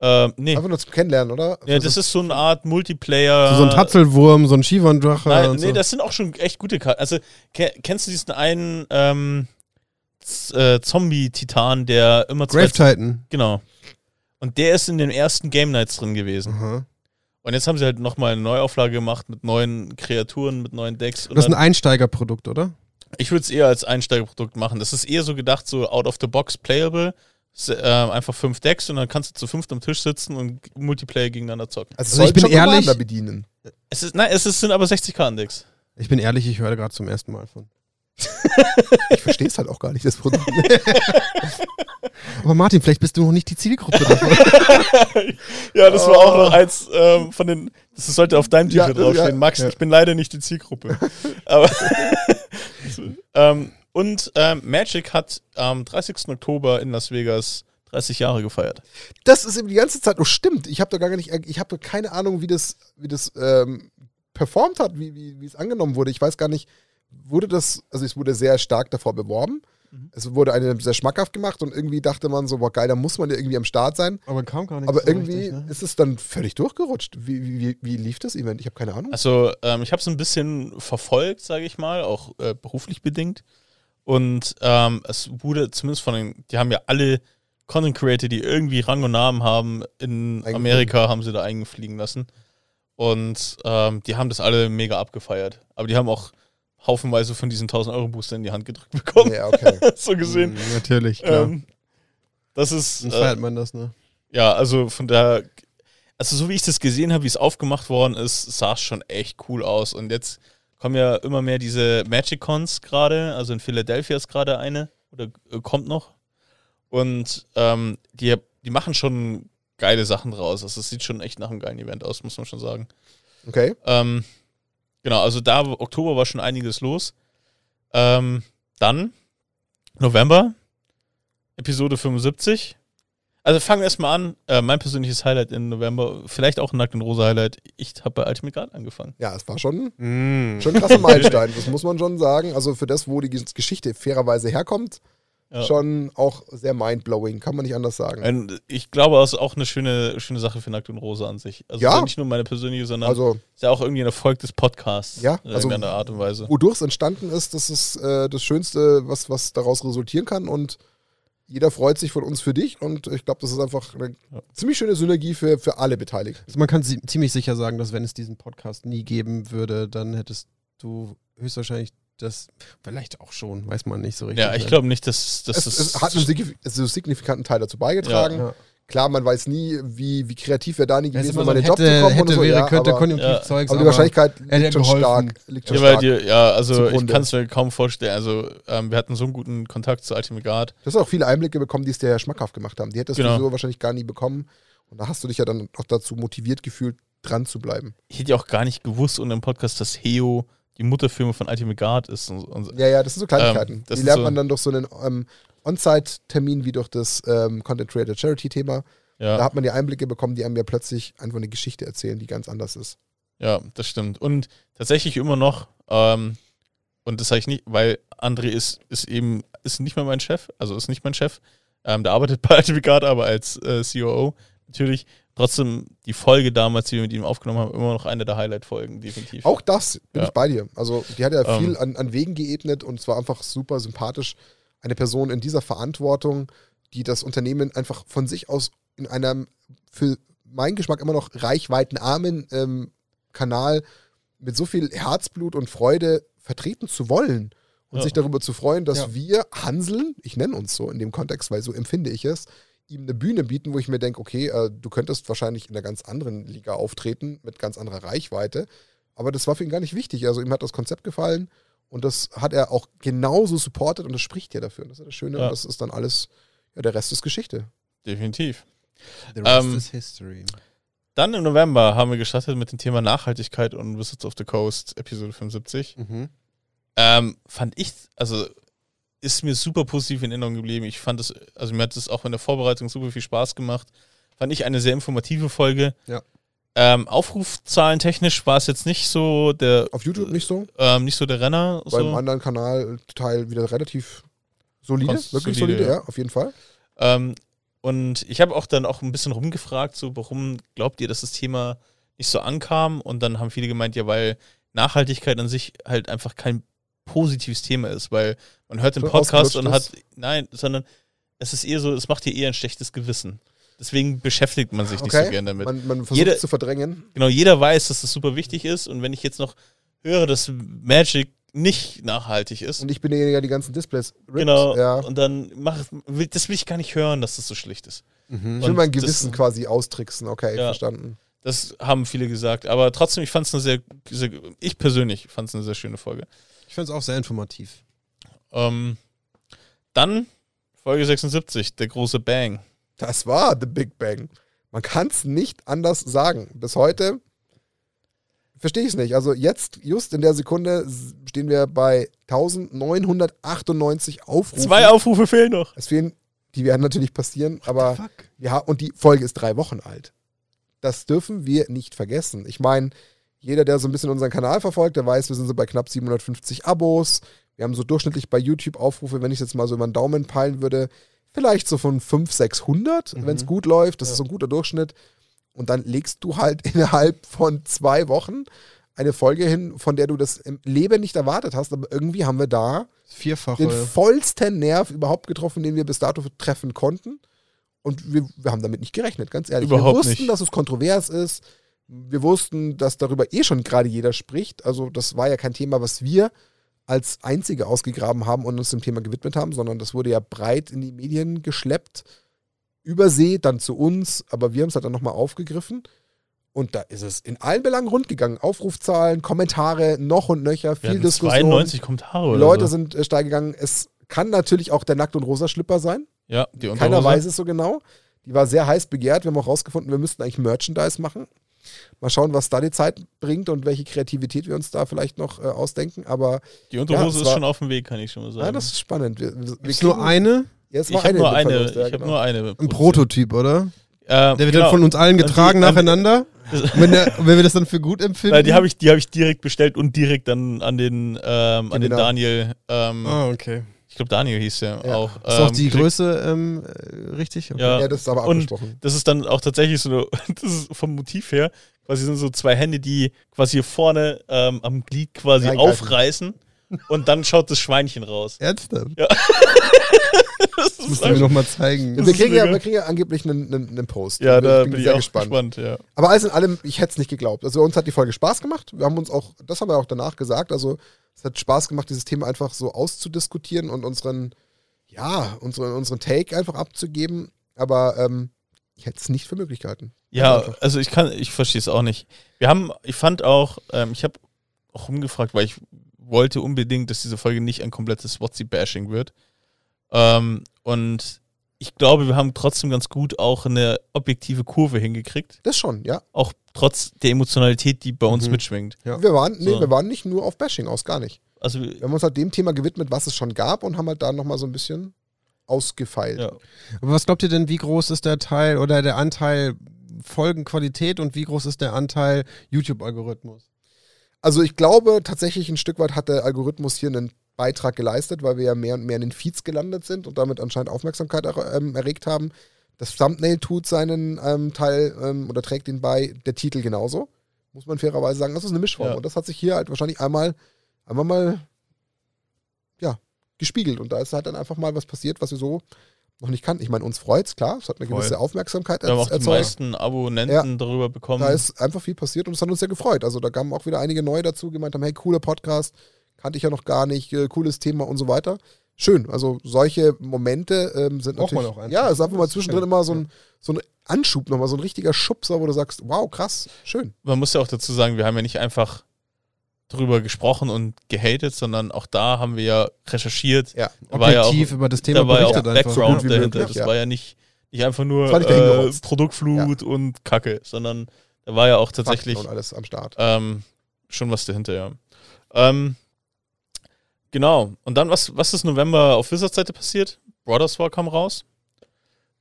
Ähm, nee. Einfach nur zum Kennenlernen, oder? Ja, das ist so eine Art Multiplayer. So, so ein Tatzelwurm, so ein Schivon-Drache Nein, und nee, so. das sind auch schon echt gute Karten. Also, ke kennst du diesen einen ähm, äh, Zombie-Titan, der immer. Grave Titan. Genau. Und der ist in den ersten Game Nights drin gewesen. Aha. Und jetzt haben sie halt nochmal eine Neuauflage gemacht mit neuen Kreaturen, mit neuen Decks. Und Das ist ein Einsteigerprodukt, oder? ich würde es eher als Einsteigerprodukt machen. Das ist eher so gedacht, so out of the box playable. Äh, einfach fünf Decks und dann kannst du zu fünft am Tisch sitzen und Multiplayer gegeneinander zocken. Also, Also ich bin schon ehrlich- bedienen. Es ist, nein, es ist, sind aber 60 Kartendecks. Ich bin ehrlich, ich höre gerade zum ersten Mal von. <laughs> Ich verstehe es halt auch gar nicht, das Produkt. <laughs> Aber Martin, vielleicht bist du noch nicht die Zielgruppe davon. <laughs> Ja, das war auch noch eins ähm, von den. Das sollte auf deinem Ja, T-Shirt draufstehen. ja, Max, ja. ich bin leider nicht die Zielgruppe. Aber ähm, und ähm, Magic hat am 30. Oktober in Las Vegas 30 Jahre gefeiert. Das ist eben die ganze Zeit, oh stimmt, ich habe da gar nicht, ich habe keine Ahnung, wie das, wie das ähm, performt hat, wie, wie, wie es angenommen wurde. Ich weiß gar nicht, wurde das, also es wurde sehr stark davor beworben. Mhm. Es wurde einem sehr schmackhaft gemacht und irgendwie dachte man so, boah geil, da muss man ja irgendwie am Start sein. Aber kam gar nicht Aber so irgendwie richtig, ne? ist es dann völlig durchgerutscht. Wie, wie, wie, wie lief das Event? Ich habe keine Ahnung. Also ähm, ich habe es ein bisschen verfolgt, sage ich mal, auch äh, beruflich bedingt. Und ähm, es wurde zumindest von den, die haben ja alle Content Creator, die irgendwie Rang und Namen haben, in Eingeflogen. Amerika haben sie da eingefliegen lassen. Und ähm, die haben das alle mega abgefeiert. Aber die haben auch haufenweise von diesen 1000 Euro Booster in die Hand gedrückt <laughs> bekommen. Ja, okay. <laughs> so gesehen. Mhm, natürlich, klar. Ähm, das ist. Äh, feiert man das, ne? ja, also von der, also so wie ich das gesehen habe, wie es aufgemacht worden ist, sah es schon echt cool aus. Und jetzt kommen ja immer mehr diese Magic Cons gerade, also in Philadelphia ist gerade eine oder äh, kommt noch. Und ähm, die, die machen schon geile Sachen draus. Also es sieht schon echt nach einem geilen Event aus, muss man schon sagen. Okay. Ähm, genau, also da Oktober war schon einiges los. Ähm, dann November, Episode 75. Also fangen wir erstmal an. Äh, mein persönliches Highlight im November, vielleicht auch ein Nackt und Rosa Highlight. Ich habe bei Ultimate Guard angefangen. Ja, es war schon, Mm. schon ein krasser <laughs> Meilenstein. das muss man schon sagen. Also für das, wo die Geschichte fairerweise herkommt, Ja. schon auch sehr mindblowing, kann man nicht anders sagen. Und ich glaube, das ist auch eine schöne, schöne Sache für Nackt und Rosa an sich. Also Ja. nicht nur meine persönliche, sondern Also, ist ja auch irgendwie ein Erfolg des Podcasts. Ja, in also- irgendeiner Art und Weise. wodurch es entstanden ist, das ist äh, das Schönste, was, was daraus resultieren kann. Und jeder freut sich von uns für dich. Und ich glaube, das ist einfach eine Ja. ziemlich schöne Synergie für, für alle Beteiligten. Also man kann zi- ziemlich sicher sagen, dass wenn es diesen Podcast nie geben würde, dann hättest du höchstwahrscheinlich das, vielleicht auch schon, weiß man nicht so richtig. Ja, ich ne? glaube nicht, dass, dass Es, das. es hat einen signif- also signifikanten Teil dazu beigetragen. Ja. Klar, man weiß nie, wie, wie kreativ wäre Dani Ja, gewesen, um so den Job hätte, zu kommen hätte, so. wäre, ja, könnte, aber, Konjunktivzeugs, aber die Wahrscheinlichkeit liegt schon stark. Liegt schon Ja, stark. die, ja, also ich kann es mir kaum vorstellen. Also ähm, wir hatten so einen guten Kontakt zu Ultimate Guard. Du hast auch viele Einblicke bekommen, die es dir ja schmackhaft gemacht haben. Die hättest Genau. du so wahrscheinlich gar nie bekommen. Und da hast du dich ja dann auch dazu motiviert gefühlt, dran zu bleiben. Ich hätte ja auch gar nicht gewusst unter dem Podcast, dass Heo die Mutterfirma von Ultimate Guard ist. Und, und Ja, ja, das sind so Kleinigkeiten. Ähm, das die ist lernt so- man dann durch so einen ähm, On-Site-Termin wie durch das ähm, Content Creator Charity-Thema. Da ja, hat man die Einblicke bekommen, die einem ja plötzlich einfach eine Geschichte erzählen, die ganz anders ist. ja, das stimmt. Und tatsächlich immer noch, ähm, und das sage ich nicht, weil André ist, ist eben, ist nicht mehr mein Chef, also ist nicht mein Chef. Ähm, der arbeitet bei Ultimate Guard, aber als äh, COO. Natürlich, trotzdem die Folge damals, die wir mit ihm aufgenommen haben, immer noch eine der Highlight-Folgen, definitiv. Auch das bin Ja. ich bei dir. Also, die hat ja Ähm. viel an, an Wegen geebnet und es war einfach super sympathisch. Eine Person in dieser Verantwortung, die das Unternehmen einfach von sich aus in einem für meinen Geschmack immer noch reichweitenarmen ähm, Kanal mit so viel Herzblut und Freude vertreten zu wollen und Ja. sich darüber zu freuen, dass Ja. wir Hanseln, ich nenne uns so in dem Kontext, weil so empfinde ich es, ihm eine Bühne bieten, wo ich mir denke, okay, äh, du könntest wahrscheinlich in einer ganz anderen Liga auftreten, mit ganz anderer Reichweite. Aber das war für ihn gar nicht wichtig. Also ihm hat das Konzept gefallen und das hat er auch genauso supportet und das spricht ja dafür. Und das ist das Schöne Ja. und das ist dann alles, ja, der Rest ist Geschichte. Definitiv. The rest Ähm, is history. Dann im November haben wir gestartet mit dem Thema Nachhaltigkeit und Visits of the Coast, Episode 75. Mhm. Ähm, fand ich, also ist mir super positiv in Erinnerung geblieben. Ich fand es, also mir hat es auch in der Vorbereitung super viel Spaß gemacht. Fand ich eine sehr informative Folge. Ja. Ähm, Aufrufzahlen technisch war es jetzt nicht so der, Auf YouTube nicht so, ähm, nicht so der Renner. beim So. anderen Kanal Teil wieder relativ solide, Konst- wirklich solide, solide, ja. auf jeden Fall. Ähm, und ich habe auch dann auch ein bisschen rumgefragt, so warum glaubt ihr, dass das Thema nicht so ankam? Und dann haben viele gemeint, ja, weil Nachhaltigkeit an sich halt einfach kein positives Thema ist, weil man hört den So Podcast und hat, nein, sondern es ist eher so, es macht dir eher ein schlechtes Gewissen. Deswegen beschäftigt man sich nicht Okay, so gerne damit. man, man versucht Jeder- es zu verdrängen. genau, jeder weiß, dass das super wichtig ist und wenn ich jetzt noch höre, dass Magic nicht nachhaltig ist, Und ich bin derjenige, der die ganzen Displays rippt. genau, Ja. und dann mach, will, das will ich gar nicht hören, dass das so schlecht ist. Mhm. Ich will mein das- Gewissen quasi austricksen. Okay, Ja. verstanden. Das haben viele gesagt. Aber trotzdem, ich fand es eine sehr, sehr, ich persönlich fand es eine sehr schöne Folge. Ich finde es auch sehr informativ. Ähm, dann Folge 76, der große Bang. Das war The Big Bang. Man kann es nicht anders sagen. Bis heute verstehe ich es nicht. Also jetzt, just in der Sekunde, stehen wir bei 1998 Aufrufen. Zwei Aufrufe fehlen noch. Es fehlen, die werden natürlich passieren, aber Fuck. ja, und die Folge ist drei Wochen alt. Das dürfen wir nicht vergessen. Ich meine, jeder, der so ein bisschen unseren Kanal verfolgt, der weiß, wir sind so bei knapp 750 Abos. Wir haben so durchschnittlich bei YouTube Aufrufe, wenn ich es jetzt mal so über den Daumen peilen würde, vielleicht so von 500, 600, Mhm. wenn es gut läuft. Das Ja. ist so ein guter Durchschnitt. Und dann legst du halt <laughs> innerhalb von zwei Wochen eine Folge hin, von der du das im Leben nicht erwartet hast. Aber irgendwie haben wir da Vierfache. den vollsten Nerv überhaupt getroffen, den wir bis dato treffen konnten. Und wir, wir haben damit nicht gerechnet, ganz ehrlich. Überhaupt wir wussten, nicht. dass es kontrovers ist. Wir wussten, dass darüber eh schon gerade jeder spricht. Also das war ja kein Thema, was wir als Einzige ausgegraben haben und uns dem Thema gewidmet haben, sondern das wurde ja breit in die Medien geschleppt, übersee, dann zu uns, aber wir haben es halt dann nochmal aufgegriffen. Und da ist es in allen Belangen rund gegangen. Aufrufzahlen, Kommentare, noch und nöcher, viel Diskussion. 92 Kommentare oder Leute so. sind äh, steil gegangen. Es kann natürlich auch der Nackt- und Rosa-Schlipper sein. Ja, die Keiner Unterhose. weiß es so genau. Die war sehr heiß begehrt. Wir haben auch rausgefunden, wir müssten eigentlich Merchandise machen. Mal schauen, was da die Zeit bringt und welche Kreativität wir uns da vielleicht noch äh, ausdenken. Aber Die Unterhose Ja, ist war- schon auf dem Weg, kann ich schon mal sagen. ja, das ist spannend. Wir, wir Gibt's nur eine? Ja, es ich war habe nur eine, Verlust, ja, ich habe genau. nur eine. Ein Prototyp, oder? Äh, Der wird genau. dann von uns allen getragen Und die- nacheinander. <laughs> Wenn, der, wenn wir das dann für gut empfinden. Nein, die habe ich, die hab ich direkt bestellt und direkt dann an den, ähm, an den Genau. Daniel, ähm, Ah, okay. Ich glaube Daniel hieß der Ja. auch. Ist auch ähm, die. Größe ähm, äh, richtig? Okay. Ja. Ja, das ist aber Und- abgesprochen. Das ist dann auch tatsächlich so, eine, <laughs> das ist vom Motiv her, quasi sind so zwei Hände, die quasi hier vorne ähm, am Glied quasi Reingreifen. aufreißen und dann schaut das Schweinchen raus. Ernsthaft? Ja. <laughs> das Das du mir nochmal zeigen. Wir kriegen, ja, wir kriegen ja angeblich einen, einen, einen Post. ja, da ich bin, ich sehr auch gespannt. gespannt. ja. Aber alles in allem, ich hätte es nicht geglaubt. Also uns hat die Folge Spaß gemacht. Wir haben uns auch, das haben wir auch danach gesagt, also es hat Spaß gemacht, dieses Thema einfach so auszudiskutieren und unseren, ja, unseren, unseren Take einfach abzugeben. Aber ähm, ich hätte es nicht für möglich gehalten. Ja, Einfach. also ich kann, ich verstehe es auch nicht. Wir haben, ich fand auch, ähm, ich habe auch rumgefragt, weil ich wollte unbedingt, dass diese Folge nicht ein komplettes Wotzi-Bashing wird. Ähm, und ich glaube, wir haben trotzdem ganz gut auch eine objektive Kurve hingekriegt. Das schon, ja. Auch trotz der Emotionalität, die bei uns Mhm. mitschwingt. Ja. Wir waren, nee, So. wir waren nicht nur auf Bashing aus, gar nicht. Also, Wir haben uns halt dem Thema gewidmet, was es schon gab und haben halt da nochmal so ein bisschen ausgefeilt. ja. Aber was glaubt ihr denn, wie groß ist der Teil oder der Anteil Folgenqualität und wie groß ist der Anteil YouTube-Algorithmus? Also ich glaube tatsächlich ein Stück weit hat der Algorithmus hier einen Beitrag geleistet, weil wir ja mehr und mehr in den Feeds gelandet sind und damit anscheinend Aufmerksamkeit er, ähm, erregt haben. Das Thumbnail tut seinen ähm, Teil ähm, oder trägt ihn bei, der Titel genauso. Muss man fairerweise sagen, das ist eine Mischform. Ja. Und das hat sich hier halt wahrscheinlich einmal, einmal mal ja, gespiegelt. Und da ist halt dann einfach mal was passiert, was wir so noch nicht kannten. Ich meine, uns freut's, klar, es hat eine Voll. gewisse Aufmerksamkeit Wir haben auch die erzeugt. meisten Abonnenten darüber bekommen. Da ist einfach viel passiert und es hat uns sehr gefreut. Also da kamen auch wieder einige neue dazu, gemeint haben, hey, cooler Podcast, kannte ich ja noch gar nicht, äh, cooles Thema und so weiter. Schön, also solche Momente ähm, sind Braucht man natürlich. auch einfach. ja, es ist einfach mal zwischendrin immer so ein, so ein Anschub nochmal, so ein richtiger Schubser, wo du sagst, wow, krass, schön. Man muss ja auch dazu sagen, wir haben ja nicht einfach drüber gesprochen und gehatet, sondern auch da haben wir ja recherchiert. Ja. Da war ja auch, über das Thema da war ja auch. Background wie dahinter. das ja. war ja nicht, nicht einfach nur nicht äh. Produktflut und Kacke, sondern da war ja auch tatsächlich alles am Start. ähm, schon was dahinter, ja. Ähm, genau. Und dann, was, was ist November auf Wizards-Seite passiert? Brothers War kam raus.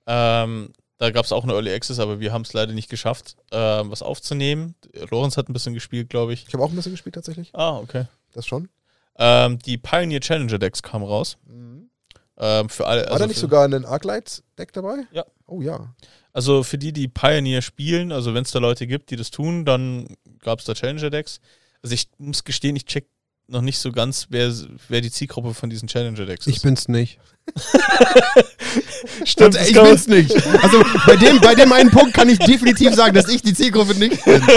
Ähm, da gab es auch eine Early Access, aber wir haben es leider nicht geschafft, ähm, was aufzunehmen. Lorenz hat ein bisschen gespielt, glaube ich. Ich habe auch ein bisschen gespielt tatsächlich, Ah, okay. das schon. Ähm, die Pioneer Challenger Decks kamen raus. Ähm, für alle, War also da nicht sogar ein Arclight-Deck dabei? Ja. Oh ja. Also für die, die Pioneer spielen, also wenn es da Leute gibt, die das tun, dann gab es da Challenger Decks. Also ich muss gestehen, ich check noch nicht so ganz, wer, wer die Zielgruppe von diesen Challenger Decks Ich ist. bin's nicht. <laughs> Stimmt, ich bin's nicht. Also bei dem, bei dem einen Punkt kann ich definitiv sagen, dass ich die Zielgruppe nicht bin. <laughs>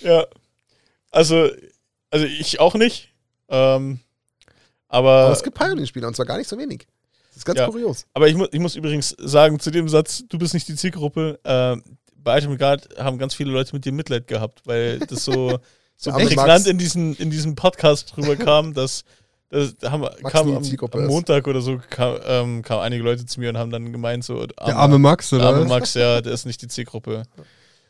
Ja. Also, also ich auch nicht. Ähm, aber, Aber aber, es gibt Pioneer-Spieler und zwar gar nicht so wenig. Das ist ganz Ja. kurios. ich, mu ich muss übrigens sagen, zu dem Satz, du bist nicht die Zielgruppe, ähm, bei Item Guard haben ganz viele Leute mit dir Mitleid gehabt, weil das so, <laughs> so Der arme prägnant in, diesen, in diesem Podcast rüberkam, <laughs> dass das haben, kam am, am. Montag oder so kam, ähm, kamen einige Leute zu mir und haben dann gemeint, so Der arme Max, der oder? arme was? Max, ja, der ist nicht die Zielgruppe.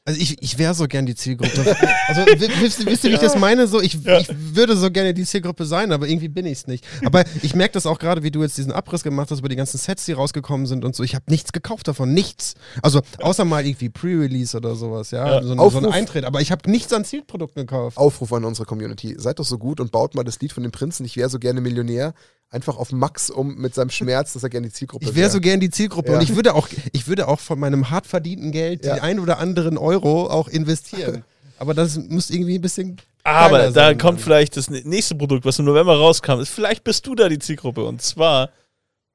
Also ich, ich wäre so gern die Zielgruppe. <laughs> Also wi- wisst, ihr- wisst ihr, wie ich das meine? So, ich, Ja. ich würde so gerne die Zielgruppe sein, aber irgendwie bin ich es nicht. Aber ich merke das auch gerade, wie du jetzt diesen Abriss gemacht hast über die ganzen Sets, die rausgekommen sind und so. Ich habe nichts gekauft davon, nichts. Also außer mal irgendwie Pre-Release oder sowas, ja, Ja. So, ein- so ein Eintritt. Aber ich habe nichts an Zielprodukten gekauft. Aufruf an unsere Community. Seid doch so gut und baut mal das Lied von dem Prinzen, ich wäre so gerne Millionär, einfach auf Max um mit seinem Schmerz, dass er gerne die Zielgruppe Ich wäre so gern die Zielgruppe Ja. und ich würde auch, ich würde auch von meinem hart verdienten Geld Ja. die ein oder anderen Euro auch investieren. <laughs> Aber das muss irgendwie ein bisschen. Aber da kommt Mann. vielleicht das nächste Produkt, was im November rauskam. Ist, vielleicht bist du da die Zielgruppe. Und zwar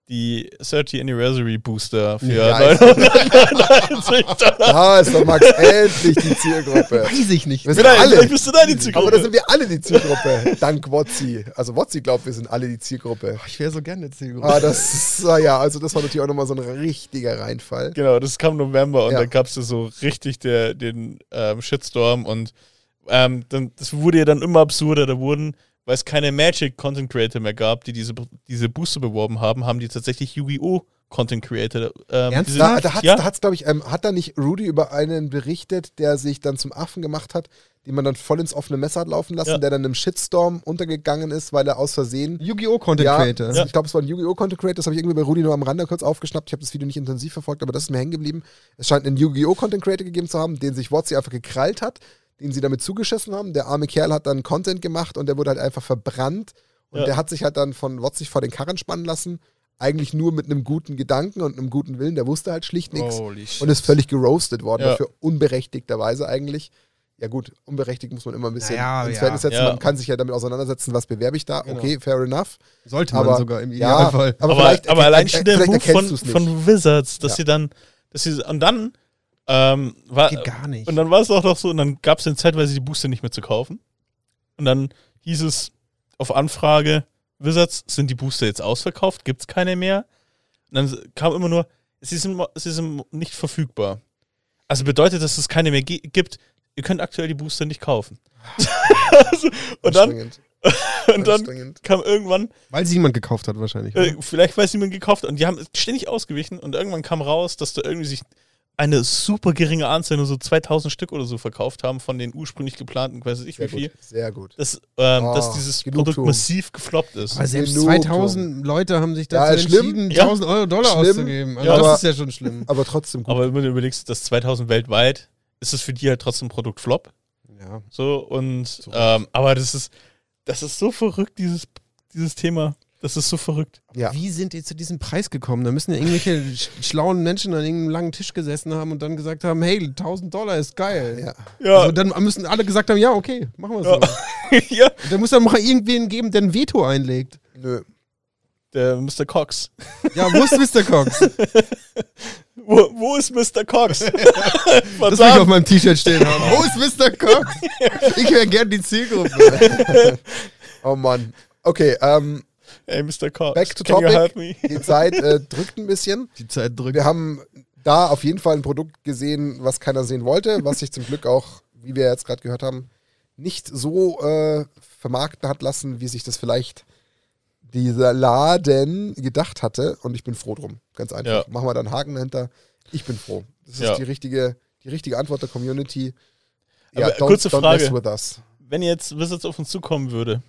die 30 Anniversary Booster für Ja, 999 Dollar. Da ist doch Max endlich die Zielgruppe. Weiß ich nicht. Wir sind Vielleicht, alle. bist du da die Zielgruppe. Aber da sind wir alle die Zielgruppe. Dank Wotzi. Also Wotzi glaubt, wir sind alle die Zielgruppe. Ich wäre so gerne Zielgruppe. Ah, das ist, ah ja, also das war natürlich auch nochmal so ein richtiger Reinfall. Genau, das kam im November und Ja. da gab es so richtig der, den ähm, Shitstorm und ähm, dann, das wurde ja dann immer absurder. Da wurden, weil es keine Magic Content Creator mehr gab, die diese, diese Booster beworben haben, haben die tatsächlich Yu-Gi-Oh! Content Creator. Ähm, Ernsthaft? diese- Da, da hat ja, da hat's, glaube ich, ähm, hat da nicht Rudy über einen berichtet, der sich dann zum Affen gemacht hat, den man dann voll ins offene Messer hat laufen lassen, Ja. der dann im Shitstorm untergegangen ist, weil er aus Versehen Yu-Gi-Oh! Content ja, Creator. also ich glaube, es war ein Yu-Gi-Oh! Content Creator, das habe ich irgendwie bei Rudi nur am Rande kurz aufgeschnappt. Ich habe das Video nicht intensiv verfolgt, aber das ist mir hängen geblieben. Es scheint einen Yu-Gi-Oh! Content Creator gegeben zu haben, den sich Wotzi einfach gekrallt hat, den sie damit zugeschissen haben. Der arme Kerl hat dann Content gemacht und der wurde halt einfach verbrannt. Und Ja. der hat sich halt dann von Wotzi vor den Karren spannen lassen. Eigentlich nur mit einem guten Gedanken und einem guten Willen. Der wusste halt schlicht nichts. Und ist völlig geroastet worden, Ja. dafür unberechtigterweise eigentlich. Ja gut, unberechtigt muss man immer ein bisschen Naja, ins ja. Verhältnis setzen. Ja. Man kann sich ja damit auseinandersetzen, was bewerbe ich da. Genau. Okay, fair enough. Sollte man aber- sogar im Ja, Idealfall. aber, aber, vielleicht, aber allein äh, schon der vielleicht Move von, von Wizards, dass Ja. sie dann, dass sie, und dann, ähm, war, Geht gar nicht. und dann war es auch noch so, und dann gab es eine Zeitweise die Booster nicht mehr zu kaufen. Und dann hieß es auf Anfrage, Wizards, sind die Booster jetzt ausverkauft? Gibt es keine mehr? Und dann kam immer nur, sie sind, sie sind nicht verfügbar. Also bedeutet, dass es keine mehr gi- gibt. Ihr könnt aktuell die Booster nicht kaufen. <laughs> Also, und dann, <laughs> und dann kam irgendwann, Weil sie jemand gekauft hat wahrscheinlich. äh, oder? vielleicht weiß jemand gekauft und die haben ständig ausgewichen und irgendwann kam raus, dass da irgendwie sich eine super geringe Anzahl, nur so 2000 Stück oder so verkauft haben von den ursprünglich geplanten, weiß ich wie viel. Sehr gut. dass, ähm, Oh, dass dieses. Produkt massiv gefloppt ist. Aber selbst Genugtuung. 2000 Leute haben sich Ja, dazu schlimm. entschieden, Ja. 1000 Euro Dollar Schlimm. auszugeben. Also Ja, das aber- ist ja schon schlimm. <laughs> Aber trotzdem gut. Aber wenn du überlegst, dass 2000 weltweit, ist es für die halt trotzdem ein Produkt Flop. Ja. So und ähm, aber das ist das ist so verrückt dieses dieses Thema. Das ist so verrückt. ja. Wie sind die zu diesem Preis gekommen? Da müssen ja irgendwelche sch- schlauen Menschen an irgendeinem langen Tisch gesessen haben und dann gesagt haben, hey, 1000 Dollar ist geil. ja. Ja, Also dann müssen alle gesagt haben, ja, okay, machen wir so. ja. <laughs> Und dann muss dann mal irgendwen geben, der ein Veto einlegt. Nö. Der Mr. Cox. Ja, wo ist Mr. Cox? <laughs> Wo, wo ist Mr. Cox? <laughs> Das will ich auf meinem T-Shirt stehen haben. Wo ist Mr. Cox? Ich wäre gern die Zielgruppe. Oh Mann. Okay, ähm, Ey, Mr. Cox. back to topic. me? Die Zeit äh, drückt ein bisschen. <laughs> Die Zeit drückt. Wir haben da auf jeden Fall ein Produkt gesehen, was keiner sehen wollte, was sich zum Glück auch, wie wir jetzt gerade gehört haben, nicht so äh, vermarkten hat lassen, wie sich das vielleicht dieser Laden gedacht hatte. Und ich bin froh drum. Ganz einfach. Ja. Machen wir da einen Haken dahinter. Ich bin froh. Das ist Ja. die, richtige, die richtige Antwort der Community. Aber kurze Frage. mess with us. Wenn jetzt Wizards auf uns zukommen würde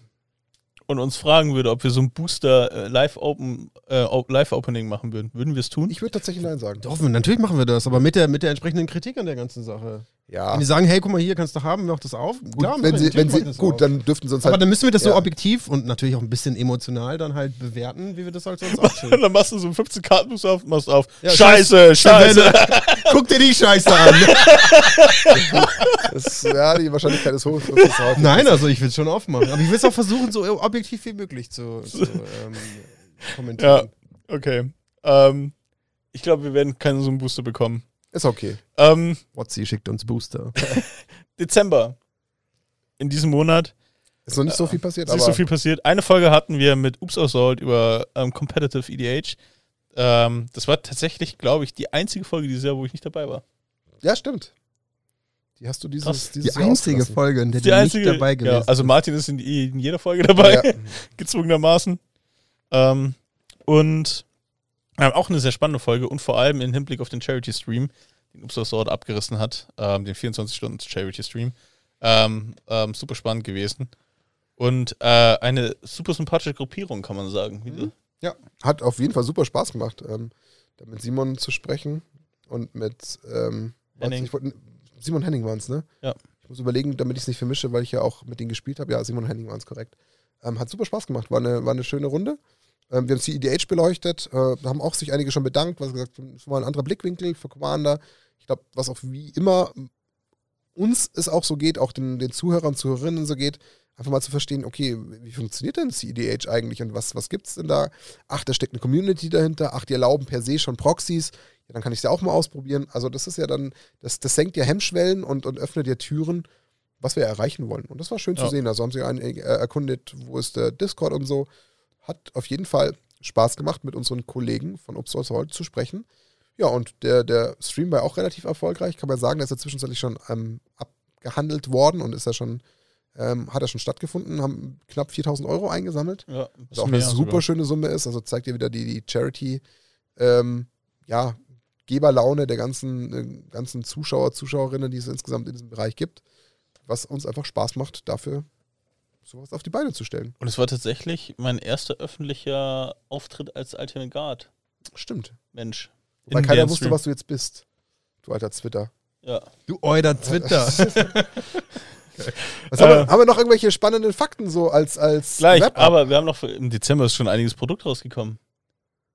und uns fragen würde, ob wir so ein Booster äh, Live Open äh, Live Opening machen würden, würden wir es tun? Ich würde tatsächlich Nein sagen. Doch, natürlich machen wir das, aber mit der, mit der entsprechenden Kritik an der ganzen Sache. Ja. Wenn die sagen, hey, guck mal hier, kannst du haben, mach das auf. Gut, Klar, wenn sie, wenn sie, gut, auf. dann dürften sie uns Aber halt. dann müssen wir das so Ja. objektiv und natürlich auch ein bisschen emotional dann halt bewerten, wie wir das halt sonst <laughs> auch dann machst du so 15 Karten auf, machst auf. Ja, scheiße, scheiße. <laughs> Guck dir die Scheiße an. <laughs> Das, ja, die Wahrscheinlichkeit ist hoch. Nein, also ich will es schon aufmachen. Aber ich will es auch versuchen, so objektiv wie möglich zu, zu ähm, kommentieren. Okay. Ähm, ich glaube, wir werden keinen so einen Booster bekommen. Ist okay. Ähm, Wotzi schickt uns Booster. <laughs> Dezember. In diesem Monat Ist noch nicht so viel passiert, ist aber nicht so viel passiert. Eine Folge hatten wir mit Oops Assault über ähm, Competitive EDH. Ähm, das war tatsächlich, glaube ich, die einzige Folge dieses Jahr, wo ich nicht dabei war. ja, stimmt. Die hast du dieses, Krass. dieses Die Jahr einzige ausgelassen. Folge, in der Die du einzige, nicht dabei gewesen ja, also. Martin ist in, in jeder Folge dabei, Ja. <laughs> gezwungenermaßen. Ähm, und auch eine sehr spannende Folge und vor allem im Hinblick auf den Charity-Stream, den Oops Assault abgerissen hat, ähm, den 24-Stunden-Charity-Stream. Ähm, ähm, super spannend gewesen. Und äh, eine super sympathische Gruppierung, kann man sagen. Wie du- Ja, hat auf jeden Fall super Spaß gemacht, ähm, da mit Simon zu sprechen und mit ähm, Henning. Ich wollt, Simon Henning waren es, ne? Ja. Ich muss überlegen, damit ich es nicht vermische, weil ich ja auch mit denen gespielt habe. Ja, Simon Henning waren es korrekt. Ähm, hat super Spaß gemacht, war eine, war eine schöne Runde. Ähm, wir haben CEDH beleuchtet, äh, da haben auch sich einige schon bedankt, was gesagt, es war ein anderer Blickwinkel für Commander. Ich glaube, was auch wie immer uns es auch so geht, auch den, den Zuhörern, Zuhörerinnen so geht, einfach mal zu verstehen, okay, wie funktioniert denn CEDH eigentlich und was, was gibt es denn da? Ach, da steckt eine Community dahinter, ach, die erlauben per se schon Proxys, ja, dann kann ich es ja auch mal ausprobieren. Also das ist ja dann, das, das senkt ja Hemmschwellen und, und öffnet ja Türen, was wir erreichen wollen. Und das war schön Ja. zu sehen. Also haben sie einen, äh, erkundet, wo ist der Discord und so. Hat auf jeden Fall Spaß gemacht, mit unseren Kollegen von Upsource heute zu sprechen. Ja, und der, der Stream war auch relativ erfolgreich. Kann man sagen, der ist ja zwischenzeitlich schon ähm, abgehandelt worden und ist ja schon, ähm, hat er schon stattgefunden, haben knapp 4000 Euro eingesammelt. Ja, Was auch eine super schöne Summe ist. Also zeigt dir wieder die, die Charity, ähm, ja, Geberlaune der ganzen, äh, ganzen Zuschauer, Zuschauerinnen, die es insgesamt in diesem Bereich gibt. Was uns einfach Spaß macht, dafür sowas auf die Beine zu stellen. Und es war tatsächlich mein erster öffentlicher Auftritt als Alternate Guard. Stimmt. Mensch. Weil In keiner wusste, Stream. was du jetzt bist. Du alter Twitter. Ja. Du euer Twitter. <laughs> Was haben, wir, Äh. haben wir noch irgendwelche spannenden Fakten so als, als Gleich, Wrap-up? aber wir haben noch im Dezember ist schon einiges Produkt rausgekommen.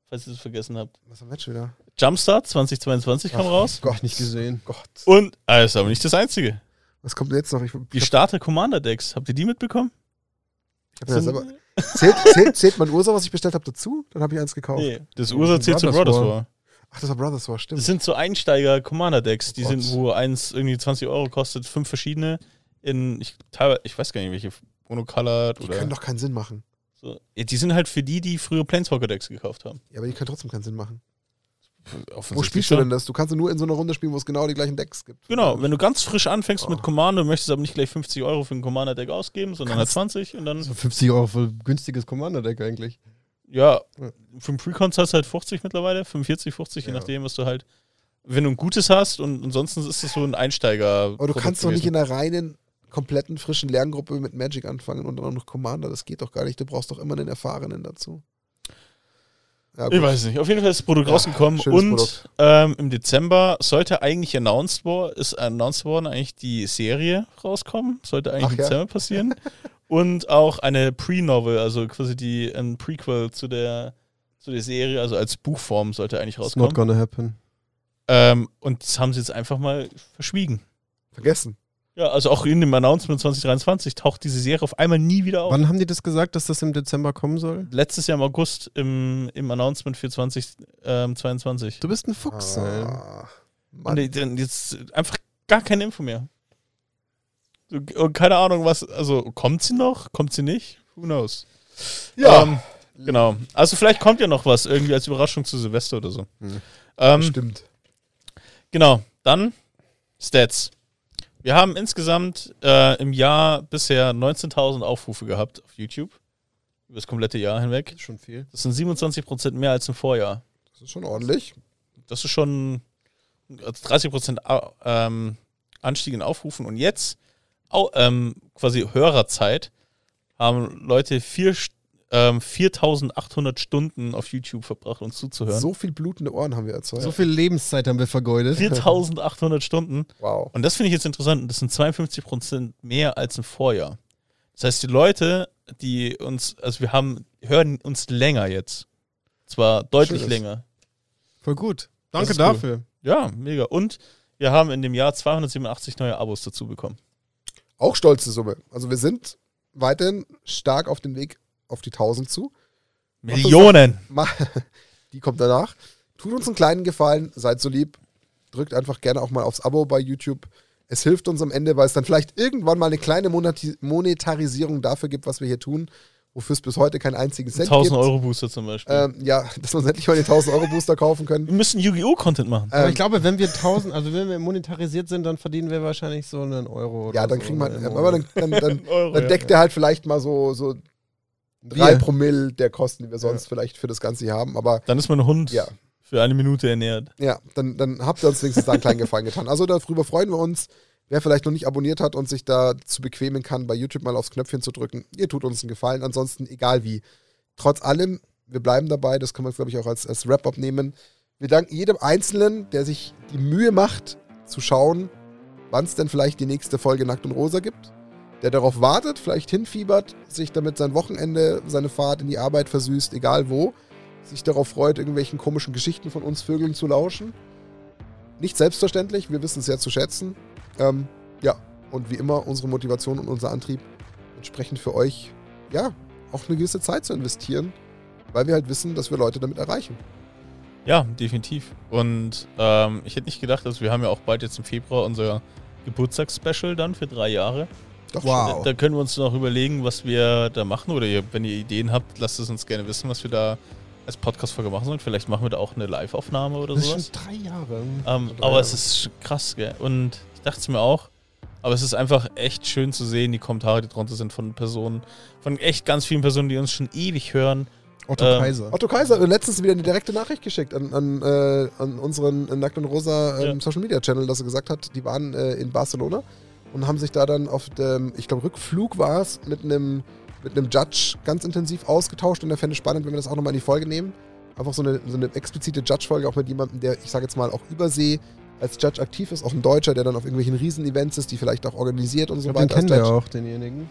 Falls ihr es vergessen habt. Was haben wir jetzt schon wieder? Jumpstart 2022 kam Ach, raus. Gott, nicht gesehen. Gott. Und, ah, ist aber nicht das einzige. Was kommt denn jetzt noch? Ich, Die ich, Starter Commander Decks, habt ihr die mitbekommen? Ja selber, zählt, zählt, zählt mein Ursa, was ich bestellt habe, dazu? Dann habe ich eins gekauft. nee, das Ursa zählt zu Brothers War. War. Ach, das war Brothers War, stimmt. Das sind so Einsteiger Commander Decks, die Oh sind, wo eins irgendwie 20 Euro kostet, fünf verschiedene in, ich, teilweise, ich weiß gar nicht, welche Monocolored die oder können doch keinen Sinn machen. so. Ja, die sind halt für die, die früher Planeswalker Decks gekauft haben. Ja, aber die können trotzdem keinen Sinn machen. Wo spielst du denn das? Du kannst nur in so einer Runde spielen, wo es genau die gleichen Decks gibt. Genau, wenn du ganz frisch anfängst Oh. mit Commander, möchtest aber nicht gleich 50 Euro für ein Commander-Deck ausgeben, sondern halt Kannst- 20 und dann, So 50 Euro für günstiges Commander-Deck eigentlich. ja, Ja. für ein Precon zahlst du halt 50 mittlerweile, 45, 50, je Ja. nachdem, was du halt, wenn du ein gutes hast und ansonsten ist das so ein Einsteiger. Aber du kannst doch nicht in einer reinen, kompletten, frischen Lerngruppe mit Magic anfangen und dann auch noch Commander. Das geht doch gar nicht. Du brauchst doch immer einen Erfahrenen dazu. Ja, Ich weiß nicht. Auf jeden Fall ist das Produkt Ja, rausgekommen und ähm, im Dezember sollte eigentlich announced worden, ist announced worden, eigentlich die Serie rauskommen. Sollte eigentlich Ach im ja. Dezember passieren. <laughs> und auch eine Pre-Novel, also quasi die ein Prequel zu der zu der Serie, also als Buchform sollte eigentlich It's not rauskommen. gonna happen. Ähm, und das haben sie jetzt einfach mal verschwiegen. Vergessen. Ja, also auch in dem Announcement 2023 taucht diese Serie auf einmal nie wieder auf. Wann haben die das gesagt, dass das im Dezember kommen soll? Letztes Jahr im August im, im Announcement für 2022. Du bist ein Fuchs, ey. Ah, Und Mann. die- jetzt einfach gar keine Info mehr. Und keine Ahnung, was, also kommt sie noch? Kommt sie nicht? Who knows? Ja, Ähm, genau. Also vielleicht kommt ja noch was irgendwie als Überraschung zu Silvester oder so. Hm. Ähm, stimmt. Genau, dann Stats. Wir haben insgesamt äh, im Jahr bisher 19.000 Aufrufe gehabt auf YouTube. Über das komplette Jahr hinweg. Schon viel. Das sind 27% mehr als im Vorjahr. Das ist schon ordentlich. Das ist schon also 30% Au- ähm, Anstieg in Aufrufen. Und jetzt, au, ähm, quasi Hörerzeit, haben Leute vier, St- ähm, 4.800 Stunden auf YouTube verbracht, uns zuzuhören. So viel blutende Ohren haben wir erzeugt. So viel Lebenszeit haben wir vergeudet. 4.800 Stunden. wow. Und das finde ich jetzt interessant. Und das sind 52% mehr als im Vorjahr. Das heißt, die Leute, die uns, also wir haben, hören uns länger jetzt. Zwar deutlich Schönes. länger. Voll gut. Danke ist cool. dafür. Ja, mega. Und wir haben in dem Jahr 287 neue Abos dazu bekommen. Auch stolze Summe. Also wir sind weiterhin stark auf dem Weg auf die 1000 zu. Millionen! <laughs> Ma- Die kommt danach. Tut uns einen kleinen Gefallen, seid so lieb. Drückt einfach gerne auch mal aufs Abo bei YouTube. Es hilft uns am Ende, weil es dann vielleicht irgendwann mal eine kleine Monati- Monetarisierung dafür gibt, was wir hier tun, wofür es bis heute keinen einzigen Cent 1000 gibt. Euro Booster zum Beispiel. Ähm, ja, <laughs> dass wir uns endlich mal den 1000 Euro Booster kaufen können. wir müssen Yu-Gi-Oh! Content machen. Aber Ähm, ich glaube, wenn wir 1000, also wenn wir monetarisiert sind, dann verdienen wir wahrscheinlich so einen Euro. ja, dann so kriegen wir, aber dann, dann, dann, <laughs> Euro, dann ja. deckt er halt vielleicht mal so, so drei Wir. Promille der Kosten, die wir sonst vielleicht für das Ganze hier haben. Aber Dann ist mein Hund ja, für eine Minute ernährt. Ja, dann, dann habt ihr uns wenigstens da einen kleinen Gefallen getan. Also darüber freuen wir uns. Wer vielleicht noch nicht abonniert hat und sich da zu bequemen kann, bei YouTube mal aufs Knöpfchen zu drücken, ihr tut uns einen Gefallen. Ansonsten, egal wie. Trotz allem, wir bleiben dabei, das können wir, glaube ich, auch als, als Wrap-Up nehmen. Wir danken jedem Einzelnen, der sich die Mühe macht, zu schauen, wann es denn vielleicht die nächste Folge Nackt und Rosa gibt. Der darauf wartet, vielleicht hinfiebert, sich damit sein Wochenende, seine Fahrt in die Arbeit versüßt, egal wo sich darauf freut, irgendwelchen komischen Geschichten von uns Vögeln zu lauschen. Nicht selbstverständlich, wir wissen es sehr zu schätzen. Ähm, ja, und wie immer unsere Motivation und unser Antrieb entsprechend für euch, ja, auch eine gewisse Zeit zu investieren, weil wir halt wissen, dass wir Leute damit erreichen. Ja, definitiv. Und ähm, ich hätte nicht gedacht, dass wir haben ja auch bald jetzt im Februar unser Geburtstagsspecial dann für drei Jahre. Doch Wow. Da können wir uns noch überlegen, was wir da machen. Oder ihr, wenn ihr Ideen habt, lasst es uns gerne wissen, was wir da als Podcast-Folge machen sollen. Vielleicht machen wir da auch eine Live-Aufnahme oder Das ist schon sowas. drei Jahre. Ähm, drei aber Jahre. es ist krass, gell? Und ich dachte es mir auch. Aber es ist einfach echt schön zu sehen, die Kommentare, die drunter sind von Personen, von echt ganz vielen Personen, die uns schon ewig hören. Otto ähm, Kaiser. Otto Kaiser hat letztens wieder eine direkte Nachricht geschickt an, an, äh, an unseren Nackt und Rosa ähm, Ja. Social Media Channel, dass er gesagt hat, die waren äh, in Barcelona und haben sich da dann auf dem, ich glaube, Rückflug war es, mit einem mit einem Judge ganz intensiv ausgetauscht und er fände es spannend, wenn wir das auch nochmal in die Folge nehmen. Einfach so eine, so eine explizite Judge-Folge, auch mit jemandem, der, ich sage jetzt mal, auch übersee als Judge aktiv ist, auch ein Deutscher, der dann auf irgendwelchen Riesen-Events ist, die vielleicht auch organisiert und Ich so glaub, den weiter. als kennen wir auch, denjenigen.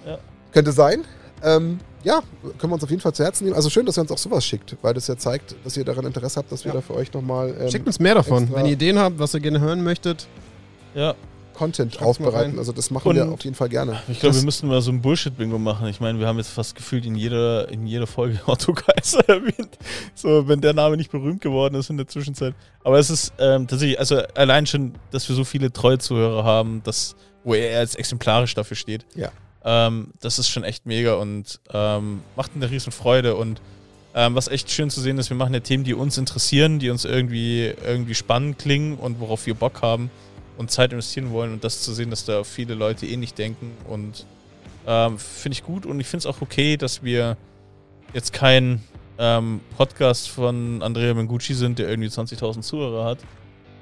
Könnte sein. Ähm, ja, können wir uns auf jeden Fall zu Herzen nehmen. Also schön, dass ihr uns auch sowas schickt, weil das ja zeigt, dass ihr daran Interesse habt, dass wir Ja. da für euch nochmal ähm, Schickt uns mehr davon. Wenn ihr Ideen habt, was ihr gerne hören möchtet. Ja, Content aufbereiten. Also das machen wir Und- auf jeden Fall gerne. ich glaube, wir müssten mal so ein Bullshit-Bingo machen. Ich meine, wir haben jetzt fast gefühlt in jeder, in jeder Folge <laughs> Otto Kaiser erwähnt. So, wenn der Name nicht berühmt geworden ist in der Zwischenzeit. Aber es ist ähm, tatsächlich, also allein schon, dass wir so viele treue Zuhörer haben, dass, wo er als exemplarisch dafür steht. Ja. Ähm, das ist schon echt mega und ähm, macht eine riesen Freude und ähm, was echt schön zu sehen ist, wir machen ja Themen, die uns interessieren, die uns irgendwie, irgendwie spannend klingen und worauf wir Bock haben und Zeit investieren wollen und das zu sehen, dass da viele Leute ähnlich denken und ähm, finde ich gut und ich finde es auch okay, dass wir jetzt kein ähm, Podcast von Andrea Mengucci sind, der irgendwie 20.000 Zuhörer hat,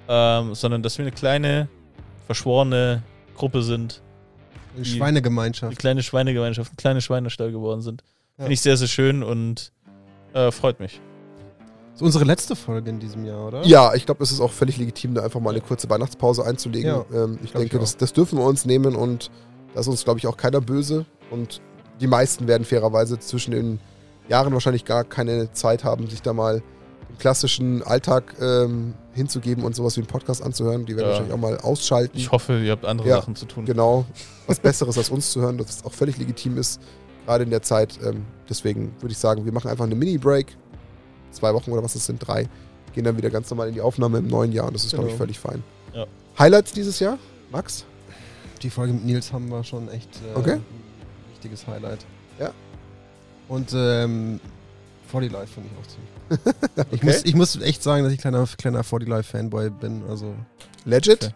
ähm, sondern dass wir eine kleine, verschworene Gruppe sind, Eine Die- Schweinegemeinschaft. eine kleine Schweinegemeinschaft, ein kleiner Schweinestall geworden sind. Ja. Finde ich sehr, sehr schön und äh, freut mich. Das ist unsere letzte Folge in diesem Jahr, oder? Ja, ich glaube, es ist auch völlig legitim, da einfach mal eine kurze Weihnachtspause einzulegen. Ja, ähm, ich denke, ich das, das dürfen wir uns nehmen und da ist uns, glaube ich, auch keiner böse. Und die meisten werden fairerweise zwischen den Jahren wahrscheinlich gar keine Zeit haben, sich da mal dem klassischen Alltag ähm, hinzugeben und sowas wie einen Podcast anzuhören. Die werden Ja. wahrscheinlich auch mal ausschalten. Ich hoffe, ihr habt andere Ja, Sachen zu tun. Genau. Was Besseres als uns zu hören, das auch völlig legitim ist, gerade in der Zeit. Ähm, deswegen würde ich sagen, wir machen einfach eine Mini-Break. Zwei Wochen oder was es sind, drei. Gehen dann wieder ganz normal in die Aufnahme im neuen Jahr und das ist, glaube ich, Genau. völlig fein. Ja. Highlights dieses Jahr? Max? Die Folge mit Nils haben wir schon echt äh, Okay. ein wichtiges Highlight. Ja. Und ähm, 40 Live finde ich auch ziemlich. <laughs> Ich, Okay. muss, ich muss echt sagen, dass ich kleiner, kleiner 40 Live Fanboy bin. Also Legit? Okay.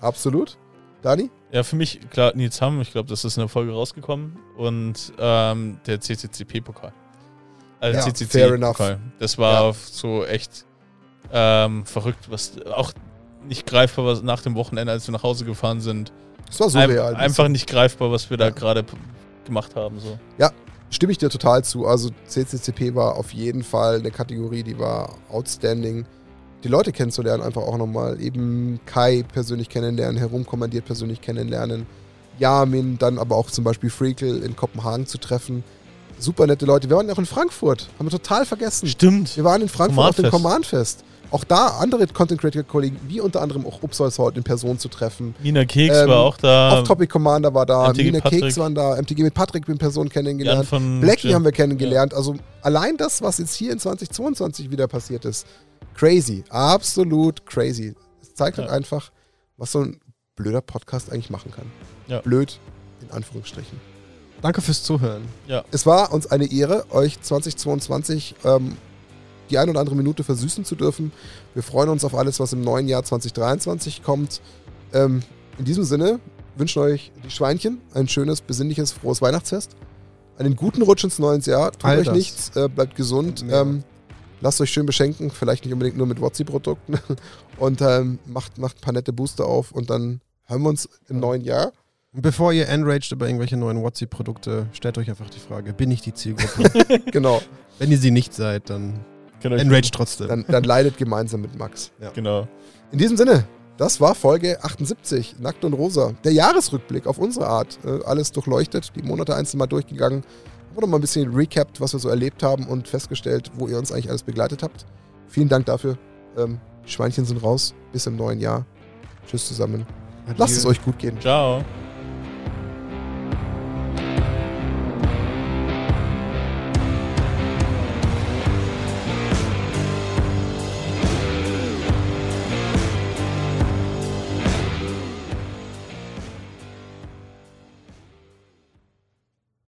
Absolut. Dani? Ja, für mich, klar, Nils Hamm, ich glaube, das ist in der Folge rausgekommen. Und ähm, der CCCP-Pokal. Also Ja, CCC fair enough. Pokal. Das war so echt ähm, verrückt, was auch nicht greifbar was nach dem Wochenende, als wir nach Hause gefahren sind. Das war Ein, surreal. einfach nicht greifbar, was wir da Ja. gerade p- gemacht haben. So. Stimme ich dir total zu. Also CCCP war auf jeden Fall eine Kategorie, die war outstanding. Die Leute kennenzulernen, einfach auch nochmal eben Kai persönlich kennenlernen, herumkommandiert persönlich kennenlernen, Yamin, dann aber auch zum Beispiel Freakle in Kopenhagen zu treffen. Super nette Leute. Wir waren ja auch in Frankfurt, haben wir total vergessen. Stimmt. Wir waren in Frankfurt auf dem Command-Fest. Auch da andere Content Creator Kollegen, wie unter anderem auch Upsolshaut in Person zu treffen. Nina Keks Ähm, war auch da. Off-Topic Commander war da, MTG Mine Patrick. Keks waren da, MTG mit Patrick in Person kennengelernt. Blackie Jim. haben wir kennengelernt. Also allein das, was jetzt hier in 2022 wieder passiert ist, crazy. Absolut crazy. Es zeigt halt Ja. einfach, was so ein blöder Podcast eigentlich machen kann. Ja. Blöd, in Anführungsstrichen. Danke fürs Zuhören. Es war uns eine Ehre, euch 2022 ähm, die ein oder andere Minute versüßen zu dürfen. Wir freuen uns auf alles, was im neuen Jahr 2023 kommt. Ähm, in diesem Sinne wünschen euch die Schweinchen ein schönes, besinnliches, frohes Weihnachtsfest. Einen guten Rutsch ins neue Jahr. Tut All euch das. nichts, äh, bleibt gesund. Ja. Ähm, lasst euch schön beschenken, vielleicht nicht unbedingt nur mit Wotzi-Produkten. <laughs> Und ähm, macht, macht ein paar nette Booster auf und dann hören wir uns im neuen Jahr. Und bevor ihr enraged über irgendwelche neuen WhatsApp-Produkte, stellt euch einfach die Frage, bin ich die Zielgruppe? <laughs> Genau. Wenn ihr sie nicht seid, dann enraged trotzdem. Dann, dann leidet gemeinsam mit Max. Genau. In diesem Sinne, das war Folge 78, Nackt und Rosa. Der Jahresrückblick auf unsere Art. Äh, alles durchleuchtet, die Monate einzeln mal durchgegangen. Wurde mal ein bisschen recapped, was wir so erlebt haben und festgestellt, wo ihr uns eigentlich alles begleitet habt. Vielen Dank dafür. Ähm, die Schweinchen sind raus. Bis im neuen Jahr. Tschüss zusammen. Lasst es euch gut gehen. Ciao.